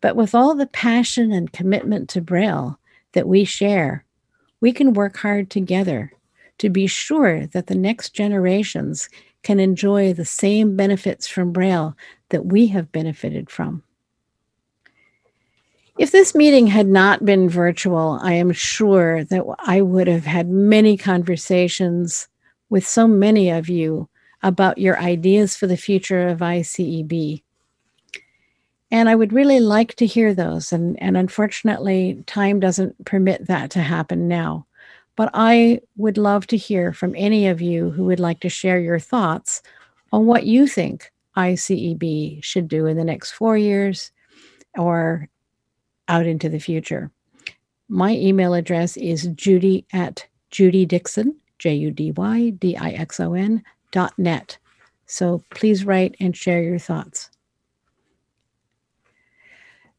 But with all the passion and commitment to Braille that we share, we can work hard together to be sure that the next generations can enjoy the same benefits from Braille that we have benefited from. If this meeting had not been virtual, I am sure that I would have had many conversations with so many of you about your ideas for the future of ICEB. And I would really like to hear those. And, and unfortunately, time doesn't permit that to happen now. But I would love to hear from any of you who would like to share your thoughts on what you think ICEB should do in the next four years or out into the future. My email address is judy at Judy Dixon, J U D Y D I X O N dot net. So please write and share your thoughts.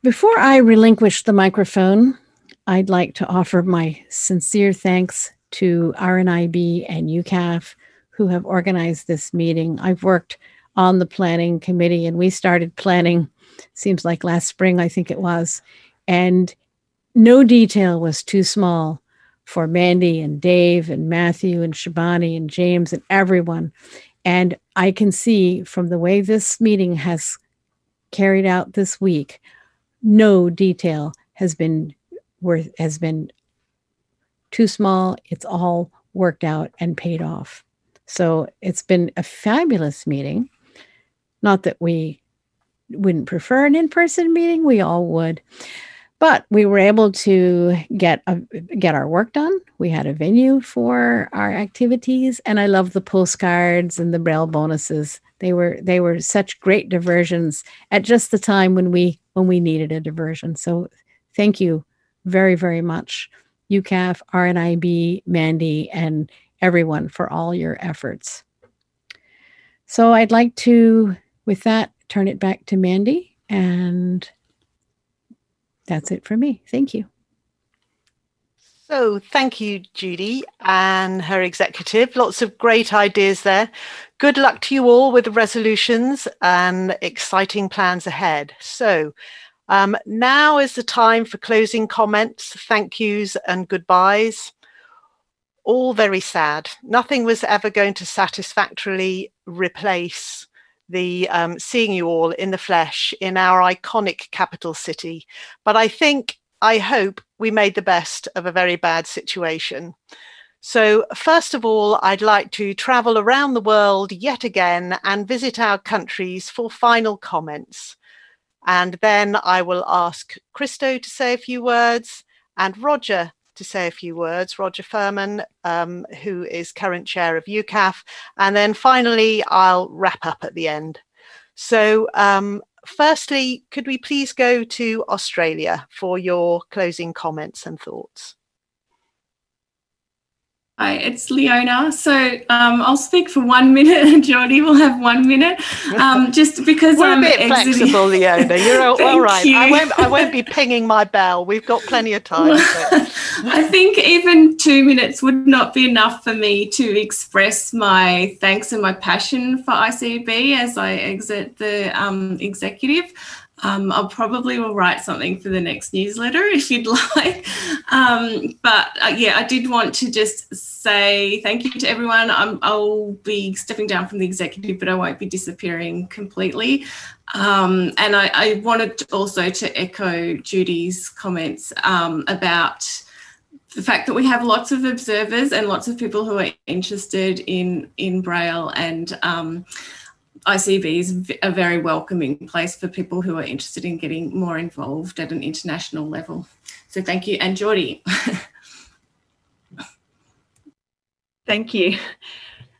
Before I relinquish the microphone, I'd like to offer my sincere thanks to RNIB and UKAF who have organized this meeting. I've worked on the planning committee and we started planning, seems like last spring, I think it was. And no detail was too small for Mandy and Dave and Matthew and Shabani and James and everyone. And I can see from the way this meeting has carried out this week, no detail has been worth has been too small. It's all worked out and paid off. So it's been a fabulous meeting. Not that we wouldn't prefer an in-person meeting, we all would. But we were able to get a, get our work done. We had a venue for our activities, and I love the postcards and the braille bonuses. They were they were such great diversions at just the time when we when we needed a diversion. So thank you very very much, UKAF, RNIB, Mandy, and everyone for all your efforts. So I'd like to, with that, turn it back to Mandy and that's it for me. Thank you. So, thank you, Judy and her executive. Lots of great ideas there. Good luck to you all with the resolutions and exciting plans ahead. So, um, now is the time for closing comments, thank yous, and goodbyes. All very sad. Nothing was ever going to satisfactorily replace the um, seeing you all in the flesh in our iconic capital city. But I think, I hope we made the best of a very bad situation. So, first of all, I'd like to travel around the world yet again and visit our countries for final comments. And then I will ask Christo to say a few words and Roger to say a few words, Roger Firman, um, who is current chair of UKAF. And then finally, I'll wrap up at the end. So, um, firstly, could we please go to Australia for your closing comments and thoughts? Hi, it's Leona. So um, I'll speak for one minute, and Geordie will have one minute, um, just because We're I'm a bit exiting. flexible, Leona. You're all, all right. you. I won't. I won't be pinging my bell. We've got plenty of time. I think even two minutes would not be enough for me to express my thanks and my passion for ICEB as I exit the um, executive. Um, I'll probably will write something for the next newsletter if you'd like. Um, but uh, yeah, I did want to just say thank you to everyone. I'm, I'll be stepping down from the executive, but I won't be disappearing completely. Um, and I, I wanted also to echo Judy's comments um, about the fact that we have lots of observers and lots of people who are interested in in Braille and um, ICEB is a very welcoming place for people who are interested in getting more involved at an international level. So thank you, and Geordie. Thank you.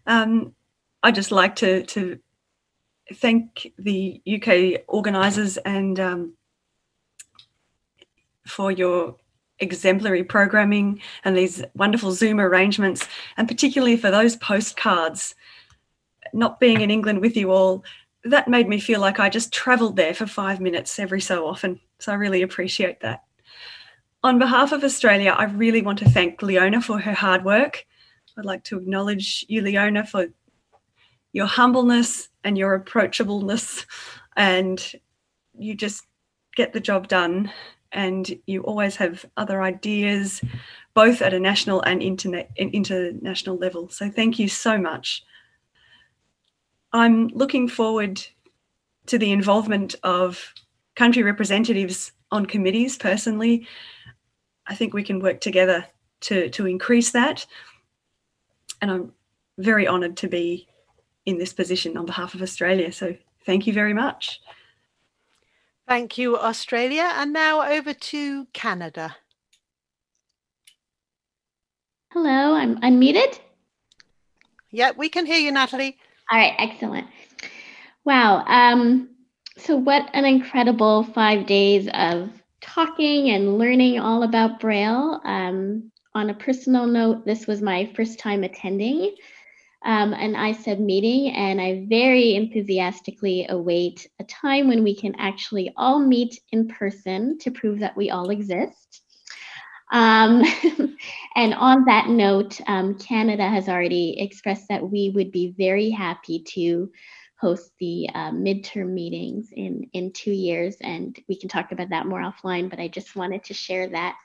Um, I'd just like to, to thank the UK organisers and um, for your exemplary programming and these wonderful Zoom arrangements, and particularly for those postcards. Not being in England with you all, that made me feel like I just travelled there for five minutes every so often. So I really appreciate that. On behalf of Australia, I really want to thank Leona for her hard work. I'd like to acknowledge you, Leona, for your humbleness and your approachableness, and you just get the job done. And you always have other ideas, both at a national and international level. So thank you so much. I'm looking forward to the involvement of country representatives on committees personally, I think we can work together to, to increase that. And I'm very honoured to be in this position on behalf of Australia. So thank you very much. Thank you, Australia. And now over to Canada. Hello, I'm unmuted. Yeah, we can hear you, Natalie. All right, excellent. Wow. Um, so, what an incredible five days of talking and learning all about Braille. Um, on a personal note, this was my first time attending um, an ICEB meeting, and I very enthusiastically await a time when we can actually all meet in person to prove that we all exist. Um, and on that note, um, Canada has already expressed that we would be very happy to host the uh, midterm meetings in, in two years, and we can talk about that more offline, but I just wanted to share that.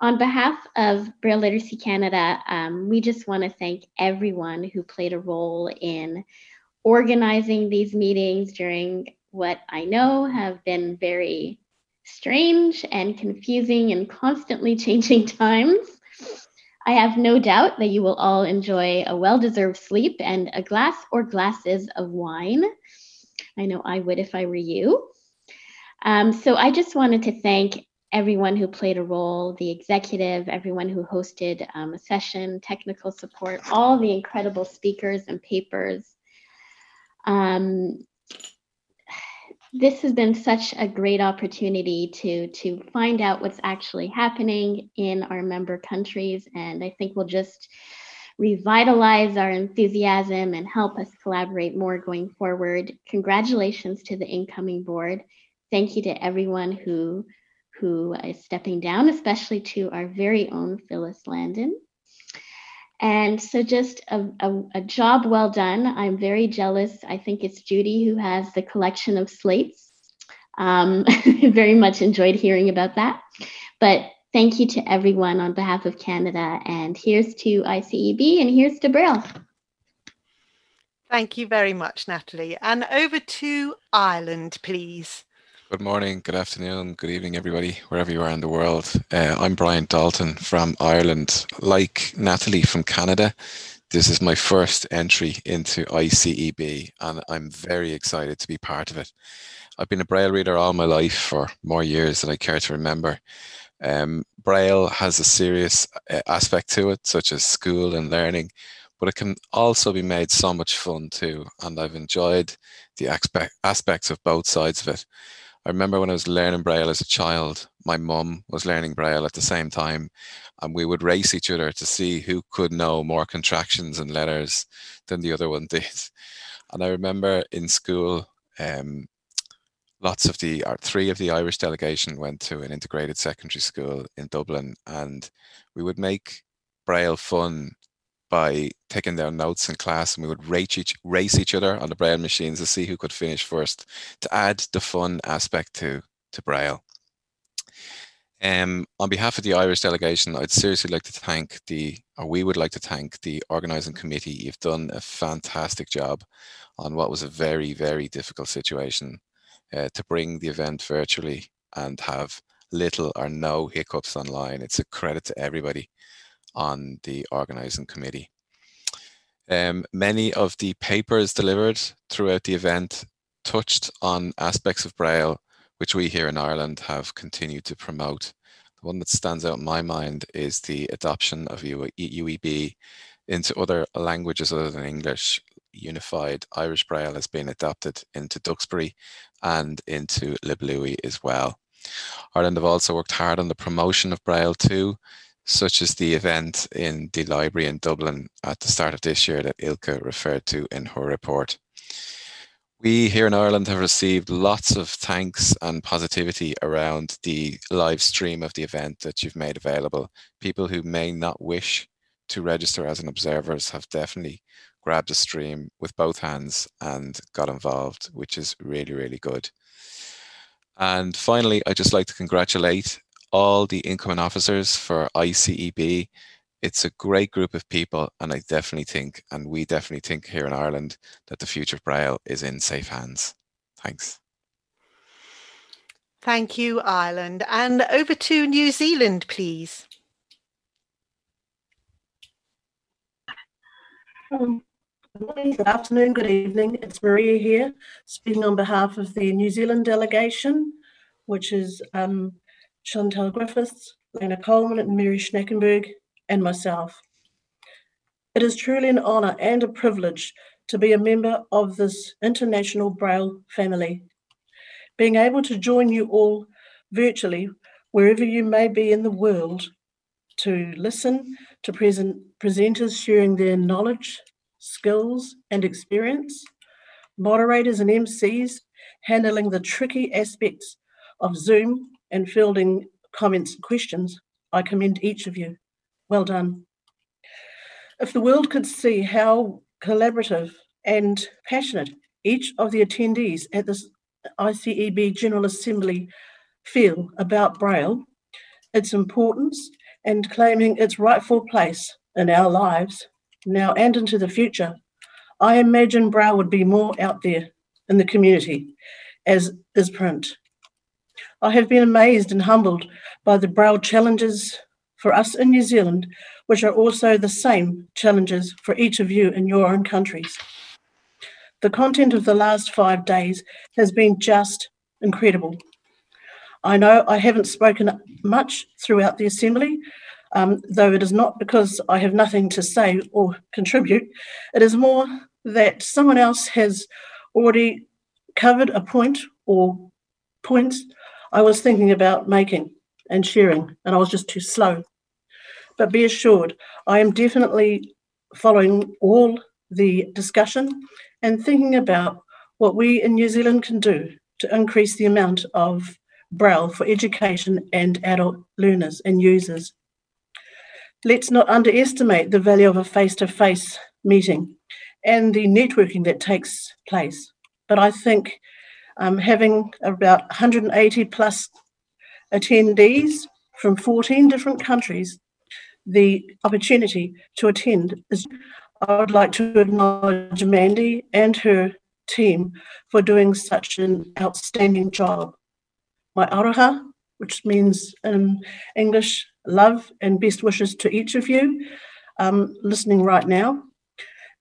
On behalf of Braille Literacy Canada, um, we just want to thank everyone who played a role in organizing these meetings during what I know have been very strange and confusing and constantly changing times. I have no doubt that you will all enjoy a well deserved sleep and a glass or glasses of wine. I know I would if I were you. Um, so I just wanted to thank everyone who played a role, the executive, everyone who hosted um, a session, technical support, all the incredible speakers and papers. Um, this has been such a great opportunity to to find out what's actually happening in our member countries. And i think we'll just revitalize our enthusiasm and help us collaborate more going forward. Congratulations to the incoming board. Thank you to everyone who who is stepping down especially to our very own phyllis landon and so, just a, a, a, job well done. I'm very jealous. I think it's Judy who has the collection of slates. Um, very much enjoyed hearing about that. But thank you to everyone on behalf of Canada. And here's to ICEB and here's to Braille. Thank you very much, Natalie. And over to Ireland, please. Good morning, good afternoon, good evening, everybody, wherever you are in the world. Uh, I'm Brian Dalton from Ireland. Like Natalie from Canada, this is my first entry into ICEB, and I'm very excited to be part of it. I've been a Braille reader all my life for more years than I care to remember. Um, Braille has a serious uh, aspect to it, such as school and learning, but it can also be made so much fun too. And I've enjoyed the aspect, aspects of both sides of it. I remember when I was learning Braille as a child, my mum was learning Braille at the same time, and we would race each other to see who could know more contractions and letters than the other one did. And I remember in school, um, lots of the, three of the Irish delegation went to an integrated secondary school in Dublin, and we would make Braille fun by taking down notes in class and we would race each, race each other on the braille machines to see who could finish first to add the fun aspect to, to braille. Um, on behalf of the Irish delegation, I'd seriously like to thank the, or we would like to thank the organising committee. You've done a fantastic job on what was a very, very difficult situation uh, to bring the event virtually and have little or no hiccups online. It's a credit to everybody on the organizing committee. Um, many of the papers delivered throughout the event touched on aspects of Braille, which we here in Ireland have continued to promote. The one that stands out in my mind is the adoption of UEB into other languages other than English. Unified Irish Braille has been adopted into Duxbury and into LibLouis as well. Ireland have also worked hard on the promotion of Braille too, such as the event in the library in Dublin at the start of this year that Ilka referred to in her report. We here in Ireland have received lots of thanks and positivity around the live stream of the event that you've made available. People who may not wish to register as an observers have definitely grabbed the stream with both hands and got involved, which is really, really good. And finally, I'd just like to congratulate all the incoming officers for ICEB. It's a great group of people, and I definitely think, and we definitely think here in Ireland, that the future of Braille is in safe hands. Thanks. Thank you, Ireland. And over to New Zealand, please. Um, good morning, good afternoon, good evening. It's Maria here, speaking on behalf of the New Zealand delegation, which is um, Chantal Griffiths, Lena Coleman, and Mary Schnackenberg, and myself. It is truly an honour and a privilege to be a member of this international Braille family. Being able to join you all virtually, wherever you may be in the world, to listen to present, presenters sharing their knowledge, skills, and experience, moderators and MCs handling the tricky aspects of Zoom and fielding comments and questions. I commend each of you. Well done. If the world could see how collaborative and passionate each of the attendees at this ICEB General Assembly feel about Braille, its importance, and claiming its rightful place in our lives now and into the future, I imagine Braille would be more out there in the community as is print. I have been amazed and humbled by the Braille challenges for us in New Zealand, which are also the same challenges for each of you in your own countries. The content of the last five days has been just incredible. I know I haven't spoken much throughout the Assembly, um, though it is not because I have nothing to say or contribute. It is more that someone else has already covered a point or points I was thinking about making and sharing, and I was just too slow. But be assured, I am definitely following all the discussion and thinking about what we in New Zealand can do to increase the amount of Braille for education and adult learners and users. Let's not underestimate the value of a face to face meeting and the networking that takes place. But I think um, having about 180 plus attendees from 14 different countries, the opportunity to attend is. I would like to acknowledge Mandy and her team for doing such an outstanding job. My aroha, which means in English, love and best wishes to each of you um, listening right now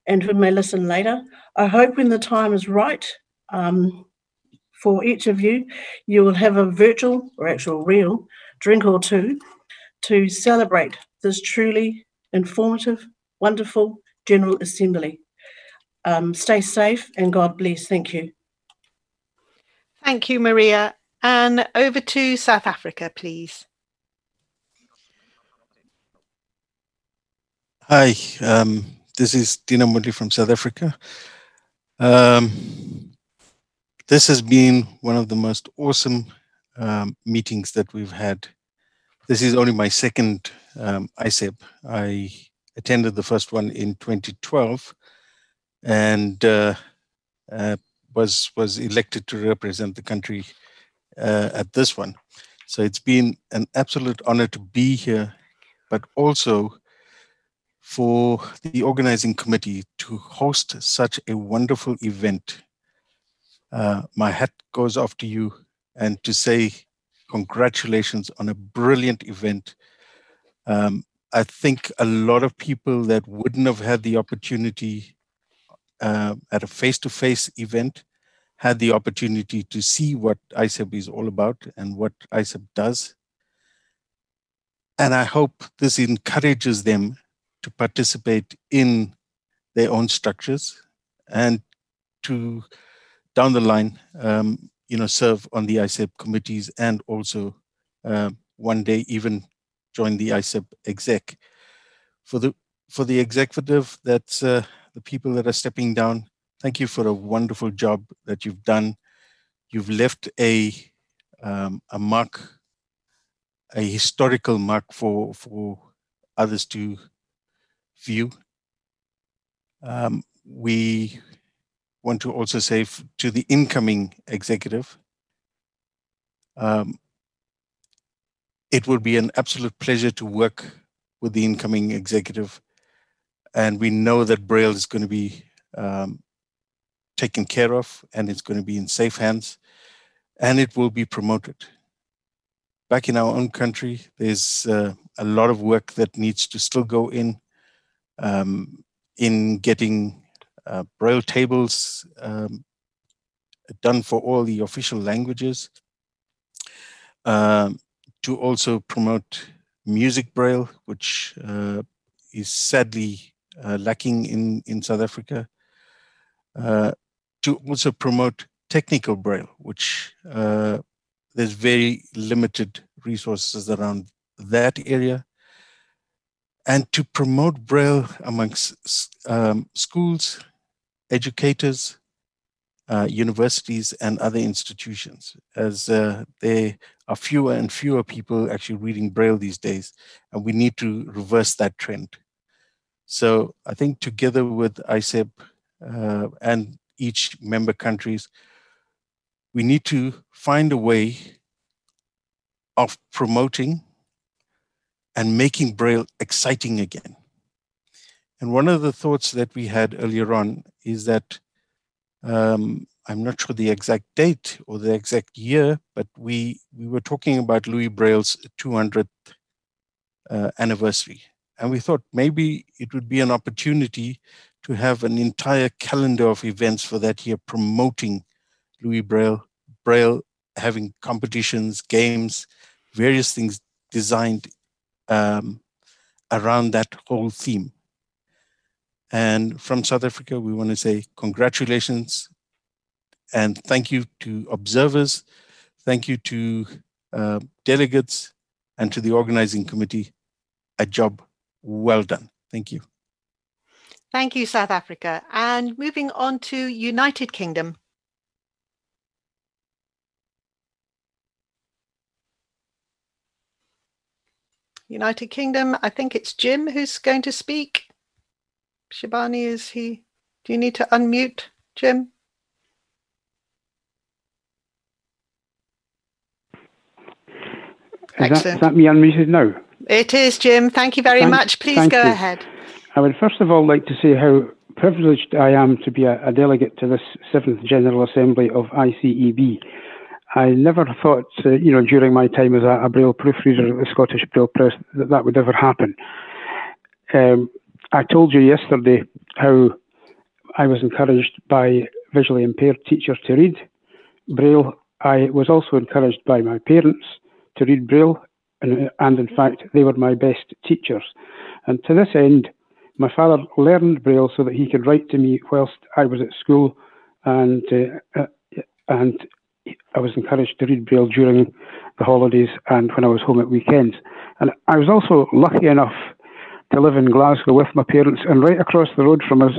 and who may listen later. I hope when the time is right um, for each of you, you will have a virtual or actual real drink or two to celebrate this truly informative, wonderful General Assembly. Um, stay safe and God bless. Thank you. Thank you, Maria. And over to South Africa, please. Hi, um, this is Dina Mudley from South Africa. Um, this has been one of the most awesome um, meetings that we've had. This is only my second um, ICEB. I attended the first one in 2012 and uh, uh, was was elected to represent the country uh, at this one. So it's been an absolute honor to be here, but also for the organizing committee to host such a wonderful event uh, my hat goes off to you and to say congratulations on a brilliant event. Um, I think a lot of people that wouldn't have had the opportunity uh, at a face-to-face event had the opportunity to see what ICEB is all about and what ICEB does. And I hope this encourages them to participate in their own structures and to down the line, um, you know, serve on the ICEB committees and also uh, one day even join the ICEB exec. For the for the executive, that's uh, the people that are stepping down. Thank you for a wonderful job that you've done. You've left a um, a mark, a historical mark for for others to view. Um, we want to also say to the incoming executive, um, it would be an absolute pleasure to work with the incoming executive. And we know that Braille is going to be um, taken care of and it's going to be in safe hands and it will be promoted. back in our own country, there's uh, a lot of work that needs to still go in um, in getting uh, braille tables um, done for all the official languages. Um, to also promote music braille, which uh, is sadly uh, lacking in, in South Africa. Uh, to also promote technical braille, which uh, there's very limited resources around that area. And to promote braille amongst um, schools, educators, uh, universities and other institutions as uh, there are fewer and fewer people actually reading Braille these days, and we need to reverse that trend. So I think together with ICEB uh, and each member countries, we need to find a way of promoting and making Braille exciting again. And one of the thoughts that we had earlier on is that um, I'm not sure the exact date or the exact year, but we we were talking about Louis Braille's 200th uh, anniversary, and we thought maybe it would be an opportunity to have an entire calendar of events for that year promoting Louis Braille, Braille having competitions, games, various things designed um, around that whole theme. And from South Africa, we want to say congratulations and thank you to observers. Thank you to uh, delegates and to the organizing committee. A job well done. Thank you. Thank you, South Africa. And moving on to United Kingdom. United Kingdom, I think it's Jim who's going to speak. Shibani, is he? Do you need to unmute, Jim? Is that, is that me unmuted now? It is, Jim. Thank you very Thank- much. Please go you. ahead. I would first of all like to say how privileged I am to be a, a delegate to this seventh General Assembly of ICEB. I never thought, uh, you know, during my time as a, a Braille proofreader at the Scottish Braille Press that that would ever happen. Um, I told you yesterday how I was encouraged by visually impaired teachers to read Braille. I was also encouraged by my parents to read Braille, and, and in fact, they were my best teachers. And to this end, my father learned Braille so that he could write to me whilst I was at school, and uh, uh, and I was encouraged to read Braille during the holidays and when I was home at weekends. And I was also lucky enough to live in Glasgow with my parents, and right across the road from us,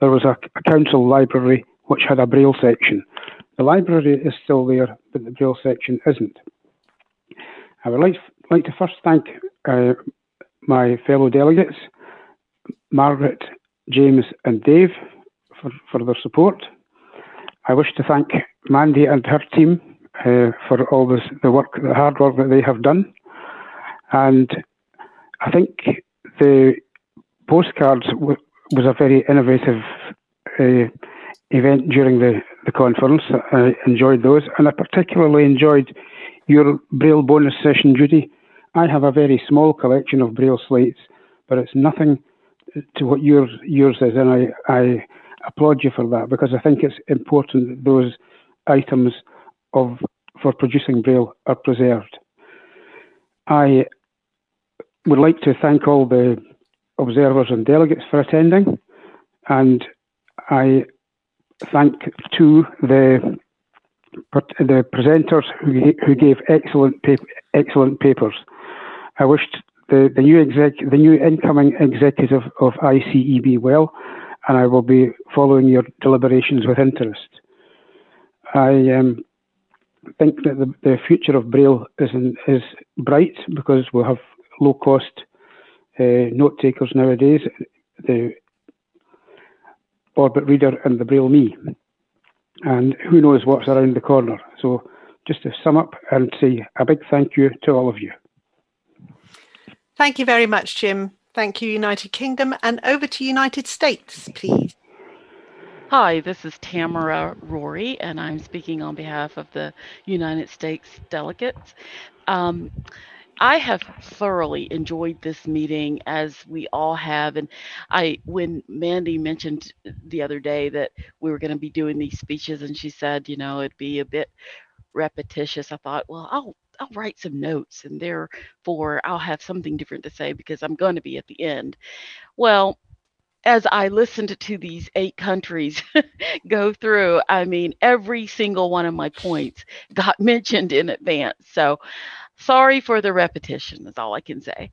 there was a, a council library which had a Braille section. The library is still there, but the Braille section isn't. I would like, like to first thank uh, my fellow delegates, Margaret, James, and Dave, for, for their support. I wish to thank Mandy and her team uh, for all this, the work, the hard work that they have done. And I think the postcards w- was a very innovative uh, event during the, the conference. I enjoyed those, and I particularly enjoyed your Braille bonus session, Judy. I have a very small collection of Braille slates, but it's nothing to what yours yours is, and I, I applaud you for that because I think it's important that those items of for producing Braille are preserved. I would like to thank all the observers and delegates for attending, and I thank to the the presenters who, who gave excellent excellent papers. I wished the, the new exec the new incoming executive of ICEB well, and I will be following your deliberations with interest. I um, think that the, the future of Braille is in, is bright because we have low cost uh, note takers nowadays. The Orbit Reader and the Braille Me, and who knows what's around the corner. So, just to sum up and say a big thank you to all of you. Thank you very much, Jim. Thank you, United Kingdom. And over to United States, please. Hi, this is Tamara Rorie, and I'm speaking on behalf of the United States delegates. Um, I have thoroughly enjoyed this meeting as we all have. And I, when Mandy mentioned the other day that we were going to be doing these speeches, and she said, you know, it'd be a bit repetitious, I thought, well, I'll I'll write some notes and therefore I'll have something different to say because I'm going to be at the end. Well, as I listened to these eight countries go through, I mean, every single one of my points got mentioned in advance. So sorry for the repetition, is all I can say.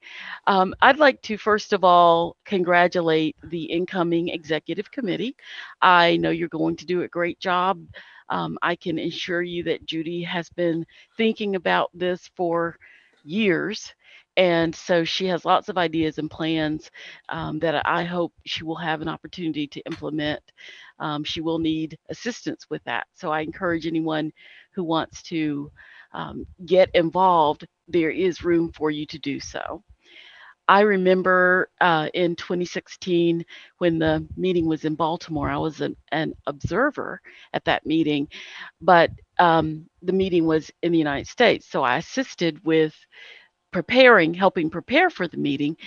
Um, I'd like to, first of all, congratulate the incoming executive committee. I know you're going to do a great job. Um, I can assure you that Judy has been thinking about this for years. And so she has lots of ideas and plans um, that I hope she will have an opportunity to implement. Um, she will need assistance with that. So I encourage anyone who wants to um, get involved, there is room for you to do so. I remember uh, in 2016 when the meeting was in Baltimore, I was an, an observer at that meeting, but um, the meeting was in the United States. So I assisted with preparing, helping prepare for the meeting.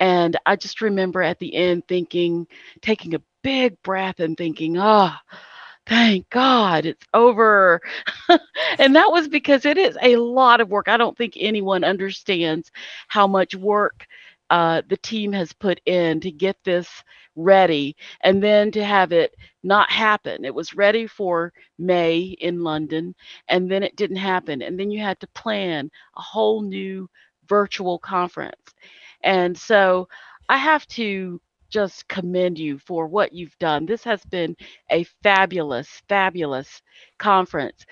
And I just remember at the end thinking, taking a big breath and thinking, ah, oh, thank God it's over. and that was because it is a lot of work. I don't think anyone understands how much work uh, the team has put in to get this ready and then to have it not happen. It was ready for May in London and then it didn't happen. And then you had to plan a whole new virtual conference. And so I have to just commend you for what you've done. This has been a fabulous, fabulous conference.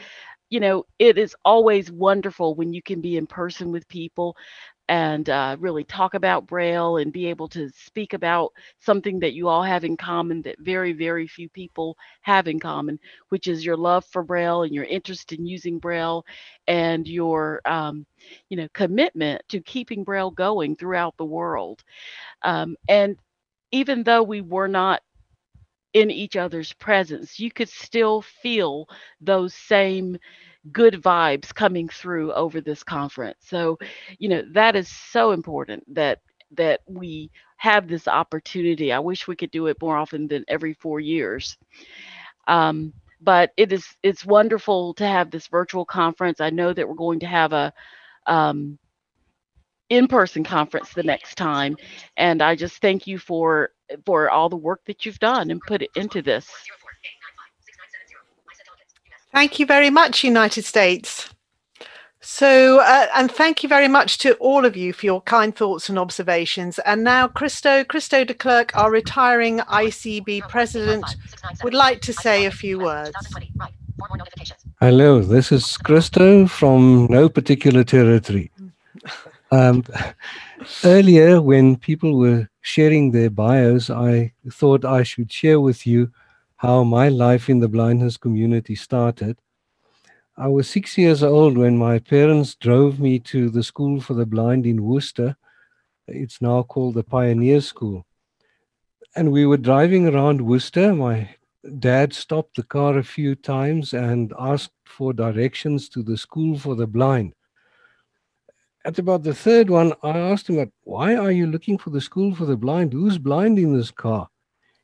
You know, it is always wonderful when you can be in person with people and uh, really talk about Braille and be able to speak about something that you all have in common that very, very few people have in common, which is your love for Braille and your interest in using Braille and your, um, you know, commitment to keeping Braille going throughout the world. Um, and even though we were not in each other's presence, you could still feel those same good vibes coming through over this conference. So, you know, that is so important that that we have this opportunity. I wish we could do it more often than every four years. Um, but it is it's wonderful to have this virtual conference. I know that we're going to have a um, in-person conference the next time. And i just thank you for for all the work that you've done and put it into this. Thank you very much united states. So uh, and thank you very much to all of you for your kind thoughts and observations. And now christo christo de klerk our retiring ICEB president would like to say a few words. Hello this is christo from no particular territory um, earlier, when people were sharing their bios, I thought I should share with you how my life in the blindness community started. I was six years old when my parents drove me to the School for the Blind in Worcester. It's now called the Pioneer School. And we were driving around Worcester. My dad stopped the car a few times and asked for directions to the School for the Blind at about the third one, I asked him, why are you looking for the school for the blind? Who's blind in this car?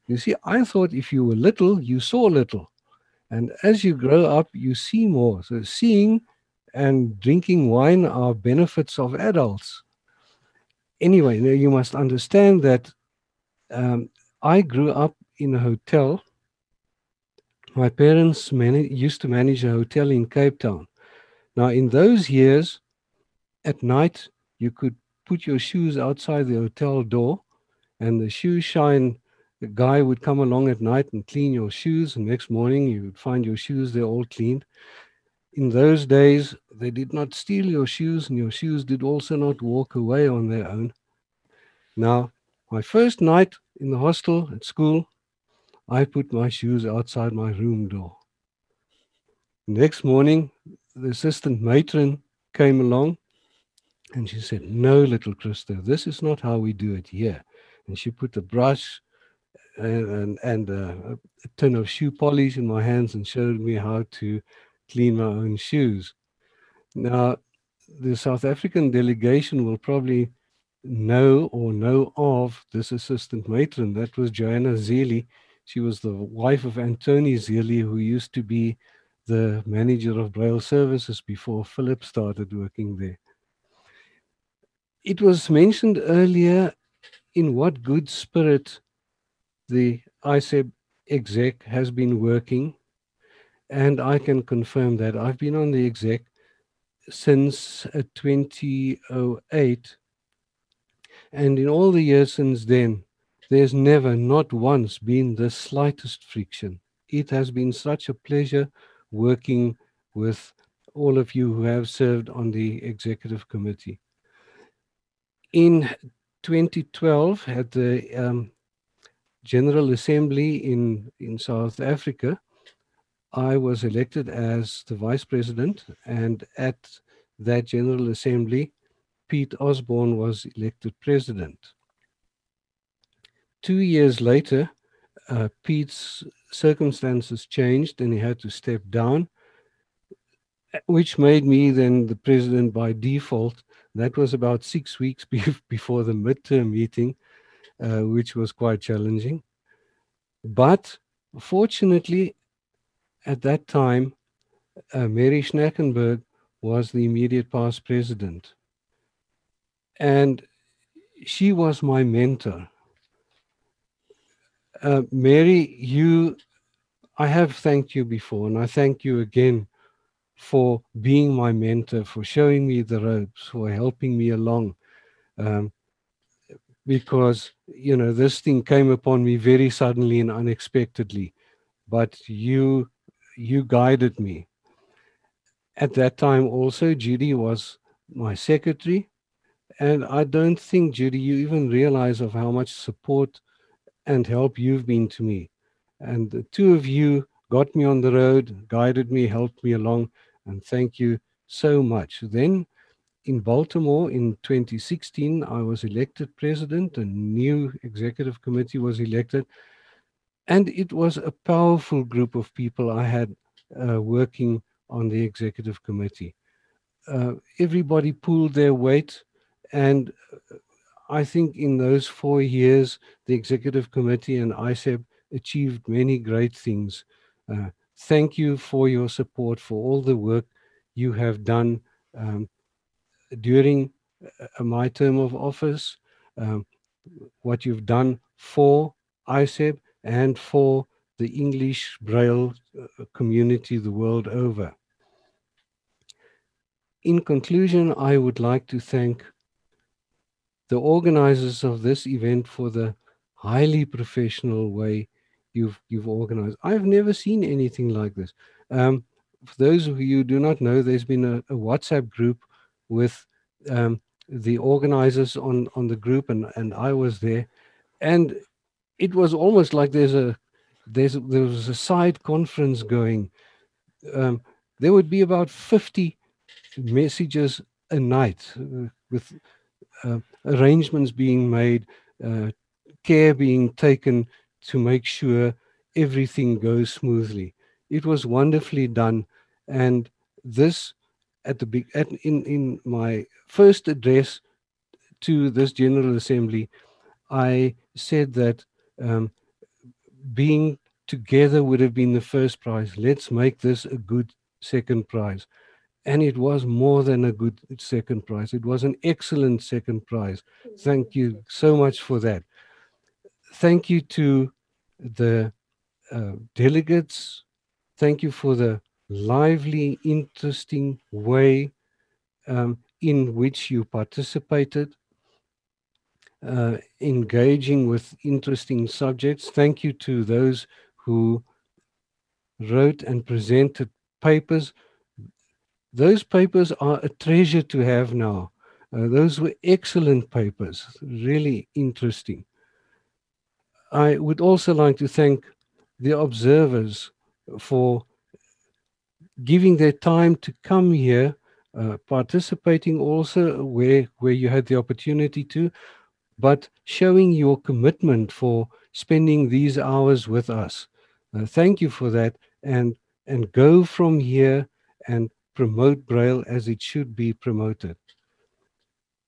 You see, I thought if you were little, you saw little. And as you grow up, you see more. So seeing and drinking wine are benefits of adults. Anyway, you must understand that um, I grew up in a hotel. My parents used to manage a hotel in Cape Town. Now, in those years, at night you could put your shoes outside the hotel door and the shoe shine the guy would come along at night and clean your shoes and next morning you would find your shoes they're all cleaned in those days they did not steal your shoes and your shoes did also not walk away on their own. Now my first night in the hostel at school i put my shoes outside my room door. Next morning the assistant matron came along and she said, No, little Christo, this is not how we do it here. And she put the brush and, and uh, a tin of shoe polish in my hands and showed me how to clean my own shoes. Now, the South African delegation will probably know or know of this assistant matron. That was Joanna Zeli. She was the wife of Antony Zeli, who used to be the manager of Braille services before Philip started working there. It was mentioned earlier in what good spirit the ICEB exec has been working, and I can confirm that. I've been on the exec since uh, 2008, and in all the years since then, there's never, not once, been the slightest friction. It has been such a pleasure working with all of you who have served on the executive committee. In 2012, at the um, General Assembly in, in South Africa, I was elected as the vice president, and at that General Assembly, Pete Osborne was elected president. Two years later, uh, Pete's circumstances changed and he had to step down, which made me then the president by default. That was about six weeks before the midterm meeting, uh, which was quite challenging. But fortunately, at that time, uh, Mary Schnackenberg was the immediate past president. And she was my mentor. Uh, Mary, you, I have thanked you before, and I thank you again for being my mentor, for showing me the ropes, for helping me along. Um, because, you know, this thing came upon me very suddenly and unexpectedly. But you, you guided me. At that time, also, Judy was my secretary. And I don't think, Judy, you even realize of how much support and help you've been to me. And the two of you got me on the road, guided me, helped me along, and thank you so much. Then in Baltimore in 2016, I was elected president, a new executive committee was elected, and it was a powerful group of people I had uh, working on the executive committee. Uh, everybody pulled their weight, and I think in those four years, the executive committee and ICEB achieved many great things. Uh, thank you for your support, for all the work you have done um, during uh, my term of office, um, what you've done for ICEB and for the English Braille uh, community the world over. In conclusion, I would like to thank the organizers of this event for the highly professional way you've you've organized. I've never seen anything like this. Um, for those of you who do not know, there's been a, a WhatsApp group with um, the organizers on on the group, and and I was there, and it was almost like there's a there's there was a side conference going. Um, there would be about 50 messages a night uh, with uh, arrangements being made, uh, care being taken to make sure everything goes smoothly. It was wonderfully done, and this at the big at, in in my first address to this General Assembly, I said that um, being together would have been the first prize. Let's make this a good second prize. And it was more than a good second prize. It was an excellent second prize. Thank you so much for that. Thank you to the uh, delegates. Thank you for the lively, interesting way um, in which you participated, uh, engaging with interesting subjects. Thank you to those who wrote and presented papers those papers are a treasure to have now. Uh, those were excellent papers, really interesting. I would also like to thank the observers for giving their time to come here, uh, participating also where, where you had the opportunity to, but showing your commitment for spending these hours with us. Uh, thank you for that, and and go from here and promote Braille as it should be promoted.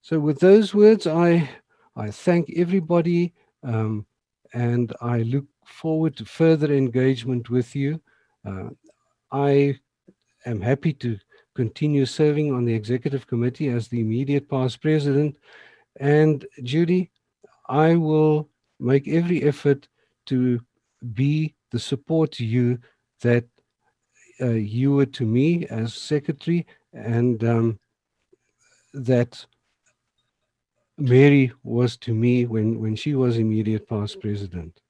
So, with those words, I I thank everybody, um, and I look forward to further engagement with you. Uh, I am happy to continue serving on the executive committee as the immediate past president. And Judy, I will make every effort to be the support to you that uh, you were to me as secretary and um, that Mary was to me when, when she was immediate past president.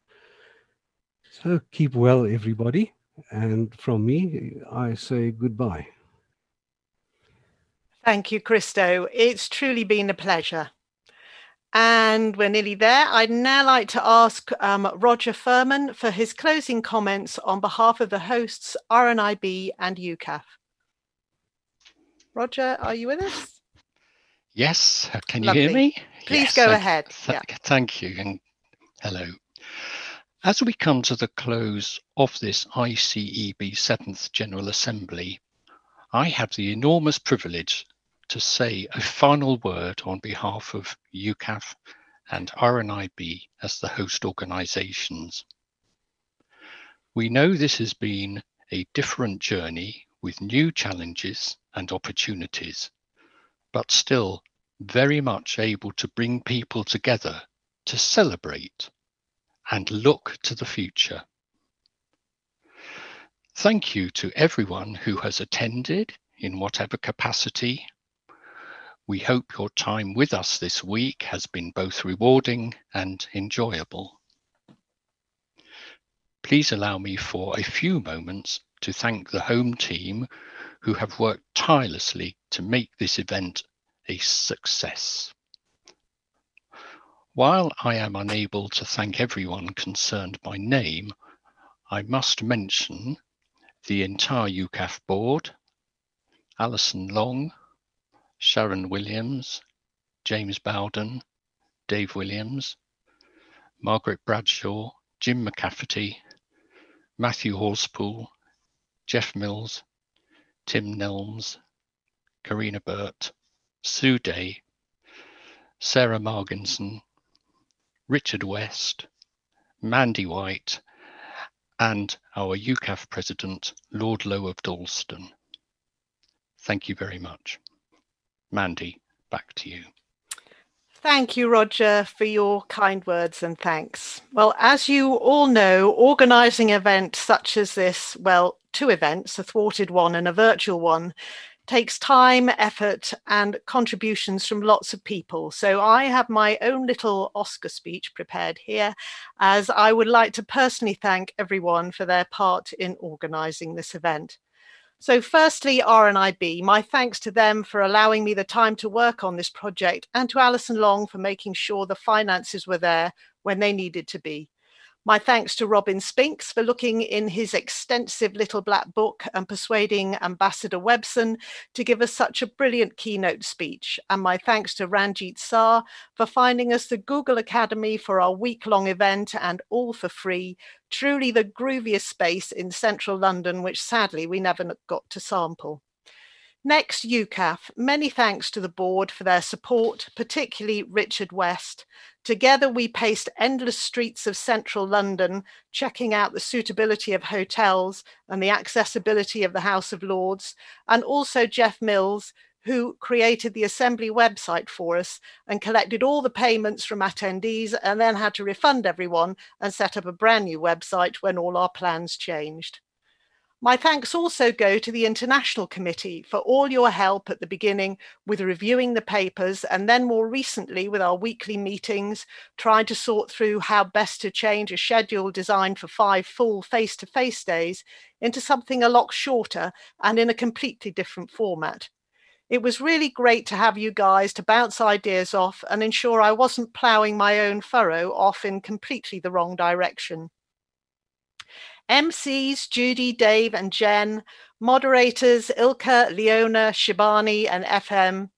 So keep well, everybody. And from me, I say goodbye. Thank you, Christo. It's truly been a pleasure. And we're nearly there. I'd now like to ask um, Roger Firman for his closing comments on behalf of the hosts, RNIB and UKAF. Roger, are you with us? Yes, uh, can you Lovely. hear me? Please Yes, go ahead. th- Yeah. Thank you and hello. As we come to the close of this ICEB 7th General Assembly, I have the enormous privilege to say a final word on behalf of UKAF and RNIB as the host organisations. We know this has been a different journey with new challenges and opportunities, but still very much able to bring people together to celebrate and look to the future. Thank you to everyone who has attended in whatever capacity. We hope your time with us this week has been both rewarding and enjoyable. Please allow me for a few moments to thank the home team who have worked tirelessly to make this event a success. While I am unable to thank everyone concerned by name, I must mention the entire UKAF board, Alison Long, Sharon Williams, James Bowden, Dave Williams, Margaret Bradshaw, Jim McCafferty, Matthew Horspool, Jeff Mills, Tim Nelms, Karina Burt, Sue Day, Sarah Marginson, Richard West, Mandy White, and our UKAF president, Lord Low of Dalston. Thank you very much. Mandy, back to you. Thank you, Roger, for your kind words and thanks. Well, as you all know, organising events such as this, well, two events, a thwarted one and a virtual one, takes time, effort, and contributions from lots of people. So I have my own little Oscar speech prepared here, as I would like to personally thank everyone for their part in organising this event. So firstly, RNIB, my thanks to them for allowing me the time to work on this project and to Alison Long for making sure the finances were there when they needed to be. My thanks to Robin Spinks for looking in his extensive little black book and persuading Ambassador Webson to give us such a brilliant keynote speech. And my thanks to Ranjit Saar for finding us the Google Academy for our week long event and all for free. Truly the grooviest space in central London, which sadly we never got to sample. Next, UKAF. Many thanks to the board for their support, particularly Richard West. Together, we paced endless streets of central London, checking out the suitability of hotels and the accessibility of the House of Lords, and also Jeff Mills, who created the Assembly website for us and collected all the payments from attendees and then had to refund everyone and set up a brand new website when all our plans changed. My thanks also go to the International Committee for all your help at the beginning with reviewing the papers and then more recently with our weekly meetings, trying to sort through how best to change a schedule designed for five full face to face days into something a lot shorter and in a completely different format. It was really great to have you guys to bounce ideas off and ensure I wasn't ploughing my own furrow off in completely the wrong direction. MCs Judy, Dave, and Jen, moderators Ilka, Leona, Shibani, and FM,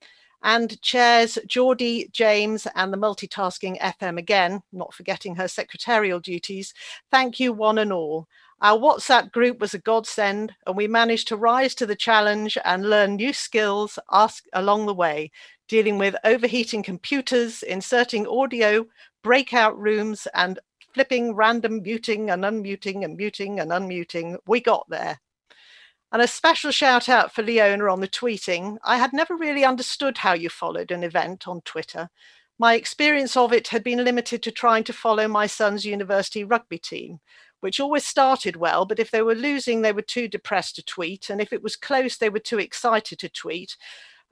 and chairs Geordie, James, and the multitasking FM again, not forgetting her secretarial duties. Thank you, one and all. Our WhatsApp group was a godsend, and we managed to rise to the challenge and learn new skills ask along the way, dealing with overheating computers, inserting audio, breakout rooms, and flipping random muting and unmuting and muting and unmuting. We got there. And a special shout out for Leona on the tweeting. I had never really understood how you followed an event on Twitter. My experience of it had been limited to trying to follow my son's university rugby team, which always started well, but if they were losing, they were too depressed to tweet. And if it was close, they were too excited to tweet.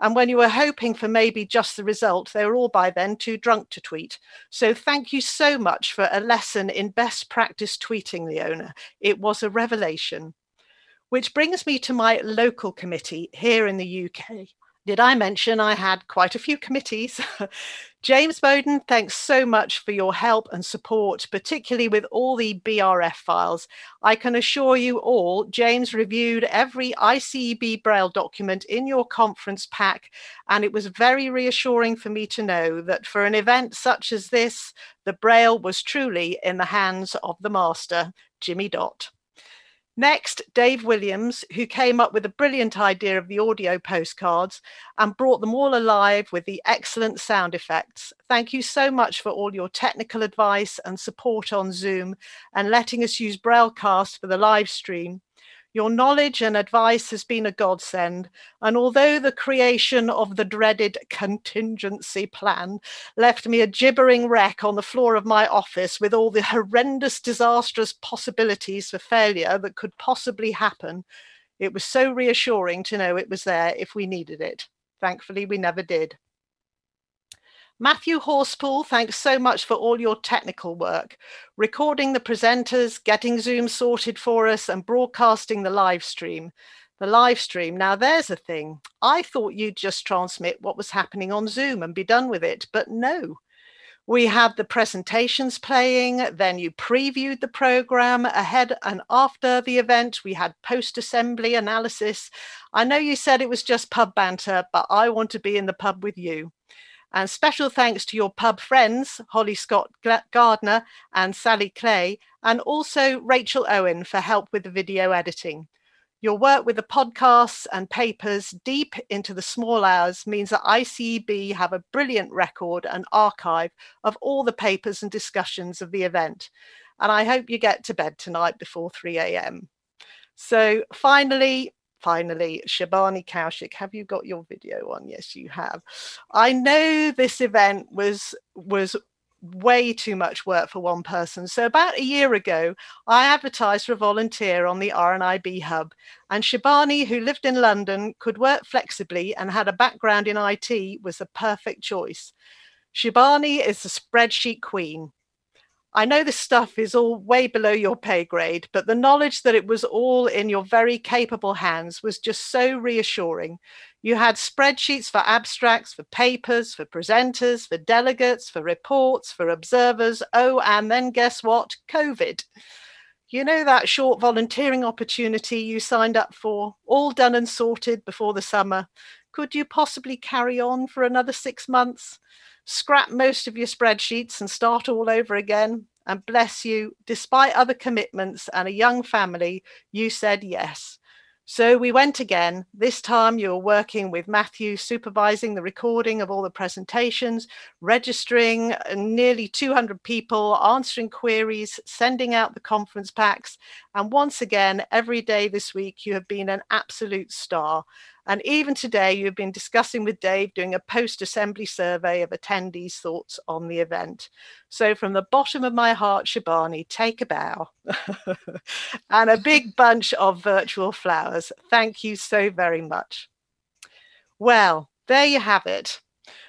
And when you were hoping for maybe just the result, they were all by then too drunk to tweet. So thank you so much for a lesson in best practice tweeting, Leona. It was a revelation. Which brings me to my local committee here in the UK. Did I mention I had quite a few committees? James Bowden, thanks so much for your help and support, particularly with all the BRF files. I can assure you all, James reviewed every ICEB Braille document in your conference pack, and it was very reassuring for me to know that for an event such as this, the Braille was truly in the hands of the master, Jimmy Dott. Next, Dave Williams, who came up with a brilliant idea of the audio postcards and brought them all alive with the excellent sound effects. Thank you so much for all your technical advice and support on Zoom and letting us use Braillecast for the live stream. Your knowledge and advice has been a godsend, and although the creation of the dreaded contingency plan left me a gibbering wreck on the floor of my office with all the horrendous, disastrous possibilities for failure that could possibly happen, it was so reassuring to know it was there if we needed it. Thankfully, we never did. Matthew Horspool, thanks so much for all your technical work, recording the presenters, getting Zoom sorted for us, and broadcasting the live stream. The live stream, now there's a thing. I thought you'd just transmit what was happening on Zoom and be done with it, but no. We had the presentations playing, then you previewed the program ahead and after the event. We had post assembly analysis. I know you said it was just pub banter, but I want to be in the pub with you. And special thanks to your pub friends, Holly Scott Gardner and Sally Clay, and also Rachel Owen for help with the video editing. Your work with the podcasts and papers deep into the small hours means that ICEB have a brilliant record and archive of all the papers and discussions of the event. And I hope you get to bed tonight before 3 a.m. So finally, finally, Shibani Kaushik, have you got your video on? Yes, you have. I know this event was was way too much work for one person. So about a year ago, I advertised for a volunteer on the RNIB hub, and Shibani, who lived in London, could work flexibly and had a background in IT, was the perfect choice. Shibani is the spreadsheet queen. I know this stuff is all way below your pay grade, but the knowledge that it was all in your very capable hands was just so reassuring. You had spreadsheets for abstracts, for papers, for presenters, for delegates, for reports, for observers. Oh, and then guess what? COVID. You know that short volunteering opportunity you signed up for, all done and sorted before the summer. Could you possibly carry on for another six months? Scrap most of your spreadsheets and start all over again. And bless you, despite other commitments and a young family, you said yes. So we went again. This time you were working with Matthew, supervising the recording of all the presentations, registering uh, nearly 200 people, answering queries, sending out the conference packs. And once again, every day this week, you have been an absolute star. And even today, you've been discussing with Dave doing a post assembly survey of attendees' thoughts on the event. So, from the bottom of my heart, Shibani, take a bow and a big bunch of virtual flowers. Thank you so very much. Well, there you have it.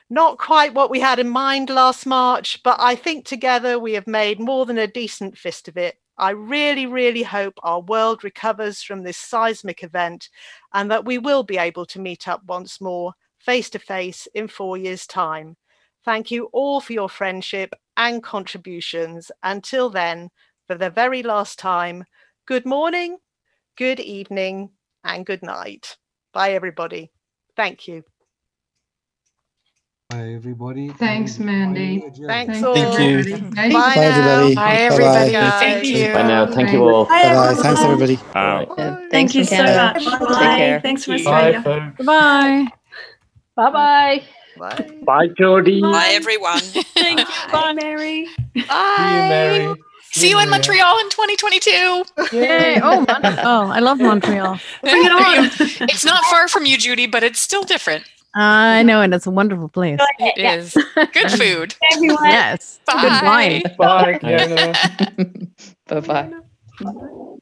Not quite what we had in mind last March, but I think together we have made more than a decent fist of it. I really, really hope our world recovers from this seismic event and that we will be able to meet up once more face to face in four years' time. Thank you all for your friendship and contributions. Until then, for the very last time, good morning, good evening, and good night. Bye, everybody. Thank you. Bye, everybody. Thanks, Mandy. Thanks Thank all. you. Thank you. Bye, Bye, everybody. Bye, Bye-bye. everybody. Thank you. Bye now. Thank you all. Bye bye. Thanks, everybody. Bye. Thank you so much. Bye. care. Thanks from Bye, Australia. folks. Bye. Bye bye. Bye, Geordie. Bye, everyone. Thank you. Bye, Mary. Bye. See you in Montreal in 2022. Yay. Oh, Mon- oh, I love Montreal. Bring it on. it's not far from you, Judy, but it's still different. I know, and it's a wonderful place. It is. Good food. Everyone. Yes. Bye. Good wine. Bye, Fiona. bye bye.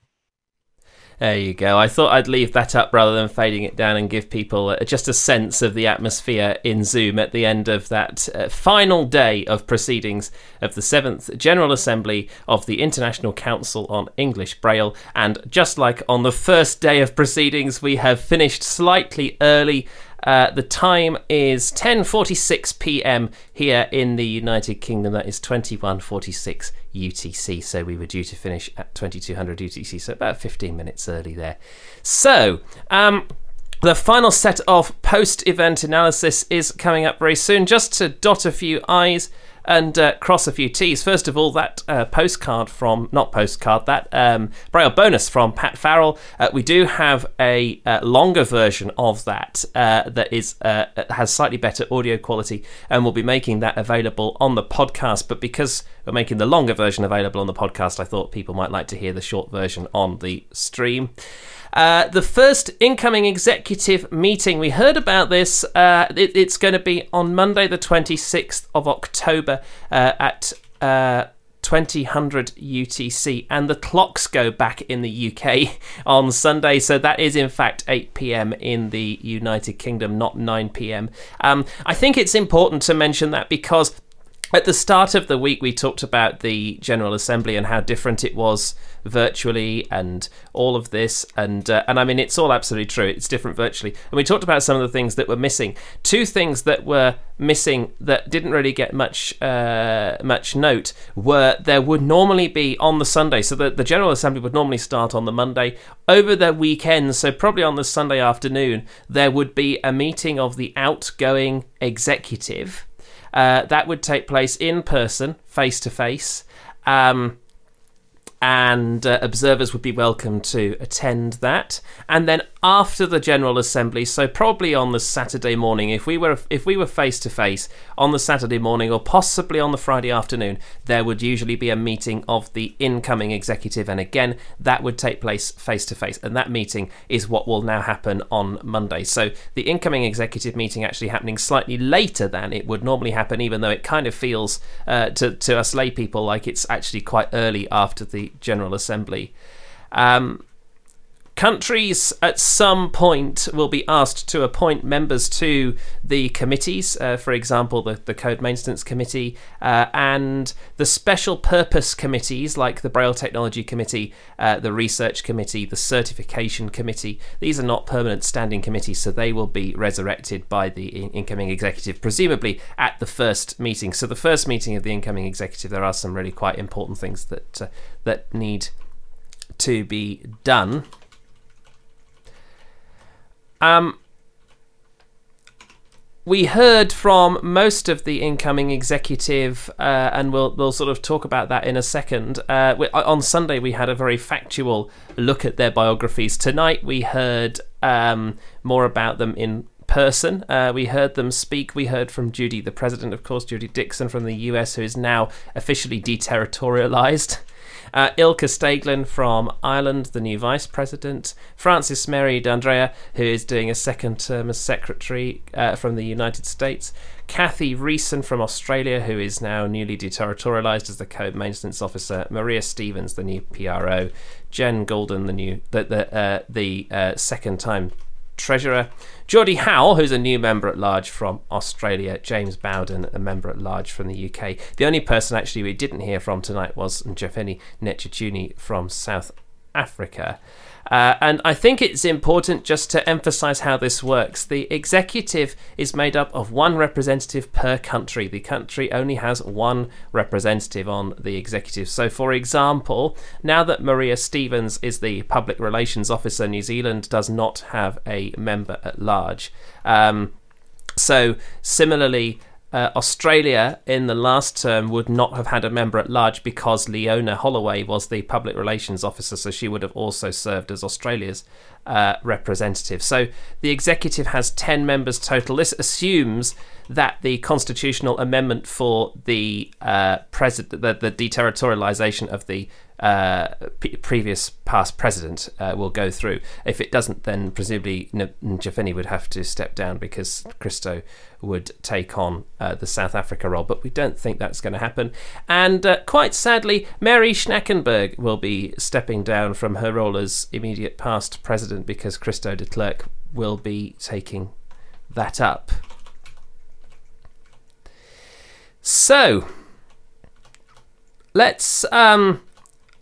There you go. I thought I'd leave that up rather than fading it down and give people just a sense of the atmosphere in Zoom at the end of that uh, final day of proceedings of the 7th General Assembly of the International Council on English Braille. And just like on the first day of proceedings, we have finished slightly early. Uh, the time is 10:46 p.m. here in the United Kingdom. That is 21:46 UTC. So we were due to finish at 2200 UTC. So about 15 minutes early there. So. Um, the final set of post event analysis is coming up very soon. Just to dot a few I's and uh, cross a few T's. First of all, that uh, postcard from, not postcard, that um, Braille bonus from Pat Farrell. Uh, we do have a uh, longer version of that uh, that is uh, has slightly better audio quality, and we'll be making that available on the podcast. But because we're making the longer version available on the podcast, I thought people might like to hear the short version on the stream. Uh, the first incoming executive meeting, we heard about this. Uh, it, it's going to be on Monday, the 26th of October uh, at uh, 2000 UTC, and the clocks go back in the UK on Sunday, so that is in fact 8 pm in the United Kingdom, not 9 pm. Um, I think it's important to mention that because at the start of the week, we talked about the General Assembly and how different it was virtually, and all of this, and uh, and I mean it's all absolutely true. It's different virtually, and we talked about some of the things that were missing. Two things that were missing that didn't really get much uh, much note were there would normally be on the Sunday, so the the General Assembly would normally start on the Monday over the weekend. So probably on the Sunday afternoon, there would be a meeting of the outgoing executive. Uh, that would take place in person, face to face. Um, and uh, observers would be welcome to attend that. And then after the General Assembly, so probably on the Saturday morning, if we were if we were face to face on the Saturday morning or possibly on the Friday afternoon, there would usually be a meeting of the incoming executive, and again that would take place face to face. And that meeting is what will now happen on Monday. So the incoming executive meeting actually happening slightly later than it would normally happen, even though it kind of feels uh, to to us lay people like it's actually quite early after the General Assembly. Um, countries at some point will be asked to appoint members to the committees, uh, for example, the, the Code Maintenance Committee uh, and the special purpose committees like the Braille Technology Committee, uh, the Research Committee, the Certification Committee. These are not permanent standing committees, so they will be resurrected by the in- incoming executive, presumably at the first meeting. So, the first meeting of the incoming executive, there are some really quite important things that uh, that need to be done. Um, we heard from most of the incoming executive, uh, and we'll we'll sort of talk about that in a second. Uh, we, on Sunday, we had a very factual look at their biographies. Tonight, we heard um, more about them in person. Uh, we heard them speak. We heard from Judy, the president, of course, Judy Dixon from the US, who is now officially deterritorialized. Uh, Ilka Staglin from Ireland, the new vice president. Frances Mary D'Andrea, who is doing a second term as secretary uh, from the United States. Kathy Riessen from Australia, who is now newly deterritorialized as the code maintenance officer. Maria Stevens, the new PRO. Jen Goulden, the new the the, uh, the uh, second time treasurer. Geordie Howe, who's a new member at large from Australia, James Bowden, a member at large from the UK. The only person actually we didn't hear from tonight was Jeffeni Netchachuni from South Africa. Uh, and I think it's important just to emphasize how this works. The executive is made up of one representative per country. The country only has one representative on the executive. So, for example, now that Maria Stevens is the public relations officer, New Zealand does not have a member at large. Um, so, similarly, uh, Australia in the last term would not have had a member at large because Leona Holloway was the public relations officer, so she would have also served as Australia's uh, representative. So the executive has 10 members total. This assumes that the constitutional amendment for the uh, president, the, the deterritorialization of the uh, p- previous past president uh, will go through. If it doesn't, then presumably Njafeni would have to step down because Christo would take on uh, the South Africa role. But we don't think that's going to happen. And uh, quite sadly, Mary Schnackenberg will be stepping down from her role as immediate past president because Christo de Klerk will be taking that up. So let's um,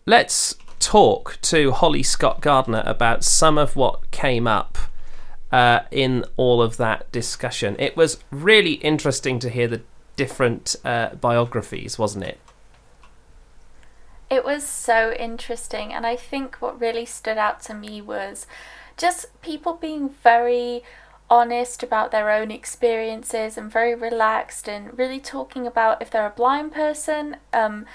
let's talk to Holly Scott Gardner about some of what came up uh, in all of that discussion. It was really interesting to hear the different uh, biographies, wasn't it? It was so interesting, and I think what really stood out to me was just people being very honest about their own experiences and very relaxed and really talking about if they're a blind person, um,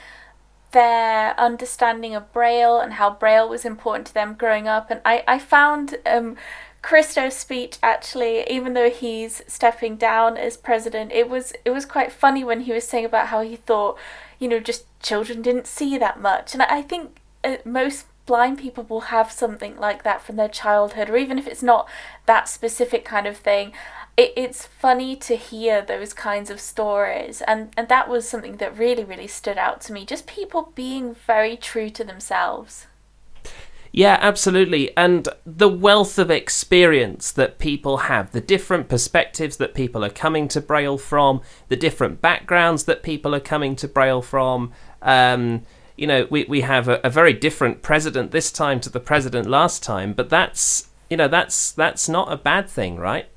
their understanding of Braille and how Braille was important to them growing up. And I, I found um, Christo's speech actually, even though he's stepping down as president, it was it was quite funny when he was saying about how he thought, you know, just children didn't see that much. And I think uh, most blind people will have something like that from their childhood, or even if it's not that specific kind of thing. It, it's funny to hear those kinds of stories, and, and that was something that really, really stood out to me. Just people being very true to themselves. Yeah, absolutely. And the wealth of experience that people have, the different perspectives that people are coming to Braille from, the different backgrounds that people are coming to Braille from. Um, you know, we, we have a, a very different president this time to the president last time, but that's you know that's that's not a bad thing, right?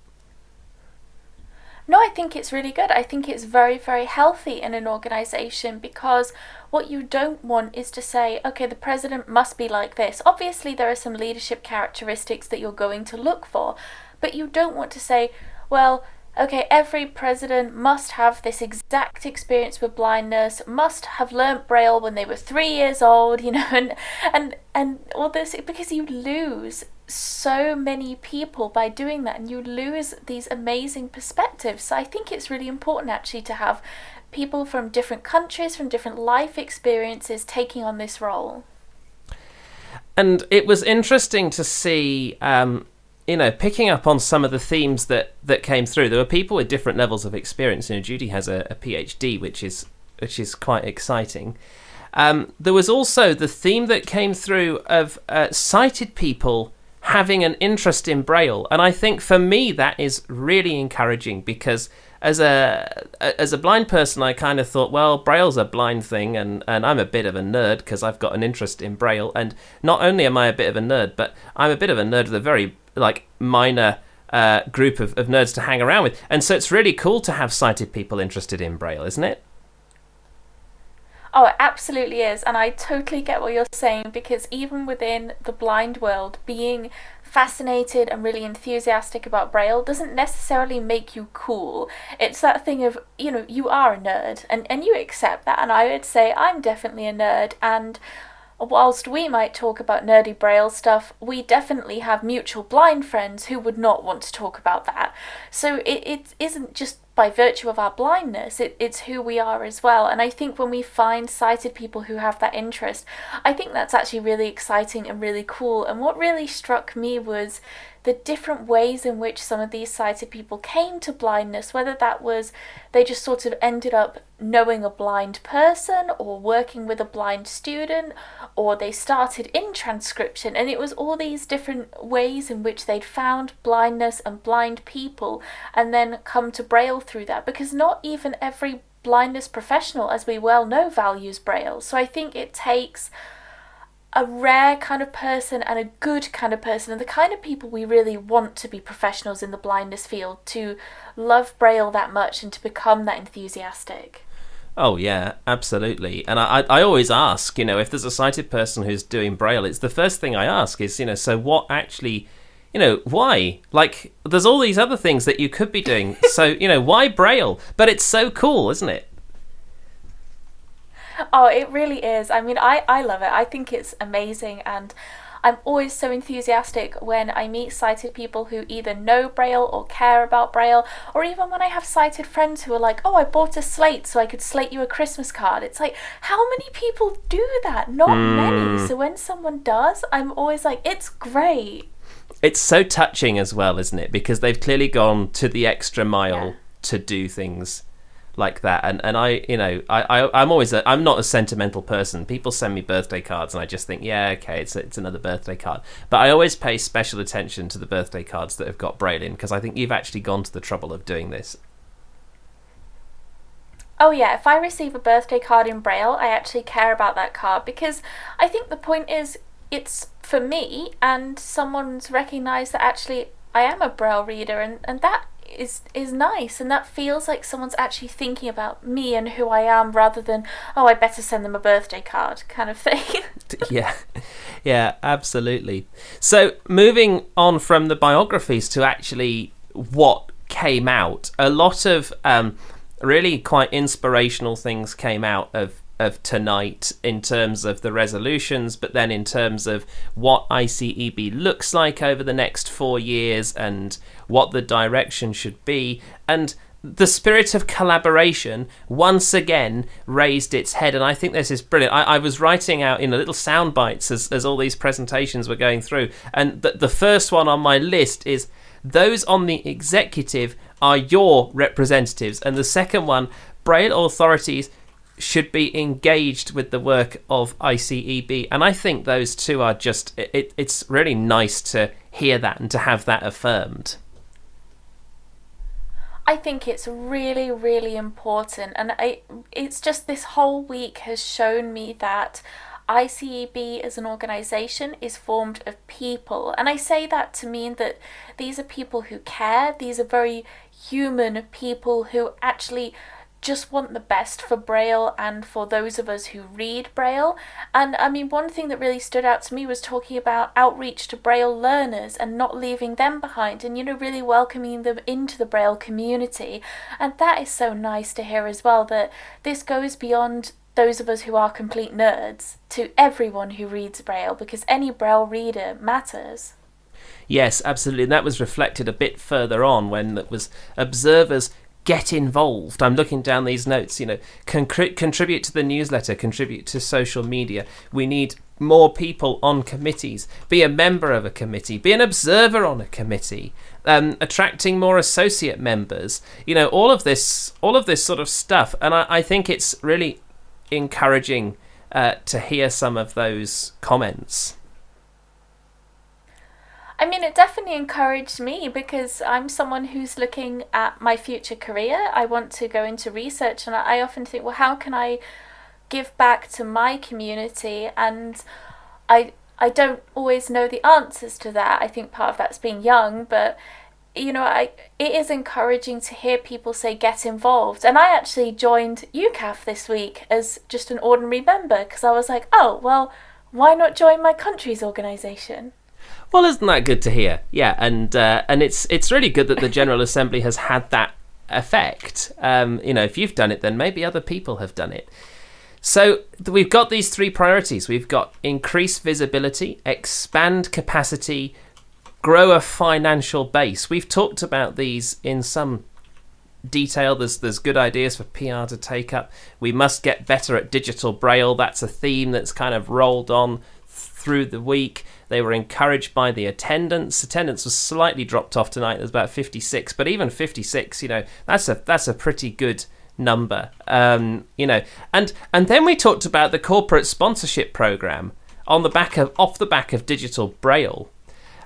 No, I think it's really good. I think it's very, very healthy in an organization because what you don't want is to say, okay, the president must be like this. Obviously, there are some leadership characteristics that you're going to look for, but you don't want to say, well, okay, every president must have this exact experience with blindness, must have learnt Braille when they were three years old, you know, and and and all this because you lose so many people by doing that and you lose these amazing perspectives. So I think it's really important actually to have people from different countries, from different life experiences taking on this role. And it was interesting to see um, you know, picking up on some of the themes that that came through. There were people with different levels of experience. You know, Judy has a, a PhD, which is which is quite exciting. Um, there was also the theme that came through of uh, sighted people having an interest in Braille, and I think for me that is really encouraging because as a as a blind person, I kind of thought, well, Braille's a blind thing, and, and I'm a bit of a nerd because I've got an interest in Braille. And not only am I a bit of a nerd, but I'm a bit of a nerd with a very like minor uh, group of, of nerds to hang around with. And so it's really cool to have sighted people interested in Braille, isn't it? Oh, it absolutely is. And I totally get what you're saying because even within the blind world, being fascinated and really enthusiastic about Braille doesn't necessarily make you cool. It's that thing of, you know, you are a nerd and, and you accept that. And I would say I'm definitely a nerd. And whilst we might talk about nerdy braille stuff, we definitely have mutual blind friends who would not want to talk about that. So it, it isn't just by virtue of our blindness, it, it's who we are as well. And I think when we find sighted people who have that interest, I think that's actually really exciting and really cool. And what really struck me was the different ways in which some of these sighted people came to blindness, whether that was they just sort of ended up knowing a blind person or working with a blind student, or they started in transcription, and it was all these different ways in which they'd found blindness and blind people and then come to Braille through that because not even every blindness professional, as we well know, values Braille. So I think it takes a rare kind of person and a good kind of person and the kind of people we really want to be professionals in the blindness field to love braille that much and to become that enthusiastic oh yeah absolutely and i i always ask you know if there's a sighted person who's doing braille it's the first thing i ask is you know so what actually you you know, why? Like, there's all these other things that you could be doing. so, you know, why Braille? But it's so cool, isn't it? Oh, it really is. I mean, I, I love it. I think it's amazing. And I'm always so enthusiastic when I meet sighted people who either know Braille or care about Braille, or even when I have sighted friends who are like, oh, I bought a slate so I could slate you a Christmas card. It's like, how many people do that? Not Mm. many. So when someone does, I'm always like, it's great. It's so touching as well, isn't it? Because they've clearly gone to the extra mile to do things like that. And and I, you know, I, I I'm always a, I'm not a sentimental person. People send me birthday cards, and I just think, yeah, okay, it's it's another birthday card. But I always pay special attention to the birthday cards that have got braille in because I think you've actually gone to the trouble of doing this. Oh, yeah, if I receive a birthday card in Braille, I actually care about that card because I think the point is it's for me and someone's recognised that actually I am a Braille reader and, and that is is nice and that feels like someone's actually thinking about me and who I am rather than oh I better send them a birthday card kind of thing. yeah yeah absolutely so moving on from the biographies to actually what came out a lot of um, really quite inspirational things came out of of tonight in terms of the resolutions but then in terms of what ICEB looks like over the next 4 years and what the direction should be and the spirit of collaboration once again raised its head, and I think this is brilliant. I, I was writing out in little sound bites as, as all these presentations were going through, and the, the first one on my list is those on the executive are your representatives, and the second one, Braille authorities should be engaged with the work of ICEB, and I think those two are just. It, it's really nice to hear that and to have that affirmed. I think it's really, really important, and I, it's just this whole week has shown me that ICEB as an organisation is formed of people, and I say that to mean that these are people who care. These are very human people who actually just want the best for Braille and for those of us who read Braille. And I mean, one thing that really stood out to me was talking about outreach to Braille learners and not leaving them behind and, you know, really welcoming them into the Braille community. And that is so nice to hear as well that this goes beyond those of us who are complete nerds to everyone who reads Braille because any Braille reader matters. Yes, absolutely. And that was reflected a bit further on when it was observers get involved. I'm looking down these notes, you know, con- contribute to the newsletter, contribute to social media. We need more people on committees. Be a member of a committee, be an observer on a committee. Um, attracting more associate members, you know, all of this, all of this sort of stuff, and I, I think it's really encouraging uh, to hear some of those comments. I mean, it definitely encouraged me because I'm someone who's looking at my future career. I want to go into research, and I often think, well, how can I give back to my community? And I I don't always know the answers to that. I think part of that's being young, but you know, I it is encouraging to hear people say get involved. And I actually joined UKAF this week as just an ordinary member because I was like, oh well, why not join my country's organisation? Well, isn't that good to hear? Yeah, and uh, and it's it's really good that the General Assembly has had that effect. Um, you know, if you've done it, then maybe other people have done it. So we've got these three priorities. We've got increase visibility, expand capacity, grow a financial base. We've talked about these in some detail. There's there's good ideas for PR to take up. We must get better at digital braille. That's a theme that's kind of rolled on through the week. They were encouraged by the attendance. Attendance was slightly dropped off tonight. There's about 56, but even 56, you know, that's a that's a pretty good number. Um, you know, and and then we talked about the corporate sponsorship program on the back of off the back of digital braille,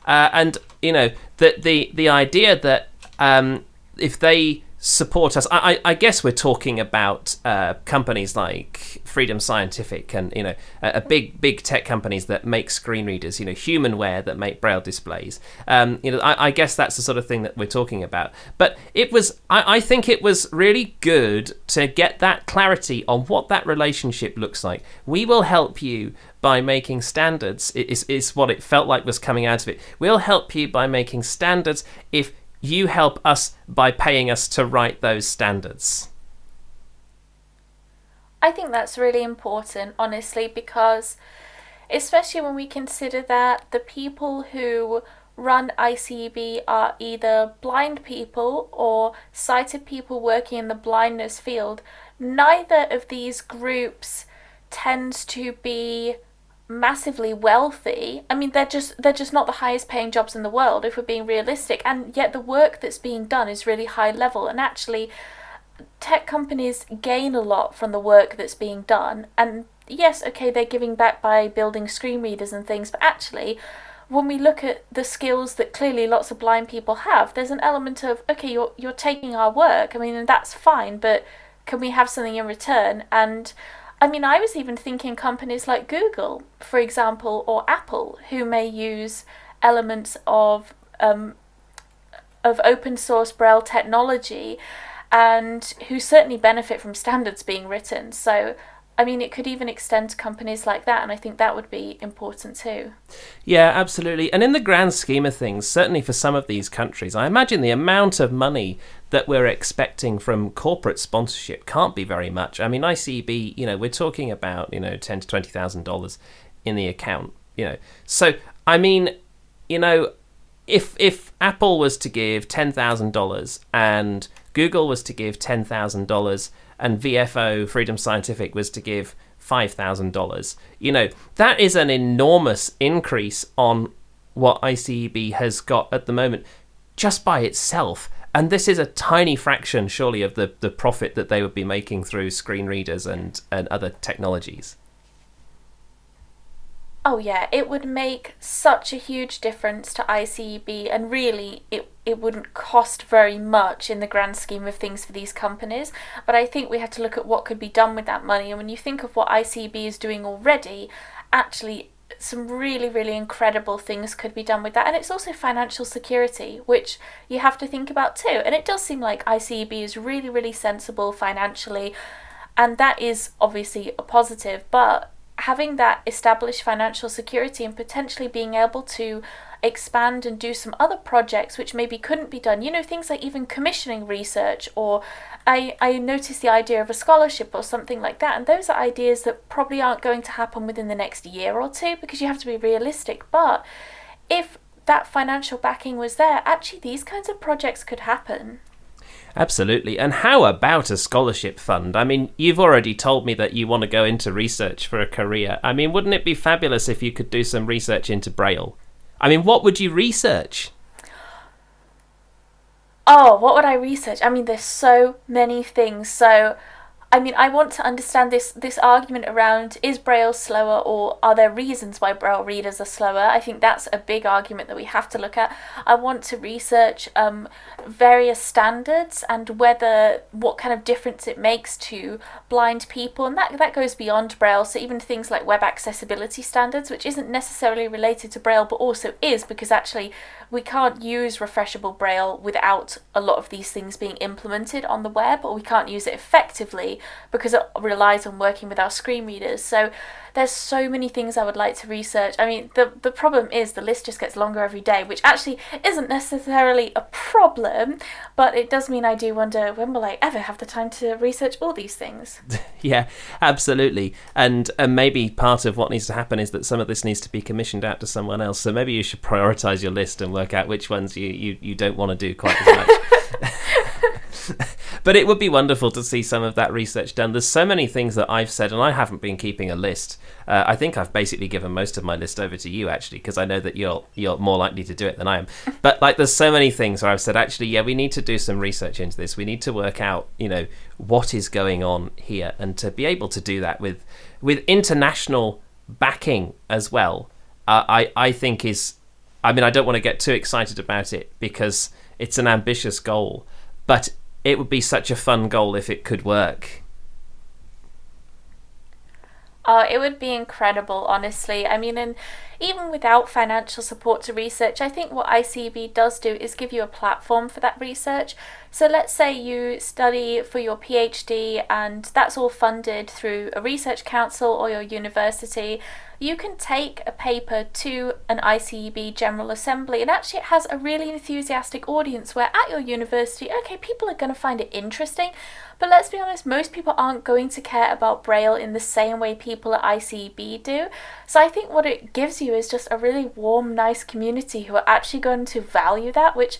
uh, and you know that the the idea that um, if they support us. I, I, I guess we're talking about uh, companies like Freedom Scientific and you know a, a, big big tech companies that make screen readers, you know Humanware that make braille displays. Um, you know I, I, guess that's the sort of thing that we're talking about. But it was I, I think it was really good to get that clarity on what that relationship looks like. We will help you by making standards is, is what it felt like was coming out of it. We'll help you by making standards if you help us by paying us to write those standards. I think that's really important, honestly, because especially when we consider that the people who run ICEB are either blind people or sighted people working in the blindness field, neither of these groups tends to be massively wealthy. I mean, they're just they're just not the highest paying jobs in the world if we're being realistic. And yet the work that's being done is really high level. And actually, tech companies gain a lot from the work that's being done. And yes, okay, they're giving back by building screen readers and things, but actually. When we look at the skills that clearly lots of blind people have, there's an element of okay, you're you're taking our work. I mean, and that's fine, but can we have something in return? And I mean, I was even thinking companies like Google, for example, or Apple, who may use elements of um, of open source Braille technology, and who certainly benefit from standards being written. So I mean, it could even extend to companies like that, and I think that would be important too. Yeah, absolutely. And in the grand scheme of things, certainly for some of these countries, I imagine the amount of money that we're expecting from corporate sponsorship can't be very much. I mean, ICEB, you know, we're talking about you know ten to twenty thousand dollars in the account, you know. So I mean, you know, if if Apple was to give ten thousand dollars and Google was to give ten thousand dollars and VFO Freedom Scientific was to give $5,000. You know, that is an enormous increase on what ICEB has got at the moment just by itself. And this is a tiny fraction, surely, of the, the profit that they would be making through screen readers and, and other technologies. Oh yeah, it would make such a huge difference to ICEB and really it it wouldn't cost very much in the grand scheme of things for these companies, but I think we have to look at what could be done with that money and when you think of what ICEB is doing already, actually some really really incredible things could be done with that. And it's also financial security which you have to think about too. And it does seem like ICEB is really really sensible financially. And that is obviously a positive. But having that established financial security and potentially being able to expand and do some other projects which maybe couldn't be done. You know, things like even commissioning research, or I, I noticed the idea of a scholarship or something like that. And those are ideas that probably aren't going to happen within the next year or two because you have to be realistic. But if that financial backing was there, actually, these kinds of projects could happen. Absolutely. And how about a scholarship fund? I mean, you've already told me that you want to go into research for a career. I mean, wouldn't it be fabulous if you could do some research into Braille? I mean, what would you research? Oh, what would I research? I mean, there's so many things. So, I mean, I want to understand this this argument around is Braille slower or are there reasons why Braille readers are slower? I think that's a big argument that we have to look at. I want to research um, various standards and whether what kind of difference it makes to blind people, and that that goes beyond Braille. So even things like web accessibility standards, which isn't necessarily related to Braille, but also is because actually we can't use refreshable Braille without a lot of these things being implemented on the web, or we can't use it effectively because it relies on working with our screen readers. So there's so many things I would like to research. I mean, the the problem is the list just gets longer every day, which actually isn't necessarily a problem, but it does mean I do wonder when will I ever have the time to research all these things. yeah, absolutely. And and maybe part of what needs to happen is that some of this needs to be commissioned out to someone else. So maybe you should prioritize your list and work out which ones you you, you don't want to do quite as much. but it would be wonderful to see some of that research done. There's so many things that I've said, and I haven't been keeping a list. Uh, I think I've basically given most of my list over to you, actually, because I know that you're you're more likely to do it than I am. But like, there's so many things where I've said, actually, yeah, we need to do some research into this. We need to work out, you know, what is going on here, and to be able to do that with with international backing as well. Uh, I I think is, I mean, I don't want to get too excited about it because it's an ambitious goal, but it would be such a fun goal if it could work. Oh, it would be incredible, honestly. I mean, and even without financial support to research, I think what ICEB does do is give you a platform for that research. So let's say you study for your PhD and that's all funded through a research council or your university. You can take a paper to an ICEB General Assembly and actually it has a really enthusiastic audience where at your university, okay, people are going to find it interesting. But let's be honest, most people aren't going to care about Braille in the same way people at ICEB do. So I think what it gives you is just a really warm, nice community who are actually going to value that, which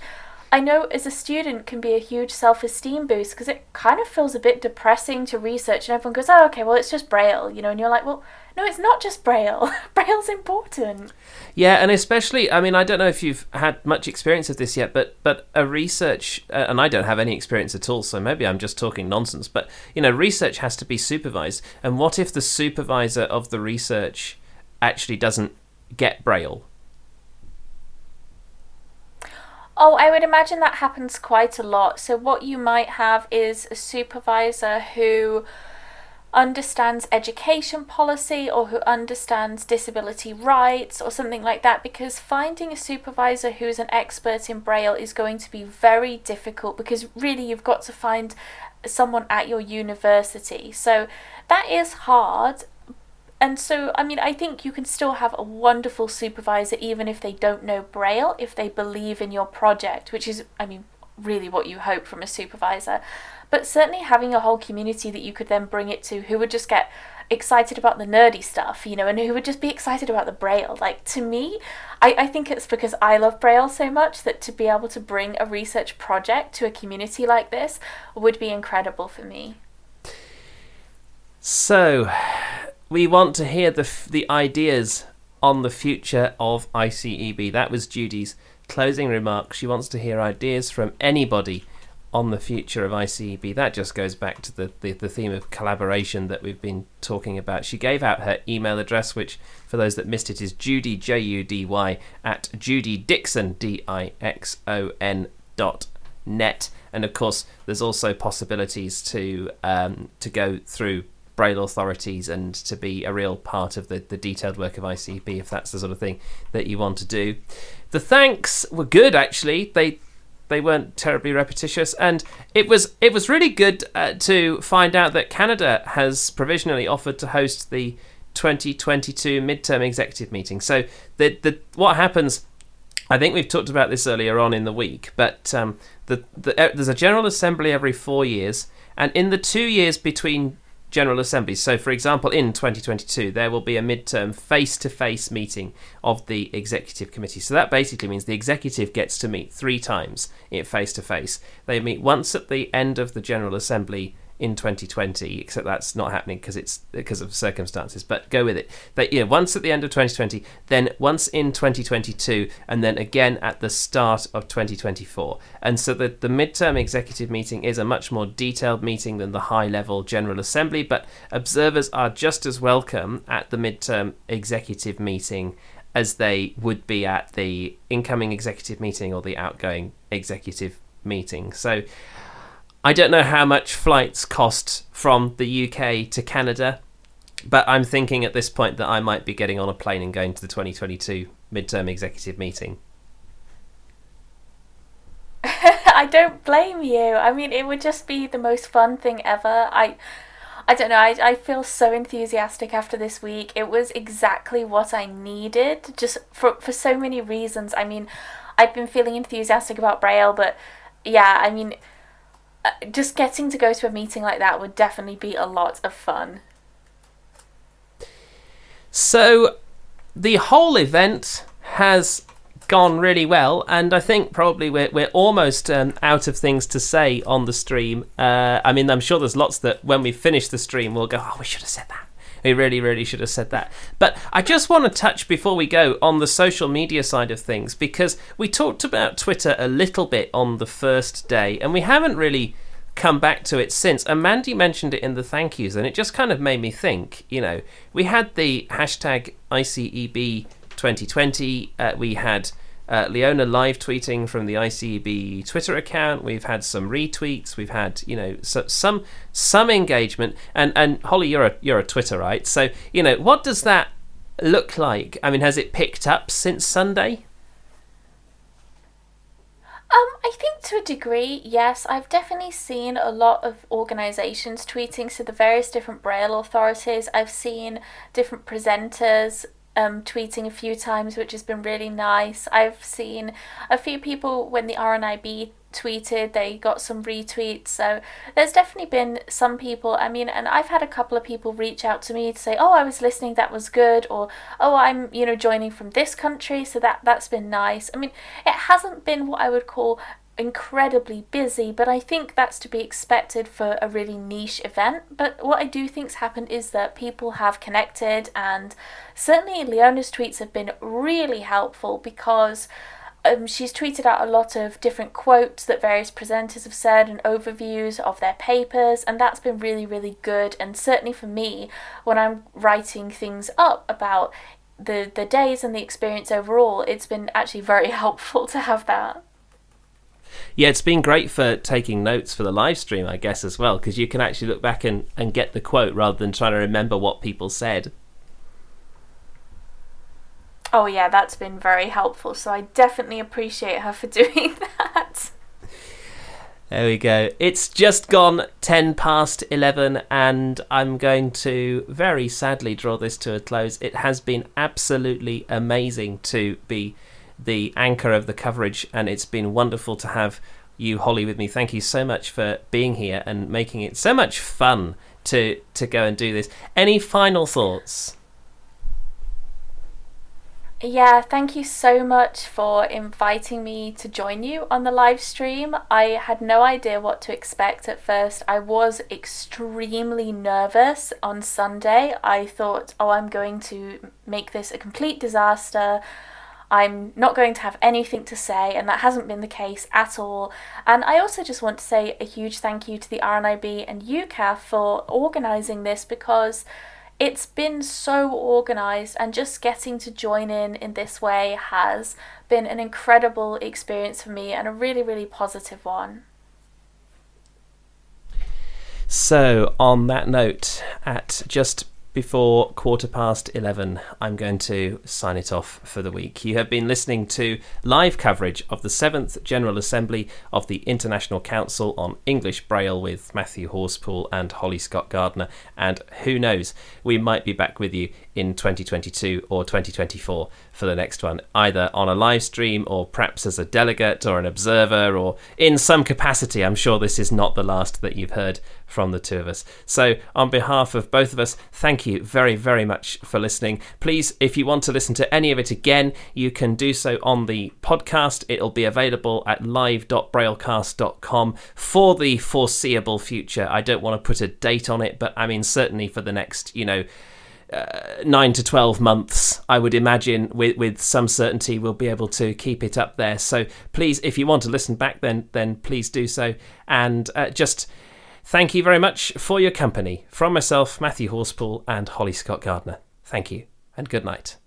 I know as a student can be a huge self esteem boost because it kind of feels a bit depressing to research and everyone goes, oh, okay, well, it's just Braille, you know, and you're like, well, no, it's not just Braille. Braille's important. Yeah, and especially, I mean, I don't know if you've had much experience of this yet, but but a research, uh, and I don't have any experience at all, so maybe I'm just talking nonsense. But you know, research has to be supervised, and what if the supervisor of the research actually doesn't get Braille? Oh, I would imagine that happens quite a lot. So, what you might have is a supervisor who understands education policy or who understands disability rights or something like that because finding a supervisor who's an expert in braille is going to be very difficult because really you've got to find someone at your university so that is hard and so i mean i think you can still have a wonderful supervisor even if they don't know braille if they believe in your project which is i mean really what you hope from a supervisor but certainly having a whole community that you could then bring it to who would just get excited about the nerdy stuff, you know, and who would just be excited about the Braille. Like to me, I, I think it's because I love Braille so much that to be able to bring a research project to a community like this would be incredible for me. So, we want to hear the the ideas on the future of ICEB. That was Judy's closing remarks. She wants to hear ideas from anybody on the future of ICEB. That just goes back to the, the, the, theme of collaboration that we've been talking about. She gave out her email address, which, for those that missed it, is Judy, J U D Y, at Judy Dixon, D I X O N dot net. And of course, there's also possibilities to um, to go through Braille authorities and to be a real part of the, the detailed work of ICEB if that's the sort of thing that you want to do. The thanks were good, actually. They they weren't terribly repetitious, and it was it was really good uh, to find out that Canada has provisionally offered to host the 2022 midterm executive meeting. So the the what happens. I think we've talked about this earlier on in the week, but um, the, the, uh, there's a general assembly every four years, and in the two years between General Assemblies. So, for example, in 2022, there will be a midterm face to face meeting of the Executive Committee. So, that basically means the Executive gets to meet three times in face to face. They meet once at the end of the General Assembly in 2020, except that's not happening because it's because of circumstances. But go with it. They, yeah, once at the end of 2020, then once in 2022, and then again at the start of 2024. And so the the midterm executive meeting is a much more detailed meeting than the high level General Assembly. But observers are just as welcome at the midterm executive meeting as they would be at the incoming executive meeting or the outgoing executive meeting. So I don't know how much flights cost from the UK to Canada, but I'm thinking at this point that I might be getting on a plane and going to the 2022 midterm executive meeting. I don't blame you. I mean, it would just be the most fun thing ever. I I don't know. I, I feel so enthusiastic after this week. It was exactly what I needed, just for for so many reasons. I mean, I've been feeling enthusiastic about Braille, but yeah, I mean, just getting to go to a meeting like that would definitely be a lot of fun. So, the whole event has gone really well, and I think probably we're we're almost um, out of things to say on the stream. Uh, I mean, I'm sure there's lots that when we finish the stream, we'll go, "Oh, we should have said that." We really, really should have said that. But I just want to touch before we go on the social media side of things because we talked about Twitter a little bit on the first day and we haven't really come back to it since. And Mandy mentioned it in the thank yous and it just kind of made me think, you know, we had the hashtag ICEB 2020, uh, we had uh, Leona live tweeting from the ICEB Twitter account. We've had some retweets. We've had you know so, some some engagement. And and Holly, you're a you're a Twitterite, so you know what does that look like? I mean, has it picked up since Sunday? Um, I think to a degree, yes. I've definitely seen a lot of organisations tweeting to the various different Braille authorities. I've seen different presenters um, tweeting a few times, which has been really nice. I've seen a few people when the RNIB tweeted, they got some retweets. So there's definitely been some people. I mean, and I've had a couple of people reach out to me to say, "Oh, I was listening, that was good," or "Oh, I'm you know joining from this country, so that that's been nice." I mean, it hasn't been what I would call incredibly busy, but I think that's to be expected for a really niche event. But what I do think's happened is that people have connected, and certainly Leona's tweets have been really helpful because. Um, she's tweeted out a lot of different quotes that various presenters have said and overviews of their papers, and that's been really, really good. And certainly for me, when I'm writing things up about the the days and the experience overall, it's been actually very helpful to have that. Yeah, it's been great for taking notes for the live stream, I guess, as well, because you can actually look back and, and get the quote rather than trying to remember what people said. Oh, yeah, that's been very helpful. So I definitely appreciate her for doing that. There we go. It's just gone 10 past 11, and I'm going to very sadly draw this to a close. It has been absolutely amazing to be the anchor of the coverage, and it's been wonderful to have you, Holly, with me. Thank you so much for being here and making it so much fun to to go and do this. Any final thoughts? Yeah, thank you so much for inviting me to join you on the live stream. I had no idea what to expect at first. I was extremely nervous on Sunday. I thought, oh, I'm going to make this a complete disaster. I'm not going to have anything to say, and that hasn't been the case at all. And I also just want to say a huge thank you to the RNIB and UKAF for organising this because it's been so organised, and just getting to join in in this way has been an incredible experience for me and a really, really positive one. So, on that note, at just before quarter past 11, I'm going to sign it off for the week. You have been listening to live coverage of the 7th General Assembly of the International Council on English Braille with Matthew Horspool and Holly Scott Gardner. And who knows, we might be back with you in 2022 or 2024 for the next one, either on a live stream or perhaps as a delegate or an observer or in some capacity. I'm sure this is not the last that you've heard from the two of us. So, on behalf of both of us, thank you very, very much for listening. Please, if you want to listen to any of it again, you can do so on the podcast. It'll be available at live.braillecast.com for the foreseeable future. I don't want to put a date on it, but I mean, certainly for the next, you know, uh, nine to 12 months, I would imagine, with, with some certainty, we'll be able to keep it up there. So please, if you want to listen back, then, then please do so. And uh, just thank you very much for your company. From myself, Matthew Horspool, and Holly Scott Gardner. Thank you, and good night.